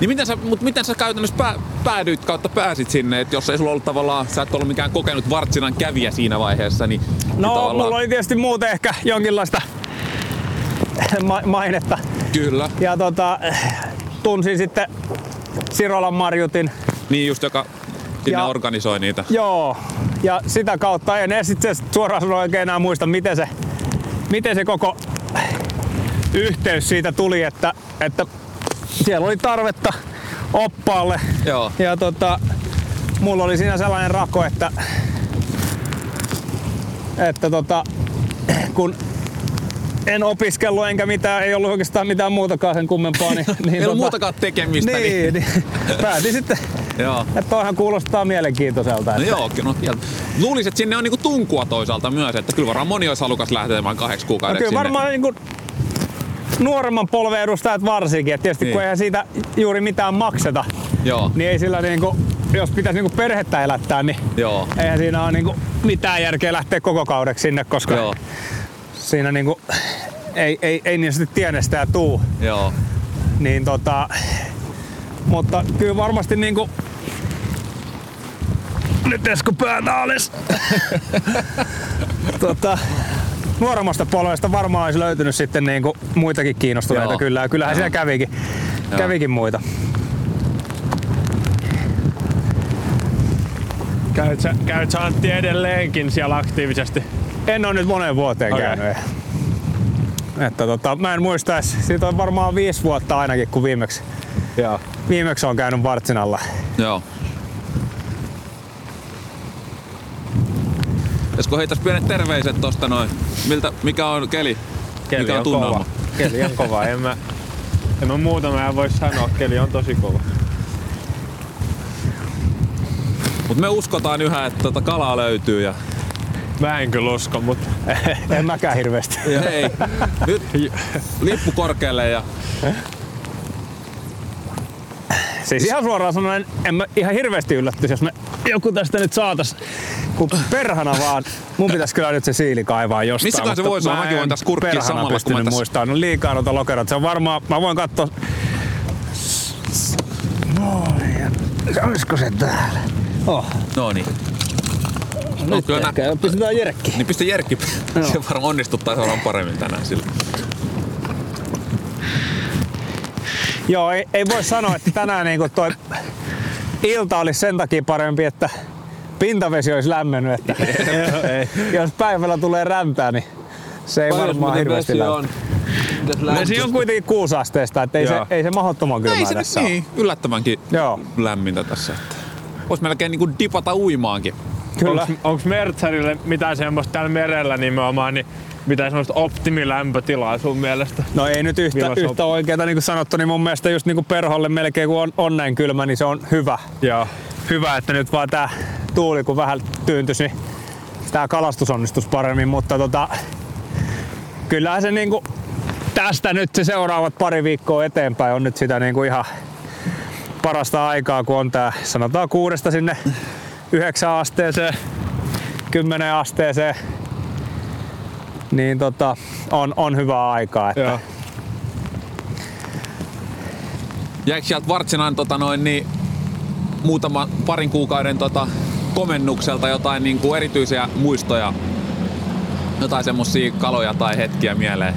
Niin miten sä, mut miten sä käytännössä pää, päädyit kautta pääsit sinne, että jos ei sulla ollut tavallaan, sä et ollut mikään kokenut Vartsinan kävijä siinä vaiheessa, niin, niin No, tavallaan, mulla oli tietysti muuten ehkä jonkinlaista *laughs* ma- mainetta. Kyllä. Ja tota, tunsin sitten Sirolan Marjutin. Niin just, joka sinne Ja- organisoi niitä. Joo, ja sitä kautta en edes itse suoraan sanoen oikein enää muista, miten se, miten se koko yhteys siitä tuli, että, että siellä oli tarvetta oppaalle. Joo. Ja tota, mulla oli siinä sellainen rako, että, että tota, kun en opiskellut enkä mitään, ei ollut oikeastaan mitään muutakaan sen kummempaa. Niin, *laughs* niin Ei ollut muutakaan tekemistä. niin, niin, päätin sitten, Joo. että toihan kuulostaa mielenkiintoiselta. No Että, joo, kyllä. No. Luulisin, että sinne on niinku tunkua toisaalta myös, että kyllä varmaan moni olisi halukas lähtemään kahdeksi no kuukaudeksi kyllä sinne. varmaan niin kuin, nuoremman polven edustajat varsinkin. Et tietysti Niin. kun eihän siitä juuri mitään makseta, Joo, niin ei sillä niinku, jos pitäisi niinku perhettä elättää, niin joo, eihän siinä ole niinku mitään järkeä lähteä koko kaudeksi sinne, koska joo, siinä niinku, ei, ei, ei niin sanotusti tienestää tuu. joo. Niin tota, mutta kyllä varmasti niinku, nyt Esko päätä alas. *laughs* tota, nuoremmasta polvesta varmaan olisi löytynyt sitten niinku muitakin kiinnostuneita Joo. kyllä. Ja kyllähän Joo. siellä kävikin, Joo. kävikin muita. Käyt sä, käyt sä Antti edelleenkin siellä aktiivisesti? En ole nyt moneen vuoteen okay. käynyt. Että tota, mä en muista edes, siitä on varmaan viisi vuotta ainakin, kun viimeksi, Joo. viimeksi on käynyt Vartsinalla. Joo. Esko heitäs pienet terveiset tosta noin. Miltä, mikä on keli? Keli mikä on, on tunnelma? kova. Keli on kova. En mä, en mä muuta mä voi sanoa. Keli on tosi kova. Mut me uskotaan yhä, että tota kalaa löytyy ja Mä en kyllä usko, mutta En mäkään hirveästi. hei, nyt lippu korkealle ja Siis ihan suoraan sanoen, en mä ihan hirveästi yllättyisi, jos me joku tästä nyt saatas, kun perhana vaan, mun pitäisi kyllä nyt se siili kaivaa jostain. Missäköhän se voisi olla? mä Mäkin voin tässä kurkkia samalla, kun mä tässä- muistaa. No liikaa noita lokerot. Se on varmaan, mä voin katsoa. Olisiko se täällä? Oh, no niin. No, kyllä nä- pistetään jerkki. Niin pistä Jerkki. Se varmaan onnistuttaisi varmaan paremmin tänään sillä. Joo, ei, ei voi sanoa, että tänään niin toi ilta olisi sen takia parempi, että pintavesi olisi lämmennyt. Että jos päivällä tulee räntää, niin se ei varmaan hirveästi lämmin. Vesi on kuitenkin kuusasteesta, että ei se, ei se mahdottoman kylmää Ei se tässä ole. niin, yllättävänkin Joo, lämmintä tässä. Että. Vois melkein niinku dipata uimaankin. kyllä. onks, onks Mertzerille mitään semmoista täällä merellä nimenomaan, niin mitään semmoista optimilämpötilaa sun mielestä? No ei nyt yhtä, yhtä oikeeta niin kuin sanottu, niin mun mielestä just niin kuin perholle melkein kun on, on näin kylmä, niin se on hyvä. Joo. Hyvä, että nyt vaan tää tuuli kun vähän tyyntyisi, niin tää kalastus onnistus paremmin, mutta tota, kyllähän se niinku tästä nyt se seuraavat pari viikkoa eteenpäin on nyt sitä niinku ihan parasta aikaa, kun on tää sanotaan kuudesta sinne yhdeksän asteeseen, kymmenen asteeseen, niin tota, on, on hyvää aikaa. Että Joo. Jäikö sieltä Vartsinan tota noin, niin, muutama parin kuukauden tota, komennukselta jotain niin kuin erityisiä muistoja? Jotain semmosia kaloja tai hetkiä mieleen?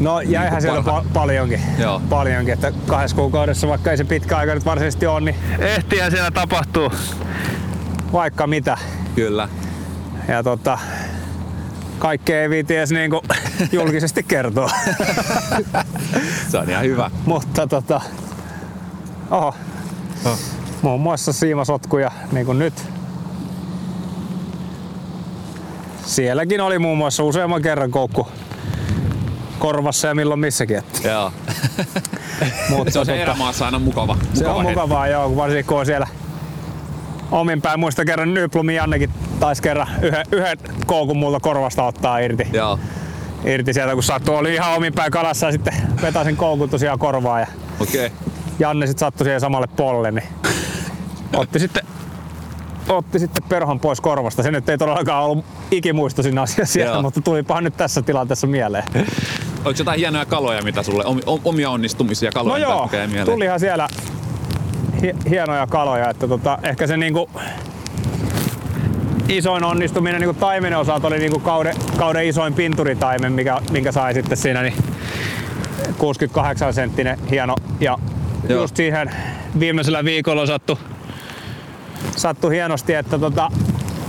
No jäihän siellä Parha- pa- paljonkin. Joo. Paljonkin, että kahdessa kuukaudessa, vaikka ei se pitkä aika nyt varsinaisesti ole, niin ehtihän siellä tapahtuu vaikka mitä. Kyllä. Ja tota, kaikkea ei viiti edes niinku *laughs* julkisesti kertoa. Se on ihan hyvä. Mutta tota, oho, muun muassa siimasotkuja niin kuin nyt. Sielläkin oli muun muassa useamman kerran koukku, korvassa ja milloin missäkin. Että. Joo. *laughs* Mutta se on se tota, erämaassa aina mukava. se mukava on hetki. mukavaa, joo, varsinkin kun on siellä omin päin. Muista kerran Nyplumin Jannekin taisi kerran yhden, yhden koukun multa korvasta ottaa irti. Joo. irti sieltä, kun sattui. Oli ihan omin päin kalassa ja sitten vetäisin koukun tosiaan korvaan ja. Okay. Janne sitten sattui siihen samalle polle, niin otti sitten otti sitten perhon pois korvasta. Se nyt ei todellakaan ollut ikimuistoisin asia siellä, Joo. mutta tulipahan nyt tässä tilanteessa mieleen. Oliko jotain hienoja kaloja, mitä sulle, omi- om- omia onnistumisia kaloja, No joo, mieleen? tulihan siellä hi- hienoja kaloja, että tota, ehkä se niinku isoin onnistuminen niinku taimenen osalta oli niinku kauden, kauden isoin pinturitaimen, mikä, minkä sai sitten siinä niin 68 senttinen hieno ja Joo. just siihen viimeisellä viikolla sattu, sattu hienosti, että tota,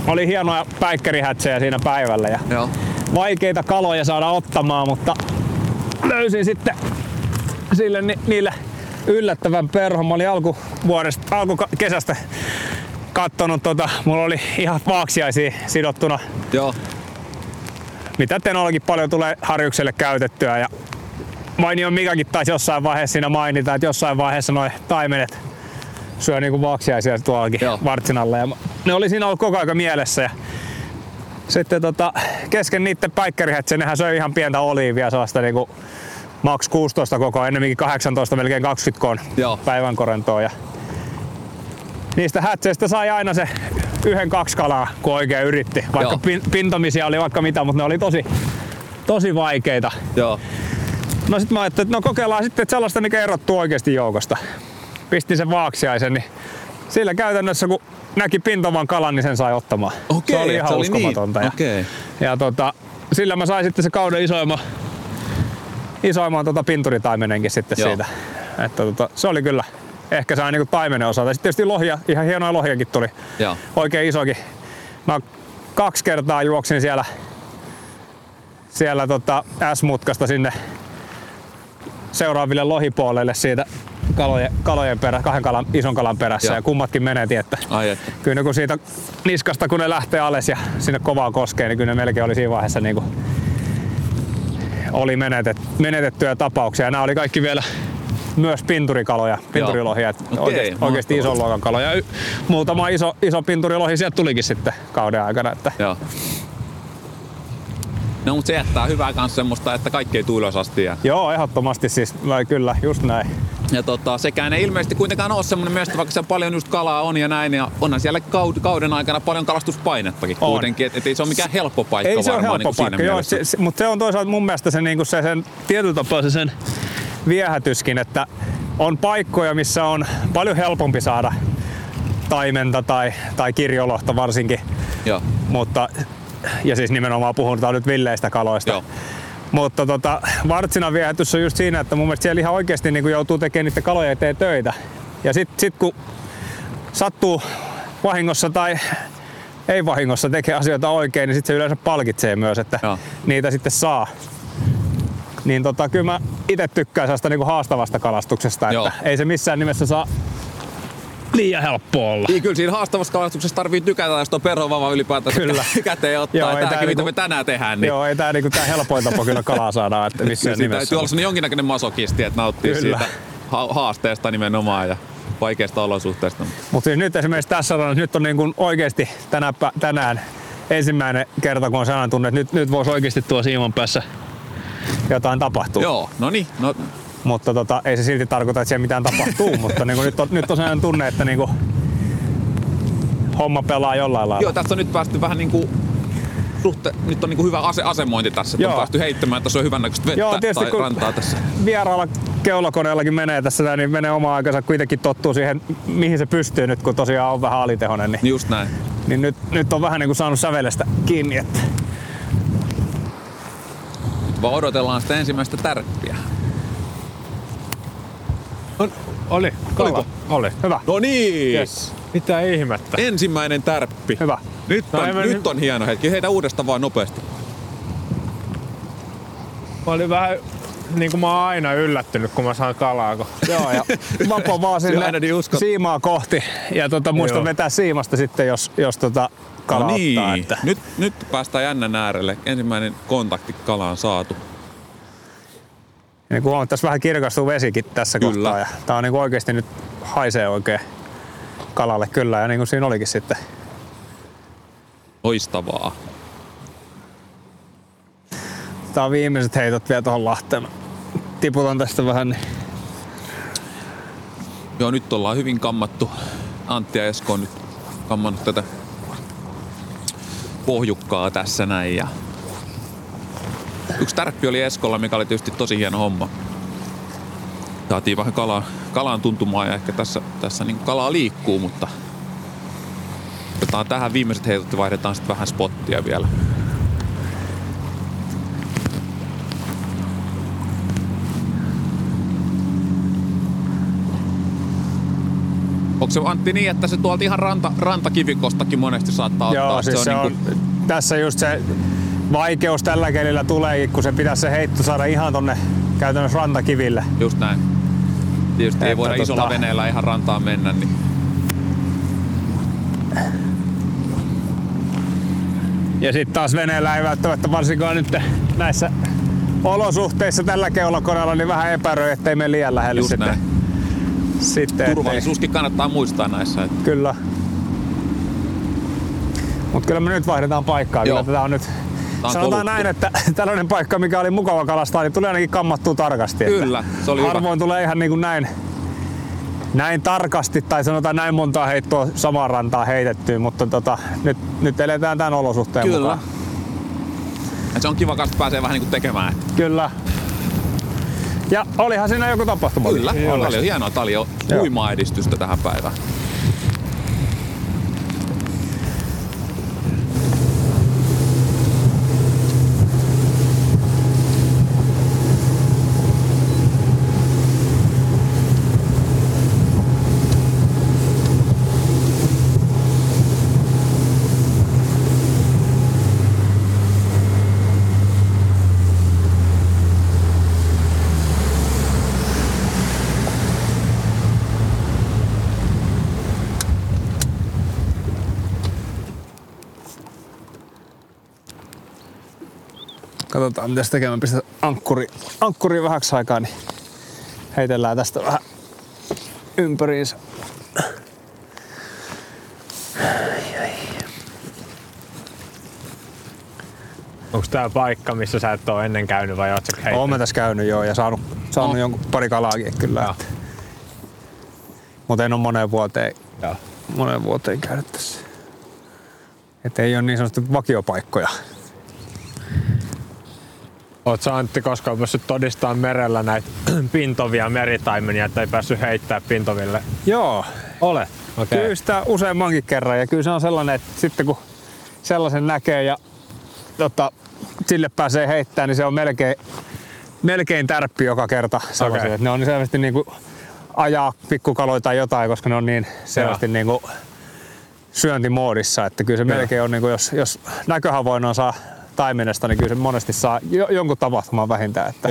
oli hienoja päikkärihätsejä siinä päivällä ja Joo. vaikeita kaloja saada ottamaan, mutta löysin sitten sille ni- niille yllättävän perhon. Mä olin alkuvuodesta, alkukesästä kattonut, tota, mulla oli ihan vaaksiaisia sidottuna, Joo. mitä Tenollakin paljon tulee harjukselle käytettyä. Ja Mainion Mikakin taisi jossain vaiheessa siinä mainita, että jossain vaiheessa noin taimenet syö niinku vaaksiaisia tuollakin Joo. vartsinalla. Ja ne oli siinä ollut koko ajan mielessä. Ja sitten tota, kesken niiden päikkärihätsiä, nehän söi ihan pientä oliivia, sellaista niinku maks 16 koko ennemminkin 18, melkein 20 koon päivän korentoa. Ja niistä hätseistä sai aina se yhden kaksi kalaa, kun oikein yritti. Vaikka pin, pintomisia oli vaikka mitä, mutta ne oli tosi, tosi vaikeita. Joo. No sit mä ajattelin, että no kokeillaan sitten että sellaista, mikä erottuu oikeasti joukosta. Pistin sen vaaksiaisen, niin sillä käytännössä kun näki pintovan kalan, niin sen sai ottamaan. Okei, se oli ihan se oli uskomatonta. Niin. Ja, Okei. ja tota, sillä mä sain sitten se kauden isoimman, isoimman tota pinturitaimenenkin sitten Joo. siitä. Että tota, se oli kyllä *laughs* ehkä sain niinku taimenen osalta. Sitten tietysti lohia, ihan hienoja lohiakin tuli. Joo. Oikein isokin. Mä kaksi kertaa juoksin siellä, siellä tota S-mutkasta sinne seuraaville lohipuolelle siitä kalojen, kalojen perä, kahden kalan, ison kalan perässä Joo. ja kummatkin menee, että Ai että. kyllä ne kun siitä niskasta kun ne lähtee alas ja sinne kovaa koskee, niin kyllä ne melkein oli siinä vaiheessa niin kuin oli menetet, menetettyjä tapauksia. Nämä oli kaikki vielä myös pinturikaloja, pinturilohia, että Okei, oikeasti, oikeasti ison luokan kaloja. Y- Muutama iso, iso pinturilohi sieltä tulikin sitten kauden aikana. Että Joo. No mutta se jättää hyvää kanssa semmoista, että kaikki ei tule ylös asti. Ja, joo, ehdottomasti siis, vai kyllä, just näin. ja tota, sekään ei ilmeisesti kuitenkaan ole semmoinen mesta, vaikka siellä paljon just kalaa on ja näin. Ja onhan siellä kaud- kauden aikana paljon kalastuspainettakin On. kuitenkin. Että et ei se ole mikään helppo paikka Ei se ole varmaan helppo niin kuin paikka, siinä joo, se, se, mutta se on toisaalta mun mielestä se, niinku se sen tietyllä tapaa se sen viehätyskin, että on paikkoja, missä on paljon helpompi saada taimenta tai, tai kirjolohta varsinkin, Joo. mutta ja siis nimenomaan puhutaan nyt villeistä kaloista. Joo. Mutta tota, Vartsinan viehätys on just siinä, että mun mielestä siellä ihan oikeasti niin joutuu tekemään niiden kalojen eteen töitä. Ja sit, sit kun sattuu vahingossa tai ei vahingossa tekee asioita oikein, niin sit se yleensä palkitsee myös, että Joo. niitä sitten saa. Niin tota, kyllä mä itse tykkään sellaista niinku haastavasta kalastuksesta, Joo. että ei se missään nimessä saa liian helppo olla. Niin, kyllä siinä haastavassa kalastuksessa tarvii tykätä, jos tuo perhovava ylipäätään Kyllä. *laughs* käteen ottaa. Joo, ei tää tämäkin, mitä niinku- me tänään tehdään, niin Joo, ei tää, niinku, tää helpoin tapa kyllä kalaa saada, että kyllä missään siinä nimessä. täytyy olla sellainen jonkinnäköinen masokisti, että nauttii Kyllä. siitä ha- haasteesta nimenomaan ja vaikeista olosuhteista. Mutta siis nyt esimerkiksi tässä on, nyt on niin kuin oikeasti tänä, tänään ensimmäinen kerta, kun on sellainen tunne, että nyt, nyt voisi oikeasti tuo siiman päässä jotain tapahtua. Joo, no niin. No, Mutta tota, ei se silti tarkoita, että siellä mitään tapahtuu, *laughs* mutta niin kuin nyt, on, nyt on sellainen tunne, että niin kuin homma pelaa jollain lailla. joo, tässä on nyt päästy vähän niinku suhte, nyt on niinku hyvä ase, asemointi tässä, että Joo. on päästy heittämään, että tässä on hyvän näköistä vettä Joo, tietysti tai kun rantaa tässä. vieraalla keulakoneellakin menee tässä, niin menee oma aikansa kuitenkin tottuu siihen, mihin se pystyy nyt, kun tosiaan on vähän alitehonen. Niin, Niin just näin. niin nyt, nyt on vähän niin kuin saanut sävelestä kiinni. Että Vaan odotellaan sitä ensimmäistä tärppiä. Oli, Oliko? Oli. hyvä. No niin! Yes. Mitä ihmettä? Ensimmäinen tärppi. Hyvä. Nyt No on, me nyt on hieno hetki. Heitä uudestaan vaan nopeasti. Mä olin vähän niin kuin mä oon aina yllättynyt, kun mä saan kalaa. Kun... *laughs* Joo, ja vapo vaan *laughs* on sinne aina niin siimaa kohti. Ja tota, muista Joo. vetää siimasta sitten, jos, jos tota kala no niin. Että. Nyt, nyt päästään jännän äärelle. Ensimmäinen kontakti kalaan saatu. niin kuin huomaat, tässä vähän kirkastuu vesikin tässä Kyllä. kohtaa. Ja tää on niin kuin oikeasti nyt haisee oikein kalalle kyllä. Ja niin kuin siinä olikin sitten. Loistavaa. Tää on viimeiset heitot vielä tuohon Lahteen. Tiputan tästä vähän. Niin. Joo, nyt ollaan hyvin kammattu. Antti ja Esko on nyt kammannut tätä pohjukkaa tässä näin. Ja yksi tärppi oli Eskolla, mikä oli tietysti tosi hieno homma. Saatiin vähän kalaa, kalaan tuntumaan ja ehkä tässä, tässä niin kalaa liikkuu, mutta tähän viimeiset heitot vaihdetaan sitten vähän spottia vielä. Onko se Antti niin, että se tuolta ihan ranta, rantakivikostakin monesti saattaa ottaa? Joo, siis se on, niinku- tässä just se vaikeus tällä kelillä tuleekin, kun se pitäisi se heitto saada ihan tonne käytännössä rantakiville. Just näin. Tietysti ei Että voida isolla tota- veneellä ihan rantaan mennä, niin Ja sitten taas veneellä ei välttämättä varsinkaan nyt näissä olosuhteissa tällä keulakoneella niin vähän epäröi, ettei mene liian lähelle just sitten. näin. Sitten Turvallisuuskin kannattaa muistaa näissä. Että Kyllä. Mutta kyllä me nyt vaihdetaan paikkaa. Joo. Kyllä tätä on nyt on Sanotaan näin, että *laughs* tällainen paikka, mikä oli mukava kalastaa, niin tuli ainakin kammattua tarkasti. Kyllä, se oli hyvä. Harvoin tulee ihan niin kuin näin, näin tarkasti, tai sanotaan näin montaa heittoa samaan rantaan heitettyä, mutta tota, nyt, nyt eletään tämän olosuhteen Kyllä. mukaan. Se on kiva että pääsee vähän niin kuin tekemään. Kyllä. Ja olihan siinä joku tapahtuma. Kyllä, on paljon hienoa. Tämä oli jo huimaa edistystä tähän päivään. Katsotaan mitä se tekemään. Pistä ankkuri, ankkuri vähäksi aikaa, niin heitellään tästä vähän ympäriinsä. Onko tää paikka, missä sä et ole ennen käynyt vai oot sä? Oon mä tässä käynyt joo ja saanut, saanut No. jonkun pari kalaakin kyllä. Mutta en ole moneen vuoteen, Joo. moneen vuoteen käynyt tässä. Että ei ole niin sanotusti vakiopaikkoja. Oot sä Antti koskaan päässyt todistamaan merellä näitä *clears throat* pintovia meritaimenia, että ei päässyt heittää pintoville? Joo, Ole. Okei. Kyllä sitä useammankin kerran ja kyllä se on sellainen, että sitten kun sellaisen näkee ja tota, sille pääsee heittämään, niin se on melkein, melkein tärppi joka kerta. Okay. Ne on selvästi niin kuin ajaa pikkukaloita tai jotain, koska ne on niin selvästi niin kuin syöntimoodissa, että kyllä se melkein on, niin kuin, jos, jos näköhavoinnon saa taimenesta, niin kyllä se monesti saa jo, jonkun tapahtuman vähintään. Että,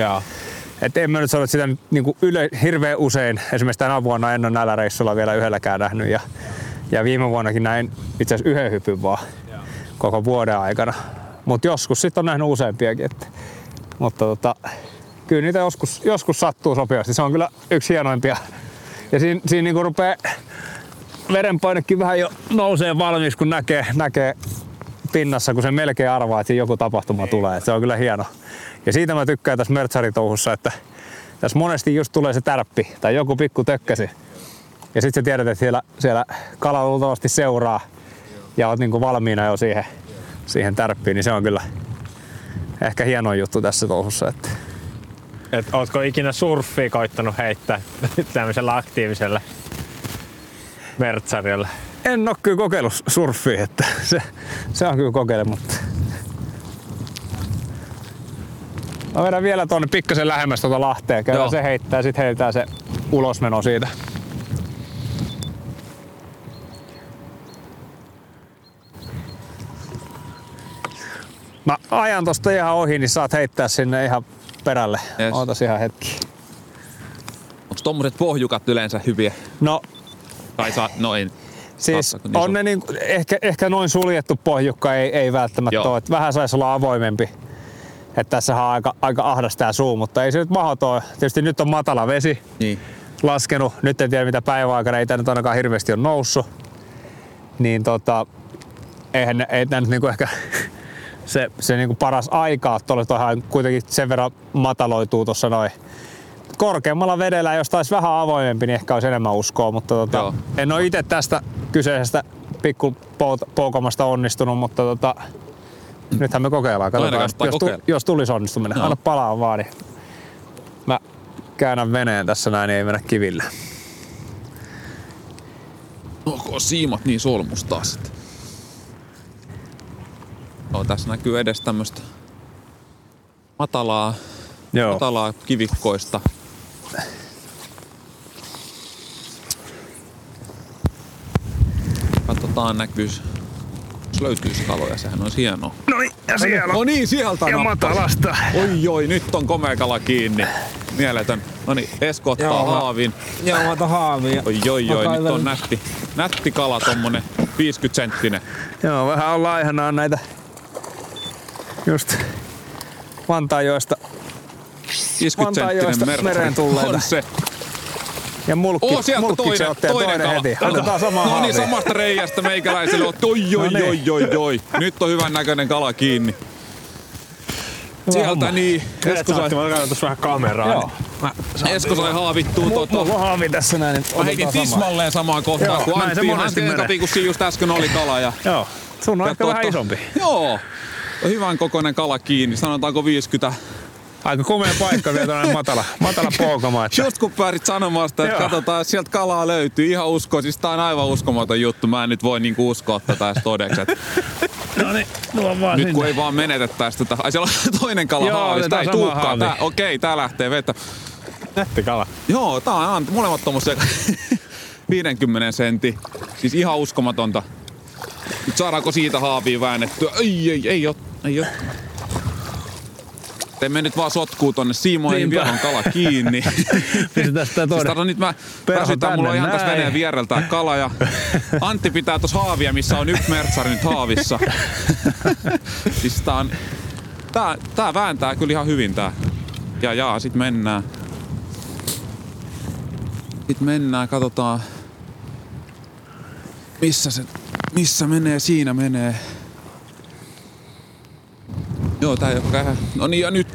et en mä nyt sano, että sitä nyt niin kuin yle, hirveän usein, esimerkiksi tänä vuonna en ole näillä reissulla vielä yhdelläkään nähnyt ja, ja viime vuonnakin näin itse asiassa yhden hypyn vaan koko vuoden aikana. Mutta joskus sitten on nähnyt useampiakin. Että, mutta tota, kyllä niitä joskus, joskus sattuu sopivasti. Se on kyllä yksi hienoimpia. Ja siinä, siinä niin rupeaa verenpainekin vähän jo nousee valmiiksi, kun näkee, näkee pinnassa, kun se melkein arvaa, että joku tapahtuma tulee. Et se on kyllä hieno. Ja siitä mä tykkään tässä Mertsaritouhussa, että tässä monesti just tulee se tärppi tai joku pikku tökkäsi. Ja sitten sä tiedät, että siellä, siellä kala luultavasti seuraa ja oot niinku valmiina jo siihen, siihen tärppiin, niin se on kyllä ehkä hieno juttu tässä touhussa. Että Et ootko ikinä surffia koittanut heittää *laughs* tämmöisellä aktiivisella mertsarilla? En ole kyllä kokeillut surffia, että se, se on kyllä kokeilematta. Mä vedän vielä tuonne pikkasen lähemmäs tuota Lahteen. Käydään Joo. se heittää ja sitten heitetään se ulosmeno siitä. Mä ajan tosta ihan ohi, niin saat heittää sinne ihan perälle. Yes. Ootas ihan hetki. Onko tommoset pohjukat yleensä hyviä? No Tai saa, no ei. Siis Saatko niin on ne niin, ehkä, ehkä noin suljettu pohjukka ei, ei välttämättä Joo. ole. Että vähän saisi olla avoimempi. että tässä on aika, aika ahdas tää suu, mutta ei se nyt mahdoton. Tietysti nyt on matala vesi Niin. laskenut. Nyt en tiedä mitä päiväaikana, ei tää nyt ainakaan hirveästi ole noussut. Niin tota, eihän ei tää nyt niinku ehkä *laughs* se, se niinku paras aika tuolla. Kuitenkin sen verran mataloituu tuossa noin. Korkeammalla vedellä, jos taisi vähän avoimempi, niin ehkä olisi enemmän uskoa, mutta tota, Joo. en ole itse tästä kyseisestä pikku poukamasta onnistunut, mutta tota, nythän me kokeillaan. Katsotaan, jos, tu, kokeilla. jos tulisi onnistuminen. Joo. Anna palaa vaan, niin mä käännän veneen tässä näin, niin ei mennä kiville. Onko siimat niin solmustaa sitten? Joo, tässä näkyy edes tämmöstä matalaa, Joo. matalaa kivikkoista. Katsotaan näkyys. Jos löytyisi kaloja, sehän olisi hienoa. No niin, ja siellä No niin, sieltä ja matalasta. Oi oi, nyt on komea kala kiinni. Mieletön. No niin, Esko ottaa Joo, haavin. Joo, mä otan haavia. Oi oi oi, nyt on nätti, nätti kala tommonen 50 senttinen. Joo, vähän on laihanaan näitä just Vantaajoista 50 Vantaanjoesta senttinen merta. mereen tulleita. On se. ja mulkki, Oo, sieltä mulkkiksi toinen, otti ja toinen, toinen heti. Otetaan sama No niin, samasta reiästä meikäläiselle otti. Oi, oi, No niin. oi, oi, oi. Nyt on hyvän näköinen kala kiinni. Sieltä niin. Esko sai, Mä katson tuossa vähän kameraa. Joo. Esko sai haavittua tota. Mulla on haavi tässä näin, niin Mä heitin tismalleen samaan kohtaan Joo, kuin näin se Antti. monesti Antti menee. kapi, kun siinä just äsken oli kala. Ja, Joo. Sun on ehkä vähän isompi. Joo. On hyvän kokoinen kala kiinni. Sanotaanko 50 Aika komea paikka vielä tällainen matala, matala poukama. Että... Just kun pääsit sanomaan sitä, että Joo. katsotaan, että sieltä kalaa löytyy. Ihan usko, siis tää on aivan uskomaton juttu. Mä en nyt voi niinku uskoa tätä edes todeksi. Et No niin, tuo vaan nyt kun sinne. ei vaan menetettäisi tätä. Ai siellä on *laughs* toinen kala Joo, haavissa. Tää ei haavi. Tää, okei, tää lähtee vetä. Nätti kala. Joo, tää on. Molemmat tommosia *laughs* 50 sentti. Siis ihan uskomatonta. Nyt saadaanko siitä haavia väännettyä? Ei, ei, ei oo. Ei oo. Teemme nyt vaan sotkuu tonne. Siimo ei Niinpä. vielä on kala kiinni. *laughs* Pistetään sitä Siis toinen. kato, nyt mä väsytän, mulla on ihan tässä veneen viereltä kala ja *laughs* Antti pitää tuossa haavia, missä on yksi mertsari nyt haavissa. *laughs* siis tää on, tää, tää vääntää kyllä ihan hyvin tää. Ja jaa, sit mennään. Sit mennään, katsotaan. Missä se, missä menee, siinä menee. Joo, tää ei oo kähä. No niin, ja nyt.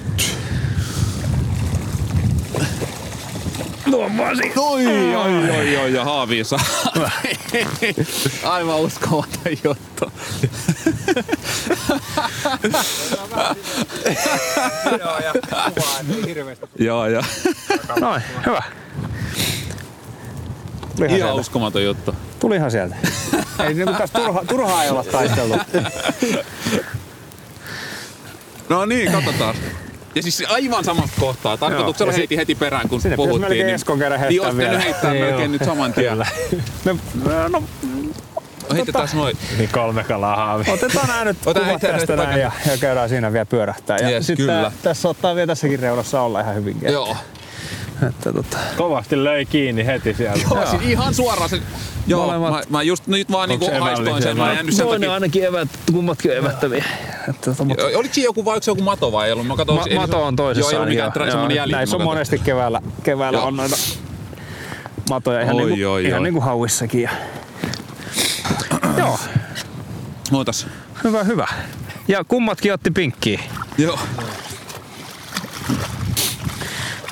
Tuo vaan siinä. Oi, oi, oi, oi, ja haaviissa. Aivan uskomaton juttu. Joo, ja Noin, hyvä. Tulihan ihan sieltä. uskomaton juttu. Tulihan sieltä. ei niinku tässä turha, turhaa ei olla taisteltu. *laughs* No niin, katsotaan. Ja siis aivan samasta kohtaa. Tarkoituksella Joo, heitin heti perään, kun Sinne pitäisi puhuttiin. melkein Eskon käydä heittää niin, vielä. heittää Niin, melkein joo. nyt saman tien. Kyllä. Me, *laughs* no, Heitetään noin. niin kolme kalaa haavi. Otetaan nämä nyt Ota kuvat tästä näin ja, ja, käydään siinä vielä pyörähtää. Ja Yes, sitten tässä ottaa vielä tässäkin reunassa olla ihan hyvin. Joo. Että, tota, Kovasti löi kiinni heti sieltä. Joo, siis ihan suoraan se... Joo, Molemmat- mä, mä, just nyt vaan niinku haistoin sen. Mä en jäänyt sen takia. ainakin evät, kummatkin on evättäviä. Että, tota, mutta Oliko siinä joku vai oliko se joku mato vai ei ollut? Mä katsoin, Ma- mato on toisessa. Joo, ei ollut mikään semmonen jäljitys. Näissä on monesti keväällä, keväällä Joo. on noita matoja ihan, Oi, niinku, oi, ihan oi. niinku hauissakin. Ja... Joo, Ootas. hyvä, hyvä. Ja kummatkin otti pinkkiä. Joo.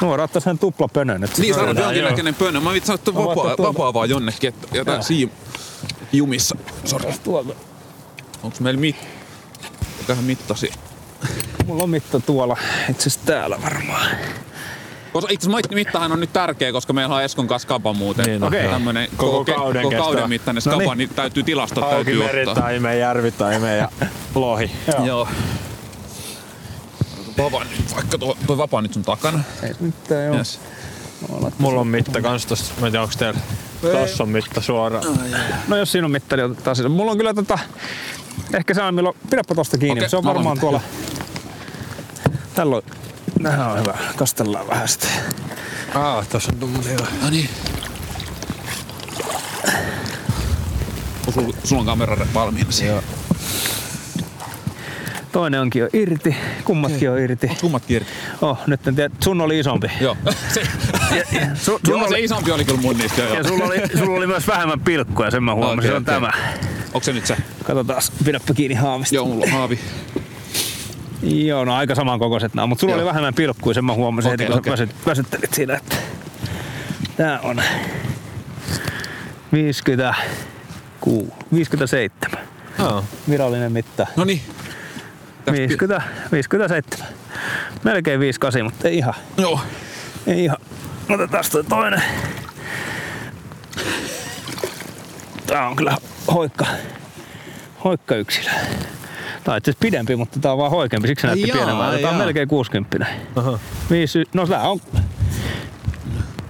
Nuora ottaa sen tuplapönön nyt. Niin, Joo. jonkinnäköinen pönö. Mä vitsi että vapaa, vapaa vaan jonnekin, että jätän siim jumissa. Sori. Tuolta. Onks meillä mit... Mikähän mittasi? Mulla on mitta tuolla, itse asiassa täällä varmaan. Koska itse asiassa mittahan on nyt tärkeä, koska meillä on Eskon kanssa skapa muuten. Niin. Okei. Tämmönen Koko koko, kauden koko kauden mittainen No skapa, niin. niin täytyy tilastot Hauki, täytyy ottaa. meritaime, järvitaime ja lohi. Joo. Joo. Vapaa nyt, vaikka tuo, tuo vapaa nyt sun takana. Ei mitään joo. Yes. Mulla on mitta kans tosta. Mä en tiedä onks teillä. Tossa on mitta suoraan. No jos siinä on mittari, otetaan sitä. Mulla on kyllä tota, ehkä se on milloin, pidäpä tosta kiinni. Okei, se on varmaan tuolla. Tällä on, Nää on hyvä. Kastellaan vähän sitten. Ah, tossa on tommosia. No niin. Sulla sul on kamera valmiina siihen. Toinen onkin jo irti, kummatkin on irti. Kummat kirjat. Oh, nyt en tiedä, sun oli isompi. *laughs* Joo. Se, Su, joo, se isompi oli kyllä mun niistä. Joo. ja sulla oli, sulla oli myös vähemmän pilkkuja, sen mä huomasin, Okei, se on okei. tämä. Onko se nyt se? Katsotaan, pidäpä kiinni haavista. Joo, mulla on haavi. Joo, no aika samankokoiset nämä, mutta sulla Joo. oli vähemmän pilkkuja, sen mä huomasin Okei, heti, kun okei. sä väsyt, väsyttelit siinä, että tää on 56, 57. Joo. Virallinen mitta. No niin. 50, 57. Melkein 58, mutta ei ihan. Joo. Ei ihan. Otetaan toi toinen. Tää on kyllä hoikka, hoikka yksilö. Tää on itse pidempi, mutta tää on vaan hoikempi, siksi se näytti Jaa, pienemmältä. Tää on melkein 60. Aha. Viisi, no tää on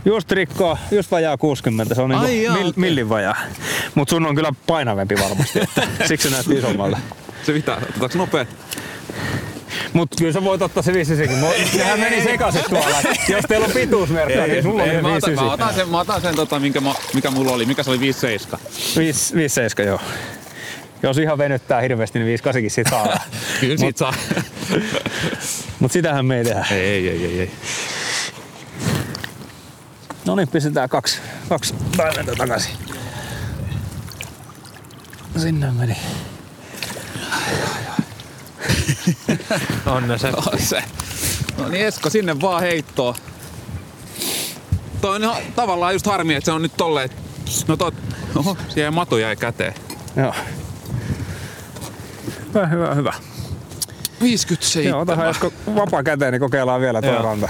just rikkoa, just vajaa 60, se on niinku Ai jaa, mil, okei. millin vajaa. Mut sun on kyllä painavempi varmasti, että siksi se näytti isommalta. *laughs* Se pitää. Otetaanko nopeet? Mut kyllä sä voit ottaa se 59. Nehän meni sekaisin tuolla. Jos teillä on pituusmerkki, niin sulla on Ei, se mä, otan, mä 59. otan sen, mä otan sen tota, minkä, mä, mikä mulla oli. Mikä se oli 57? 57 joo. Jos ihan venyttää hirveästi, niin 58 siitä saa. *laughs* Kyllä siitä saa. *laughs* Mut sitähän me ei tehdä. ei, ei, ei, ei, ei. No niin, pistetään kaksi, kaksi taimenta takaisin. Sinne meni. *laughs* On ne se. On se. No niin Esko, sinne vaan heittoa. Toi on ihan tavallaan just harmi, että se on nyt tolleen. No toi, oho, siihen matu jäi käteen. Joo. Hyvä, hyvä, hyvä. 57. Joo, otahan Esko vapaa käteen, niin kokeillaan vielä tuo ranta.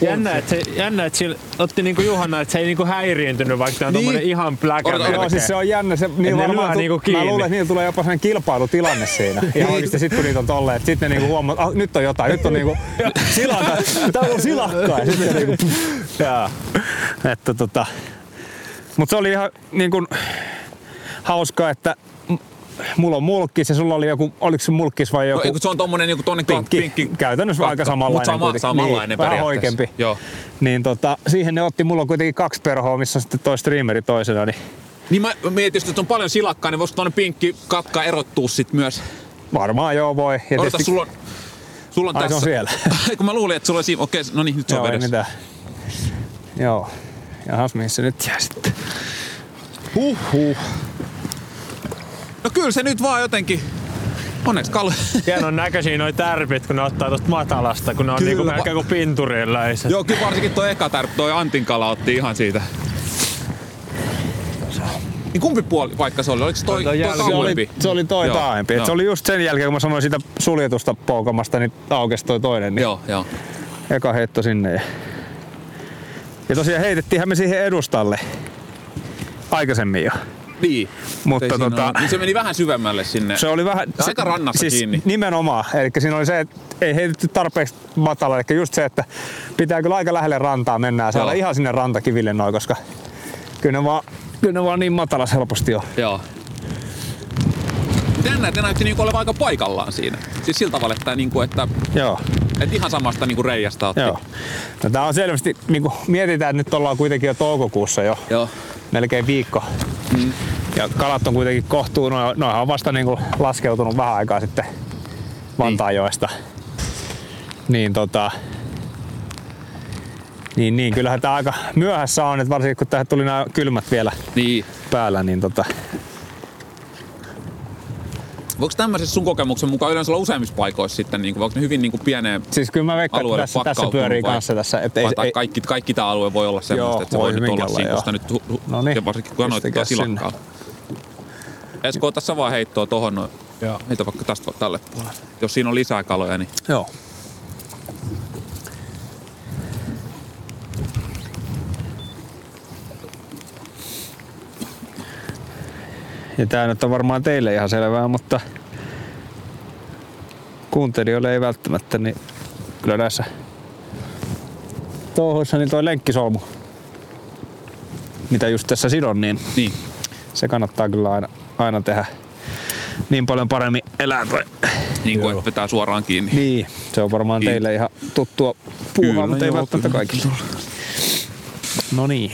Jännä, että se, jännä, että sillä otti niinku Juhanna, että se ei niinku häiriintynyt, vaikka tää on Niin. tommonen ihan pläkä. Odota, Joo, siis se on jännä. Se, niin ne varmaan tu- niinku kiinni. Mä luulen, että niillä tulee jopa sellainen kilpailutilanne siinä. Ihan oikeesti sit kun niitä on tolleen, että sitten ne niinku huomaa, että ah, nyt on jotain, nyt on niinku *laughs* silakka. Tää on silakkaa. Ja sitten niinku, jaa. Että tota. Mut se oli ihan niinku hauskaa, että mulla on mulkkis ja sulla oli joku, oliko se mulkkis vai No, joku kun se on tommonen niinku tonne pinkki, pinkki käytännössä katto. aika samanlainen. Mut sama, kuitenkin. samanlainen niin, vähän oikeampi. Joo. Niin tota, siihen ne otti, mulla on kuitenkin kaksi perhoa, missä on sitten toi streameri toisena, niin Niin mä mietin, että on paljon silakkaa, niin voisiko tonne pinkki katka erottua sit myös? varmaan joo voi. Ja Odota, tietysti- sulla on, sulla on Ai, se tässä. on siellä. *laughs* Kun mä luulin, että sulla oli siinä. Okei, no niin, nyt se on Joo, vedessä. Joo. Jahas, mihin se nyt jää sitten? Huhhuh. No kyllä se nyt vaan jotenkin. Onneksi Kalle. Hienon näköisiä noi tärpit, kun ne ottaa tosta matalasta, kun ne on Kyllä, niinku melkein kuin pinturilläiset. Joo, kyllä varsinkin toi eka tärp, toi Antin kala otti ihan siitä. Niin kumpi puoli vaikka se oli? Oliko se toi, toi, jälki- Se oli, se oli toi Joo, taaempi. Joo. Se oli just sen jälkeen, kun mä sanoin sitä suljetusta poukamasta, niin aukesi toi toinen. Niin Joo, joo. Eka heitto sinne. Ja, ja tosiaan heitettiinhän me siihen edustalle aikaisemmin jo. Niin. Mutta tota- niin se meni vähän syvemmälle sinne. Se oli vähän... Ja aika rannassa siis kiinni. Nimenomaan. Eli siinä oli se, että ei heitetty tarpeeksi matala. Eli just se, että pitää kyllä aika lähelle rantaa mennä Joo. ihan sinne rantakiville noin, koska kyllä ne vaan, kyllä ne vaan niin matalas helposti on. Joo. Jännä, että ne näytti niinku olevan aika paikallaan siinä. Siis sillä tavalla, että, niinku, että, Joo, että ihan samasta niinku reiästä otti. joo. No, tää on selvästi, niin kuin mietitään, että nyt ollaan kuitenkin jo toukokuussa jo, Joo. melkein viikko. Mm. Ja kalat on kuitenkin kohtuu, no, noihan on vasta niin kuin laskeutunut vähän aikaa sitten Vantaanjoesta. Niin tota, niin, niin, kyllähän tää aika myöhässä on, että varsinkin kun tähän tuli nämä kylmät vielä Niin. päällä, niin tota, Voiko tämmöisessä sun kokemuksen mukaan yleensä olla useimmissa paikoissa sitten, niin kuin, voiko ne hyvin niin kuin pieneen siis kyllä mä veikkaan, että tässä, tässä pyörii vai- kanssa tässä, että ei, vai, ei, kaikki, kaikki tämä alue voi olla semmoista, Joo, että se voi voi nyt olla siinä, nyt, hu, hu, No niin, ja varsinkin kun anoit pistäkää tuota silakkaa. Esko, ota sä vaan heittoa tohon noin. Joo. Heitä vaikka tästä tälle puolelle. Jos siinä on lisää kaloja, niin joo. Ja tää nyt on varmaan teille ihan selvää, mutta kuuntelijoille ei välttämättä, niin kyllä näissä touhuissa niin toi lenkkisolmu, mitä just tässä sidon, niin Niin. se kannattaa kyllä aina, aina tehdä. Niin paljon paremmin elää toi. Niin kuin, että vetää suoraan kiinni. Niin, se on varmaan Niin. teille ihan tuttua puuhaa, mutta ei joo, välttämättä kaikille. No niin.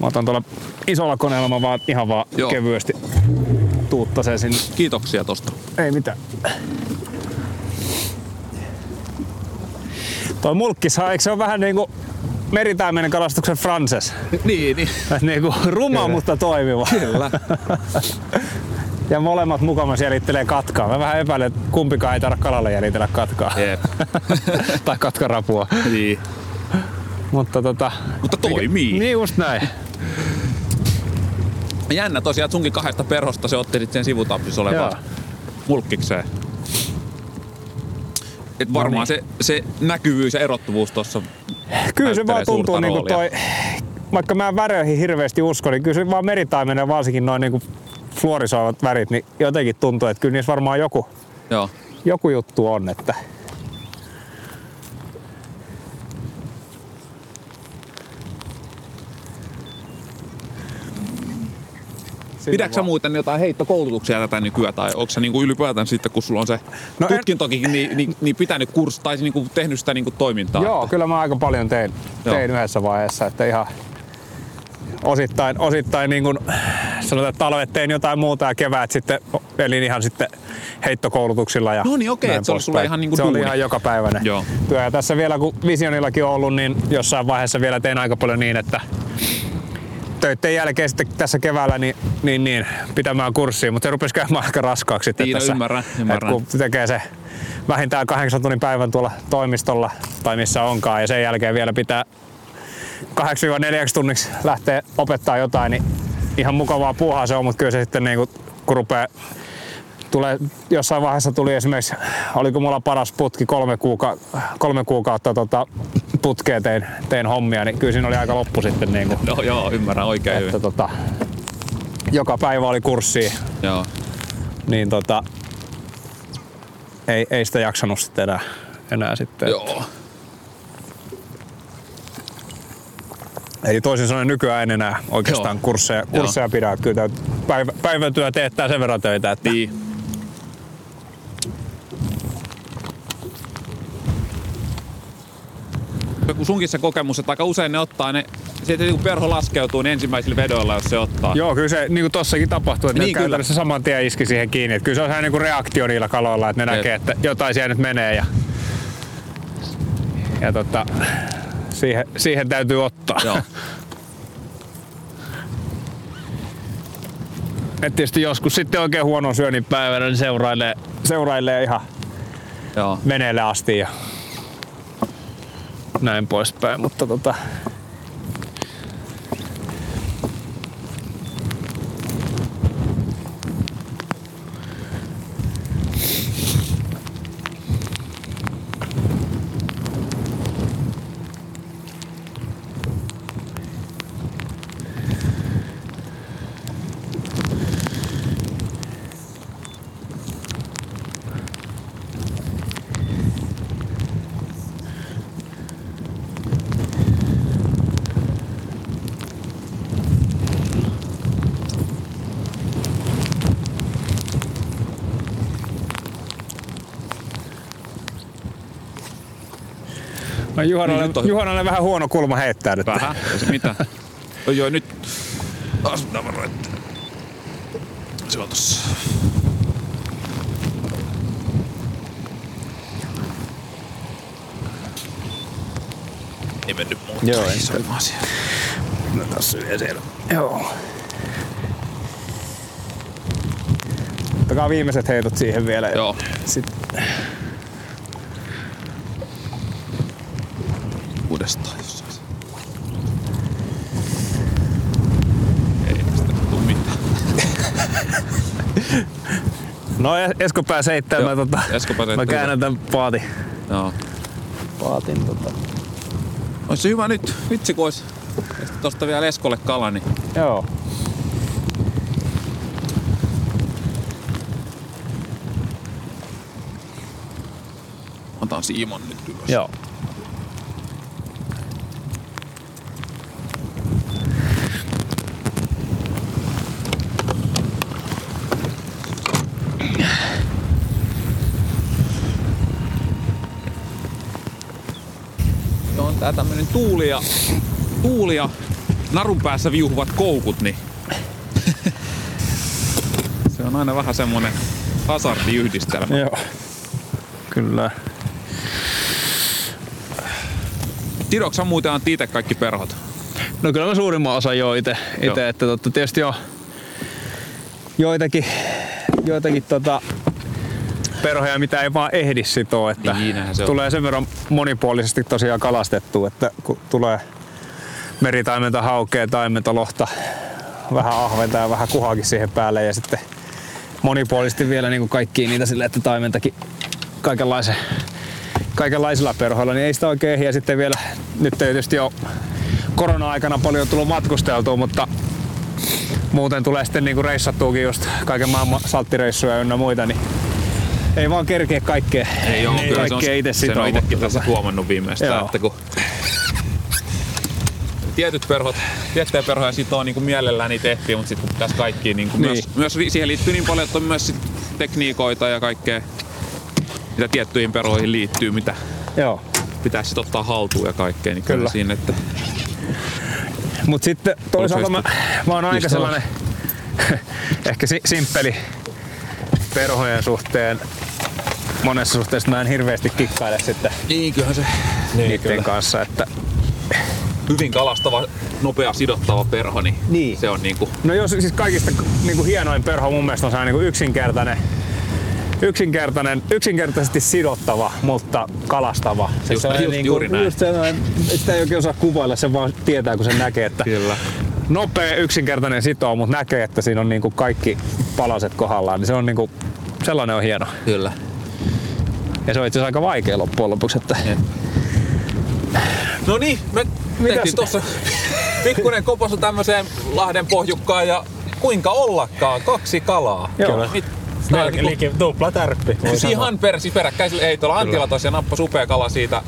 Mä otan tuolla isolla koneella mä vaan ihan vaan Joo. kevyesti tuuttaseen sinne. Kiitoksia tosta. Ei mitään. Toi mulkkishan, eikö se ole vähän niinku meritaimenen kalastuksen Frances? Niin, niin. *laughs* niinku ruma, mutta toimiva. Kyllä. *laughs* Ja molemmat mukana jäljittelee katkaa. Mä vähän epäilen, että kumpikaan ei tarvitse kalalle jäljitellä katkaa. Jep. *laughs* tai katkarapua. niin. Mutta tota... Mutta toimii. Niin just näin. Jännä tosiaan, että sunkin kahdesta perhosta se otti sitten sen sivutappissa olevaan Joo. mulkkikseen. Et varmaan No se, se näkyvyys ja erottuvuus tuossa Kyllä se vaan tuntuu niinku toi... Vaikka mä väröihin hirveästi uskon, niin kyllä se vaan meritaimenen varsinkin noin niinku fluorisoivat värit, niin jotenkin tuntuu, että kyllä niissä varmaan joku, Joo. joku juttu on, että Pidätkö sä muuten jotain heittokoulutuksia tätä nykyään, tai onko se niinku ylipäätään sitten, kun sulla on se No no en- tutkintokin, niin, niin, niin pitänyt kurssi, tai niinku tehnyt sitä niinku toimintaa? Joo, kyllä mä aika paljon tein, Joo. tein yhdessä vaiheessa, että ihan osittain, osittain niin kuin, sanotaan, että talvet tein jotain muuta ja kevät sitten elin ihan sitten heittokoulutuksilla. Ja No niin, okei, että se oli sulla ihan niin kuin Se oli duuni. ihan jokapäiväinen Joo. työ. Ja tässä vielä kun Visionillakin on ollut, niin jossain vaiheessa vielä tein aika paljon niin, että töiden jälkeen sitten tässä keväällä niin, niin, niin pitämään kurssia, mutta se rupesi käymään aika raskaaksi sitten Niin, no tässä. ymmärrän, että ymmärrän. kun tekee se vähintään kahdeksan tunnin päivän tuolla toimistolla tai missä onkaan ja sen jälkeen vielä pitää 8-4 tunniksi lähtee opettaa jotain, niin ihan mukavaa puuhaa se on, mutta kyllä se sitten niin kun rupeaa tulee, jossain vaiheessa tuli esimerkiksi, oliko mulla paras putki kolme, kuuka, kolme kuukautta tota, putkea tein, tein hommia, niin kyllä siinä oli aika loppu sitten. Niin kuin, Joo, joo, ymmärrän oikein että hyvin. tota, joka päivä oli kurssi, Joo. niin tota, ei, ei sitä jaksanut sitten enää, enää sitten. Joo. Eli toisin sanoen nykyään en enää oikeastaan Joo. kursseja, kursseja pidä. että Kyllä päivä, päivätyö teettää sen verran töitä, että Niin. Kun sunkin se kokemus, että aika usein ne ottaa ne, sitten kun perho laskeutuu, niin ensimmäisillä vedoilla, jos se ottaa. Joo, kyllä se niin kuin tossakin tapahtuu, että Niin, niin, kyllä. käytännössä saman tien iski siihen kiinni. Että kyllä se on sellainen niin kuin reaktio niillä kaloilla, että ne Jep. näkee, että jotain siellä nyt menee ja, ja tota, siihen, siihen täytyy ottaa. Joo. Et tietysti joskus sitten oikein huonon syönnin päivänä niin seurailee, seurailee ihan Joo. veneelle asti ja näin poispäin. Mutta tota, no Juhanalle, Niin, Juhanalle vähän huono kulma heittää nyt. Vähän. Mitä. *laughs* Oi joo, nyt pitää varoa, että se on tossa. Ei mennyt muuta. Joo, ei se oli vaan siellä. No tässä vielä siellä. Joo. Ottakaa viimeiset heitot siihen vielä. Joo. Sitten Uudestaan jossain. Ei tästä tuu mitään. *laughs* No Es- Esko pääsi heittämään Joo, tota. Esko pääsi Mä käännän tän paatin. Joo. Paatin tota. Ois se hyvä nyt. Vitsi kun ois tosta vielä Eskolle kala, niin Joo. otan Siimon nyt ylös. Joo. Tää tämmönen tuuli ja, tuuli ja narun päässä viuhuvat koukut, niin *laughs* se on on aina vähän semmonen hasardiyhdistelmä. Joo. Kyllä. Tidoksa muuten anti itse kaikki perhot? No kyllä mä suurimman osan joo ite, Joo. ite että totta, tietysti on joitakin, joitakin tota, perhoja, mitä ei vaan ehdi sitoa, että Niin, se on. tulee sen verran monipuolisesti tosiaan kalastettua, että kun tulee meritaimenta, haukea, taimenta, lohta, vähän ahventa ja vähän kuhaakin siihen päälle ja sitten monipuolisesti vielä niin kaikki niitä sille, että taimentakin kaikenlaisen, kaikenlaisilla perhoilla, niin ei sitä oikein ehdi. Ja sitten vielä, nyt tietysti ole korona-aikana paljon tullut matkusteltua, mutta muuten tulee sitten niinku reissattuukin just kaiken maailman salttireissuja ynnä muita, niin ei vaan kerkeä kaikkea, Ei oo, kyllä se on, kaikkea itse sen on itsekin tässä huomannut viimeistään, Joo. että kun tietyt perhot, tiettyjä perhoja sitoo niin kuin mielellään niitä ehtii, mutta sitten pitäisi kaikki niin kuin Niin. myös, myös, siihen liittyy niin paljon, että on myös sit tekniikoita ja kaikkea, mitä tiettyihin perhoihin liittyy, mitä Joo. pitäisi sit ottaa haltuun ja kaikkea, niin kyllä, Kyllä. siinä, että Mut sitten toisaalta mä, mä oon aika sellainen *laughs* ehkä si- simppeli perhojen suhteen. Monessa suhteessa mä en hirveästi kikkaile sitten niin, kyllähän se niiden kanssa, että hyvin kalastava, nopea sidottava perho, niin, Niin. se on niin kuin, No jos siis kaikista niin kuin hienoin perho mun mielestä on sellainen niin yksinkertainen, yksinkertainen, yksinkertaisesti sidottava, mutta kalastava. Se Just- just niin juuri näin. Just sellainen, sitä ei oikein osaa kuvailla, se vaan tietää kun se näkee, että kyllä. nopea, yksinkertainen sitoo, mutta näkee, että siinä on niin kuin kaikki palaset kohdallaan, niin se on niin kuin, sellainen on hieno. Kyllä. Ja se on itse asiassa aika vaikea loppujen lopuksi, että No niin, me tehtiin tuossa pikkuinen koposu tämmöiseen Lahden pohjukkaan ja kuinka ollakaan, kaksi kalaa. Joo. Mit, Melkein liki, tupla tärppi. sanoa. Ihan persi peräkkäisillä heitolla. Antila tosiaan nappasi upea kala siitä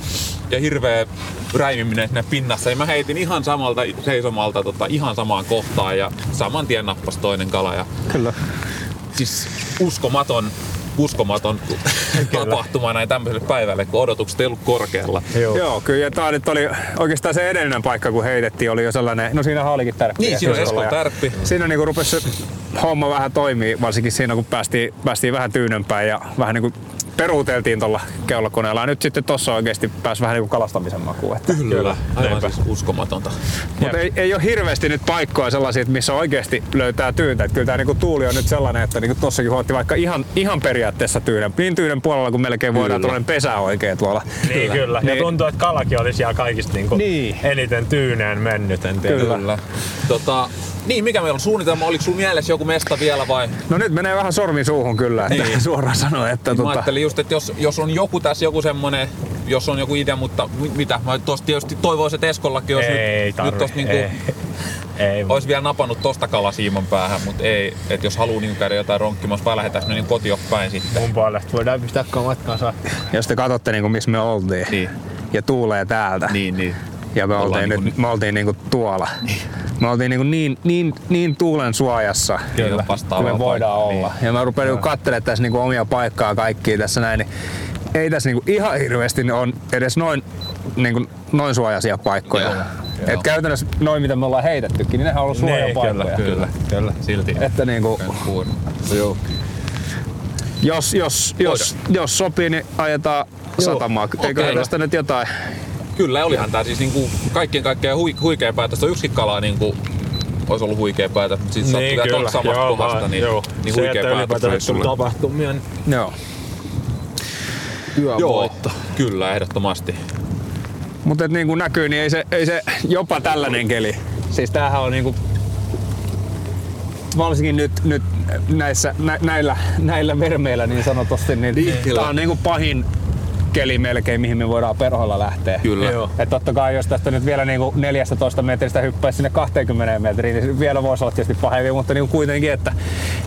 ja hirveä räimiminen sinne pinnassa. Ja mä heitin ihan samalta seisomalta tota, ihan samaan kohtaan ja saman tien nappasi toinen kala. Ja kyllä. siis uskomaton, uskomaton tapahtuma näin tämmöiselle päivälle, kun odotukset ei ollut korkealla. Joo. Joo, kyllä. Ja tää nyt oli oikeastaan se edellinen paikka, kun heitettiin, oli jo sellainen, no siinä olikin tärppi. Niin, siinä on Ja tärppi. Siinä niinku rupesi se homma vähän toimii, varsinkin siinä kun päästiin, päästiin vähän tyynempään ja vähän niinku peruuteltiin tuolla keulakoneella. Ja nyt sitten tossa oikeasti pääsi vähän niinku kalastamisen makuun. Että. Kyllä, aivan siis uskomatonta. Mutta ei, ei ole hirveästi nyt paikkoja sellaisia, että missä oikeasti löytää tyyntä. Et kyllä tämä niinku tuuli on nyt sellainen, että niinku tossakin huotti vaikka ihan, ihan periaatteessa tyynen. Niin tyynen puolella, kun melkein voidaan tuollainen pesä oikein tuolla. Niin kyllä. Ja Niin. tuntuu, että kalakin oli siellä kaikista niinku Niin. eniten tyyneen mennyt. En tiedä. Kyllä. Kyllä. Tota, niin, mikä meillä on suunnitelma? Oliko sulla mielessä joku mesta vielä vai? No nyt menee vähän sormi suuhun kyllä, että Niin. *laughs* suoraan sanoen, että Mä tota, ajattelin just, että jos, jos on joku tässä joku semmonen, jos on joku idea, mutta mi- mitä? Mä tosta tietysti toivoisin, että Eskollakin olisi Ei nyt, tarvi. nyt tosta niinku, ei. ei. *laughs* olisi vielä napannut tosta kalasiiman päähän, mutta ei, että jos haluaa niinku käydä jotain ronkkimassa, vai lähdetään sinne niin kotiin päin sitten. Mun puolesta voidaan pistää matkaan saa. jos te katsotte niinku, missä me oltiin Niin. ja tuulee täältä Niin, niin. Ja me Ollaan oltiin, niinku nyt, me oltiin niinku tuolla. Me oltiin niinku niin, niin, niin tuulen suojassa, Kyllä. kun Vastaavaa me voidaan paikkaa, olla. Ja mä rupean niinku katselemaan tässä niinku omia paikkaa kaikkia tässä näin, niin ei tässä niinku ihan hirveästi on edes noin, niinku, noin suojaisia paikkoja. Joo, Et joo. käytännössä noin mitä me ollaan heitettykin, niin nehän on ollut suoja Niin, paikkoja. kyllä, kyllä, kyllä. Silti. Että niinku, Kuun. jos, jos, jos, jos sopii, niin ajetaan satamaan. Eikö Okei. tästä nyt jotain? Kyllä, olihan tää siis niinku kaikkien kaikkea hui, huikea päätös. Tuo yksikin kala niinku olisi ollut huikea päätös, mutta sitten niin, sattui vielä samasta Joo, niin, joo. niin se, huikea että päätös ylipäätään tuli tapahtumia, niin Joo. Joo, kyllä, ehdottomasti. Mutta niin kuin näkyy, niin ei se, ei se jopa tällainen keli. Siis tämähän on niinku varsinkin nyt, nyt näissä, nä, näillä, näillä vermeillä niin sanotusti, niin, Niin, kyllä. tää on niinku pahin keli melkein, mihin me voidaan perholla lähteä. Kyllä. Joo. Et totta kai jos tästä nyt vielä niinku 14 metristä hyppäisi sinne 20 metriin, niin vielä voisi olla tietysti pahempi, mutta niinku kuitenkin, että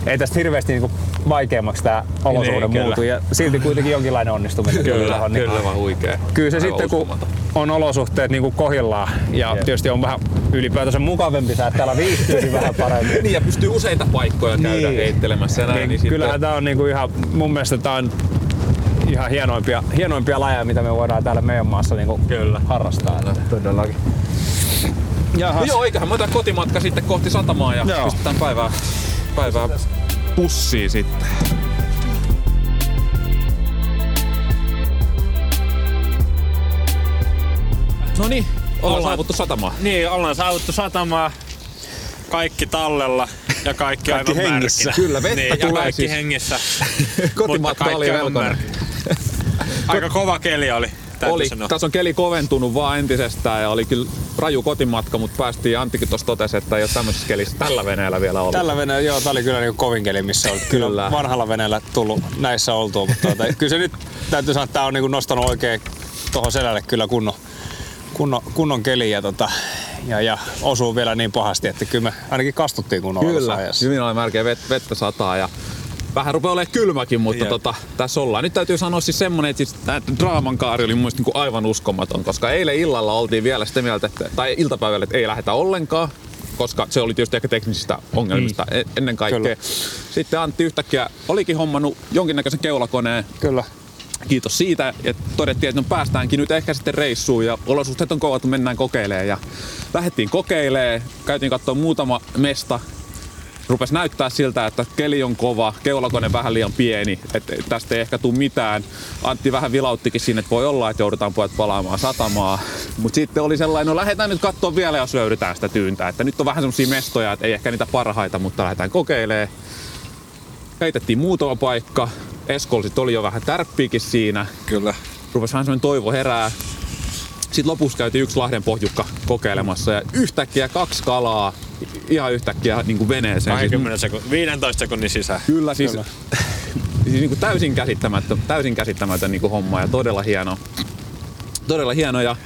ei tästä hirveästi niinku vaikeammaksi tämä olosuhde Niin, kyllä. muutu ja silti kuitenkin jonkinlainen onnistuminen. Kyllä, tuohon, niin- kyllä. Aivan huikea. Kyllä se Aivan sitten, kun uskomaton. on olosuhteet niin kuin kohillaan ja tietysti on vähän ylipäätänsä mukavampi sää, että täällä viihtyy *laughs* vähän paremmin. Niin, ja pystyy useita paikkoja käydä Niin. heittelemässä näin. niin, Niin, sitten- kyllähän tää on niinku ihan, mun mielestä tää on ihan hienoimpia, hienoimpia lajeja, mitä me voidaan täällä meidän maassa niinku Kyllä. harrastaa. todellakin. Jahas. No joo, eiköhän me otetaan kotimatka sitten kohti satamaa ja Joo. pistetään päivää, päivää pussiin sitten. No niin, ollaan Ollaan- saavuttu satamaan. Niin, ollaan saavuttu satamaa. Kaikki tallella ja kaikki, Kaikki aivan hengissä. märkinä. Kyllä, vettä niin, ja tulee kaikki siis. hengissä. *laughs* Kotimatka oli. Aika kova keli oli, Oli, sanoa. tässä on keli koventunut vaan entisestään ja oli kyllä raju kotimatka, mutta päästiin, Anttikin tuossa totesi, että ei ole tämmöisessä kelissä tällä veneellä vielä ollut. Tällä veneellä, joo, tää oli kyllä niinku kovin keli, missä on kyllä, Kyllä. vanhalla veneellä tullut näissä oltua, mutta tuota, kyllä se nyt täytyy sanoa, että tää on niinku nostanut oikein tuohon selälle kyllä kunnon, kunnon, kunnon keli ja, tota, ja, ja, osuu vielä niin pahasti, että kyllä me ainakin kastuttiin kunnolla Kyllä, ajassa. hyvin oli melkein vet, vettä sataa ja vähän rupeaa olemaan kylmäkin, mutta Jep. tota, tässä ollaan. Nyt täytyy sanoa siis semmonen, että siis draaman kaari oli mun mielestä niinku aivan uskomaton, koska eilen illalla oltiin vielä sitä mieltä, että, tai iltapäivällä, että ei lähdetä ollenkaan, koska se oli tietysti ehkä teknisistä ongelmista mm. ennen kaikkea. Kyllä. Sitten Antti yhtäkkiä olikin hommannut jonkinnäköisen keulakoneen, Kyllä. Kiitos siitä, että todettiin, että no päästäänkin nyt ehkä sitten reissuun ja olosuhteet on kovat, mennään kokeilemaan. Ja lähdettiin kokeilemaan, käytiin katsoa muutama mesta, rupesi näyttää siltä, että keli on kova, keulakone vähän liian pieni, että tästä ei ehkä tule mitään. Antti vähän vilauttikin siinä, että voi olla, että joudutaan pojat palaamaan satamaa. Mutta sitten oli sellainen, no lähdetään nyt katsoa vielä, jos löydetään sitä tyyntä. Että nyt on vähän semmoisia mestoja, että ei ehkä niitä parhaita, mutta lähdetään kokeilemaan. Heitettiin muutama paikka. Eskol sit oli jo vähän tärppiikin siinä. Kyllä. Rupesi vähän semmoinen toivo herää. Sitten lopussa käytiin yksi Lahden pohjukka kokeilemassa ja yhtäkkiä kaksi kalaa ihan yhtäkkiä niin kuin veneeseen. Siis 20 sekunnin, 15 sekunnin sisään. Kyllä siis, Kyllä. *laughs* siis niin kuin täysin käsittämätön, täysin käsittämätön niin kuin homma ja todella hieno. Todella hieno ja,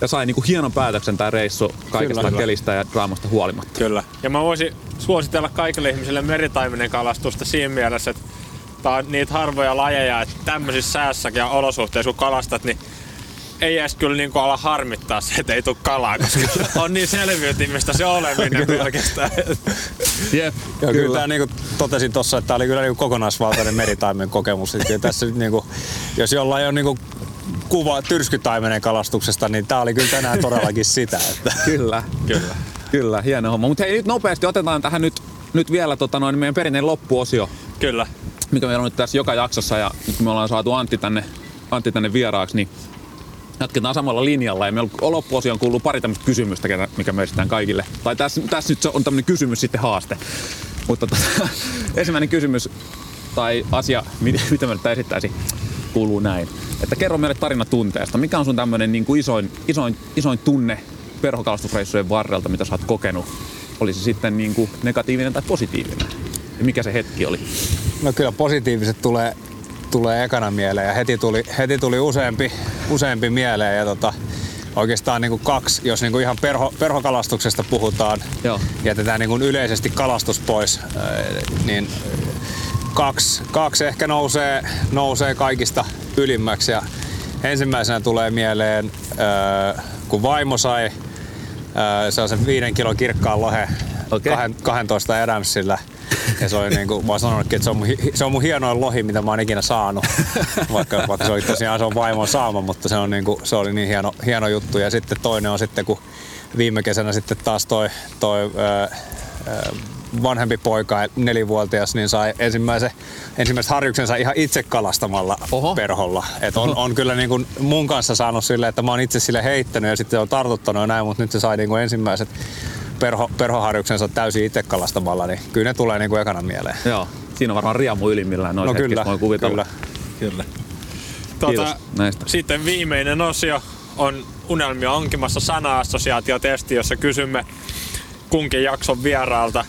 ja sai niin kuin hienon päätöksen tämä reissu kaikesta Kyllä. kelistä ja draamasta huolimatta. Kyllä. Ja mä voisin suositella kaikille ihmisille meritaimenen kalastusta siinä mielessä, että tää on niitä harvoja lajeja, että tämmöisissä säässäkin ja olosuhteissa kun kalastat, niin ei edes kyllä niin ala harmittaa se, että ei tule kalaa, koska on niin selviytymistä se oleminen pelkästään. Jep, Joo, kyllä, kyllä niin kuin totesin tuossa, että tämä oli kyllä niin kokonaisvaltainen meritaimen kokemus. Kyllä tässä nyt, niin kuin, jos jollain on niin kuin, kuva tyrskytaimenen kalastuksesta, niin tämä oli kyllä tänään todellakin sitä. Että. Kyllä. Kyllä. Kyllä, hieno homma. Mutta hei, nyt nopeasti otetaan tähän nyt, nyt vielä tota, noin, meidän perinteinen loppuosio, Kyllä. Mikä meillä on nyt tässä joka jaksossa. Ja nyt kun me ollaan saatu Antti tänne, Antti tänne vieraaksi, niin jatketaan samalla linjalla. Ja meillä on loppuosioon kuuluu pari tämmöistä kysymystä, mikä me esitään kaikille. Tai tässä, tässä nyt on tämmöinen kysymys sitten haaste. Mutta tota, *laughs* ensimmäinen kysymys tai asia, *laughs* mitä, mä nyt esittäisin, kuuluu näin. Että kerro meille tarina tunteesta. Mikä on sun tämmöinen niin kuin isoin, isoin, isoin tunne perhokalastusreissujen varrelta, mitä sä oot kokenut? Oli se sitten niin kuin negatiivinen tai positiivinen? Mikä se hetki oli? No kyllä positiiviset tulee, tulee ekana mieleen ja heti tuli, heti tuli useampi, useampi mieleen. Ja tota, oikeastaan niin kuin kaksi, jos niin kuin ihan perho, perhokalastuksesta puhutaan, Joo. jätetään niin kuin yleisesti kalastus pois, ää, niin kaksi, kaksi ehkä nousee, nousee kaikista ylimmäksi. Ja ensimmäisenä tulee mieleen, ää, kun vaimo sai ää, sellaisen viiden kilon kirkkaan lohe okay. 12 Adamsilla. Ja se oli *laughs* niin kuin, mä oon sanonutkin, että se on, mun, se on mun hienoin lohi, mitä mä oon ikinä saanut. Vaikka, vaikka se oli tosiaan se on vaimon saama, mutta se, on niin kuin, se oli niin hieno, hieno juttu. Ja sitten toinen on sitten, kun viime kesänä sitten taas toi, toi ää, vanhempi poika, nelivuotias, niin sai ensimmäisen, ensimmäiset harjuksensa ihan itse kalastamalla Oho. perholla. Et on, on kyllä niin kuin mun kanssa saanut silleen, että mä oon itse sille heittänyt ja sitten on tartuttanut ja näin, mutta nyt se sai niin kuin ensimmäiset perho, perhoharjuksensa täysin itse kalastamalla, niin kyllä ne tulee niin kuin ekana mieleen. Joo. Siinä on varmaan riamu ylimmillään noissa No hetkissä, kyllä, voin kuvitella. kyllä. kyllä. Kiitos näistä. Sitten viimeinen osio on Unelmia onkimassa sana-assosiaatiotesti, jossa kysymme kunkin jakson vieraalta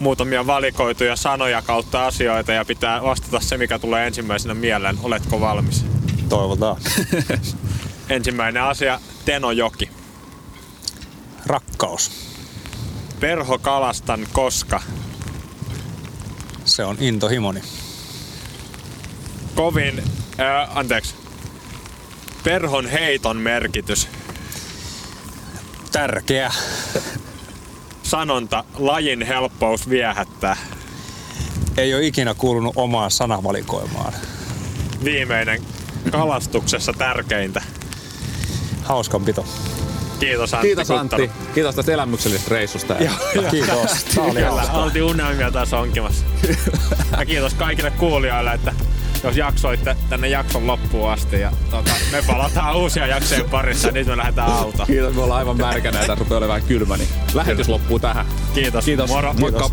muutamia valikoituja sanoja kautta asioita ja pitää vastata se, mikä tulee ensimmäisenä mieleen. Oletko valmis? Toivotaan. *laughs* Ensimmäinen asia, Tenojoki. Rakkaus. Perho kalastan koska. Se on intohimoni. Kovin, ää, anteeksi, perhon heiton merkitys. Tärkeä. Sanonta, lajin helppous viehättää. Ei ole ikinä kuulunut omaan sanavalikoimaan. Viimeinen, kalastuksessa tärkeintä. Hauskanpito. Kiitos Antti Kiitos. Antti. Kiitos tästä elämyksellisestä reissusta. Kiitos. Tää oli Kyllä, oltiin unelmia taas onkimassa. ja kiitos kaikille kuulijoille, että jos jaksoitte tänne jakson loppuun asti. Ja tota, me palataan uusia jaksojen parissa ja nyt me lähdetään autoon. Kiitos, me ollaan aivan märkänä ja rupeaa olemaan vähän kylmä, niin lähetys loppuu tähän. Kiitos. Kiitos. Moro. Moikka.